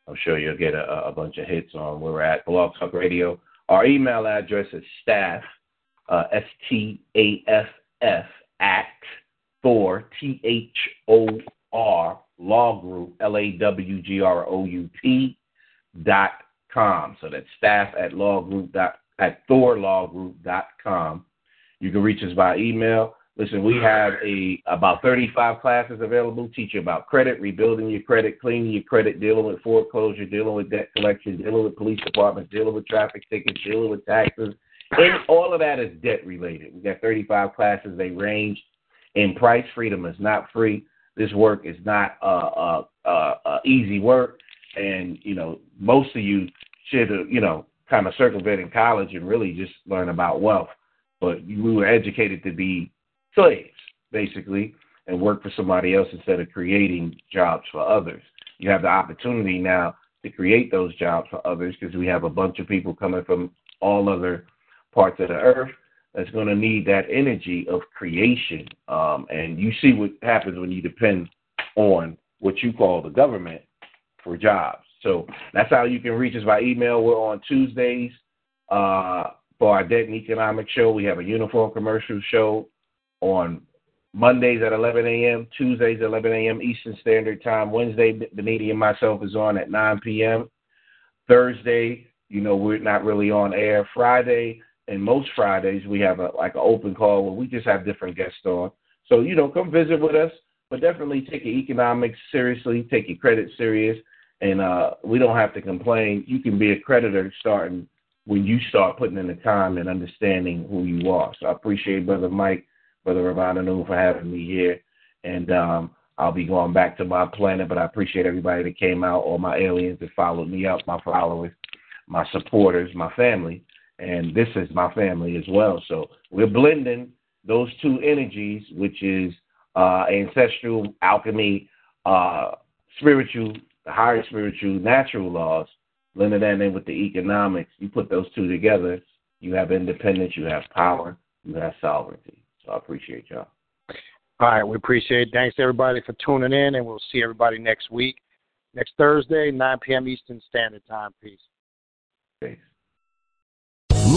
I'm sure you'll get a, a bunch of hits on where we're at. Blog Talk Radio. Our email address is staff, uh, S T A F F, at Thor, T H O R, Law Group, L A W G R O U P, dot com. So that's staff at law group dot at thorlawgroup dot com. You can reach us by email. Listen, we have a about 35 classes available. Teach you about credit, rebuilding your credit, cleaning your credit, dealing with foreclosure, dealing with debt collection, dealing with police departments, dealing with traffic tickets, dealing with taxes. And all of that is debt related. We got 35 classes. They range in price. Freedom is not free. This work is not uh, uh, uh, uh, easy work, and you know most of you should have you know kind of circumvent in college and really just learn about wealth. But we were educated to be slaves, basically, and work for somebody else instead of creating jobs for others. you have the opportunity now to create those jobs for others because we have a bunch of people coming from all other parts of the earth that's going to need that energy of creation. Um, and you see what happens when you depend on what you call the government for jobs. So that's how you can reach us by email. We're on Tuesdays uh, for our Debt and Economic Show. We have a uniform commercial show on Mondays at 11 a.m., Tuesdays at 11 a.m. Eastern Standard Time. Wednesday, Beniti and myself is on at 9 p.m. Thursday, you know, we're not really on air. Friday and most Fridays, we have a like an open call where we just have different guests on. So, you know, come visit with us, but definitely take your economics seriously, take your credit serious, and uh, we don't have to complain. You can be a creditor starting when you start putting in the time and understanding who you are. So I appreciate Brother Mike, Brother Ravana Noon for having me here. And um, I'll be going back to my planet, but I appreciate everybody that came out, all my aliens that followed me up, my followers, my supporters, my family. And this is my family as well. So we're blending those two energies, which is uh, ancestral alchemy, uh, spiritual, the higher spiritual, natural laws, blending that in with the economics. You put those two together, you have independence, you have power, you have sovereignty. So I appreciate y'all. All right, we appreciate it. Thanks everybody for tuning in, and we'll see everybody next week, next Thursday, 9 p.m. Eastern Standard Time. Peace. Peace.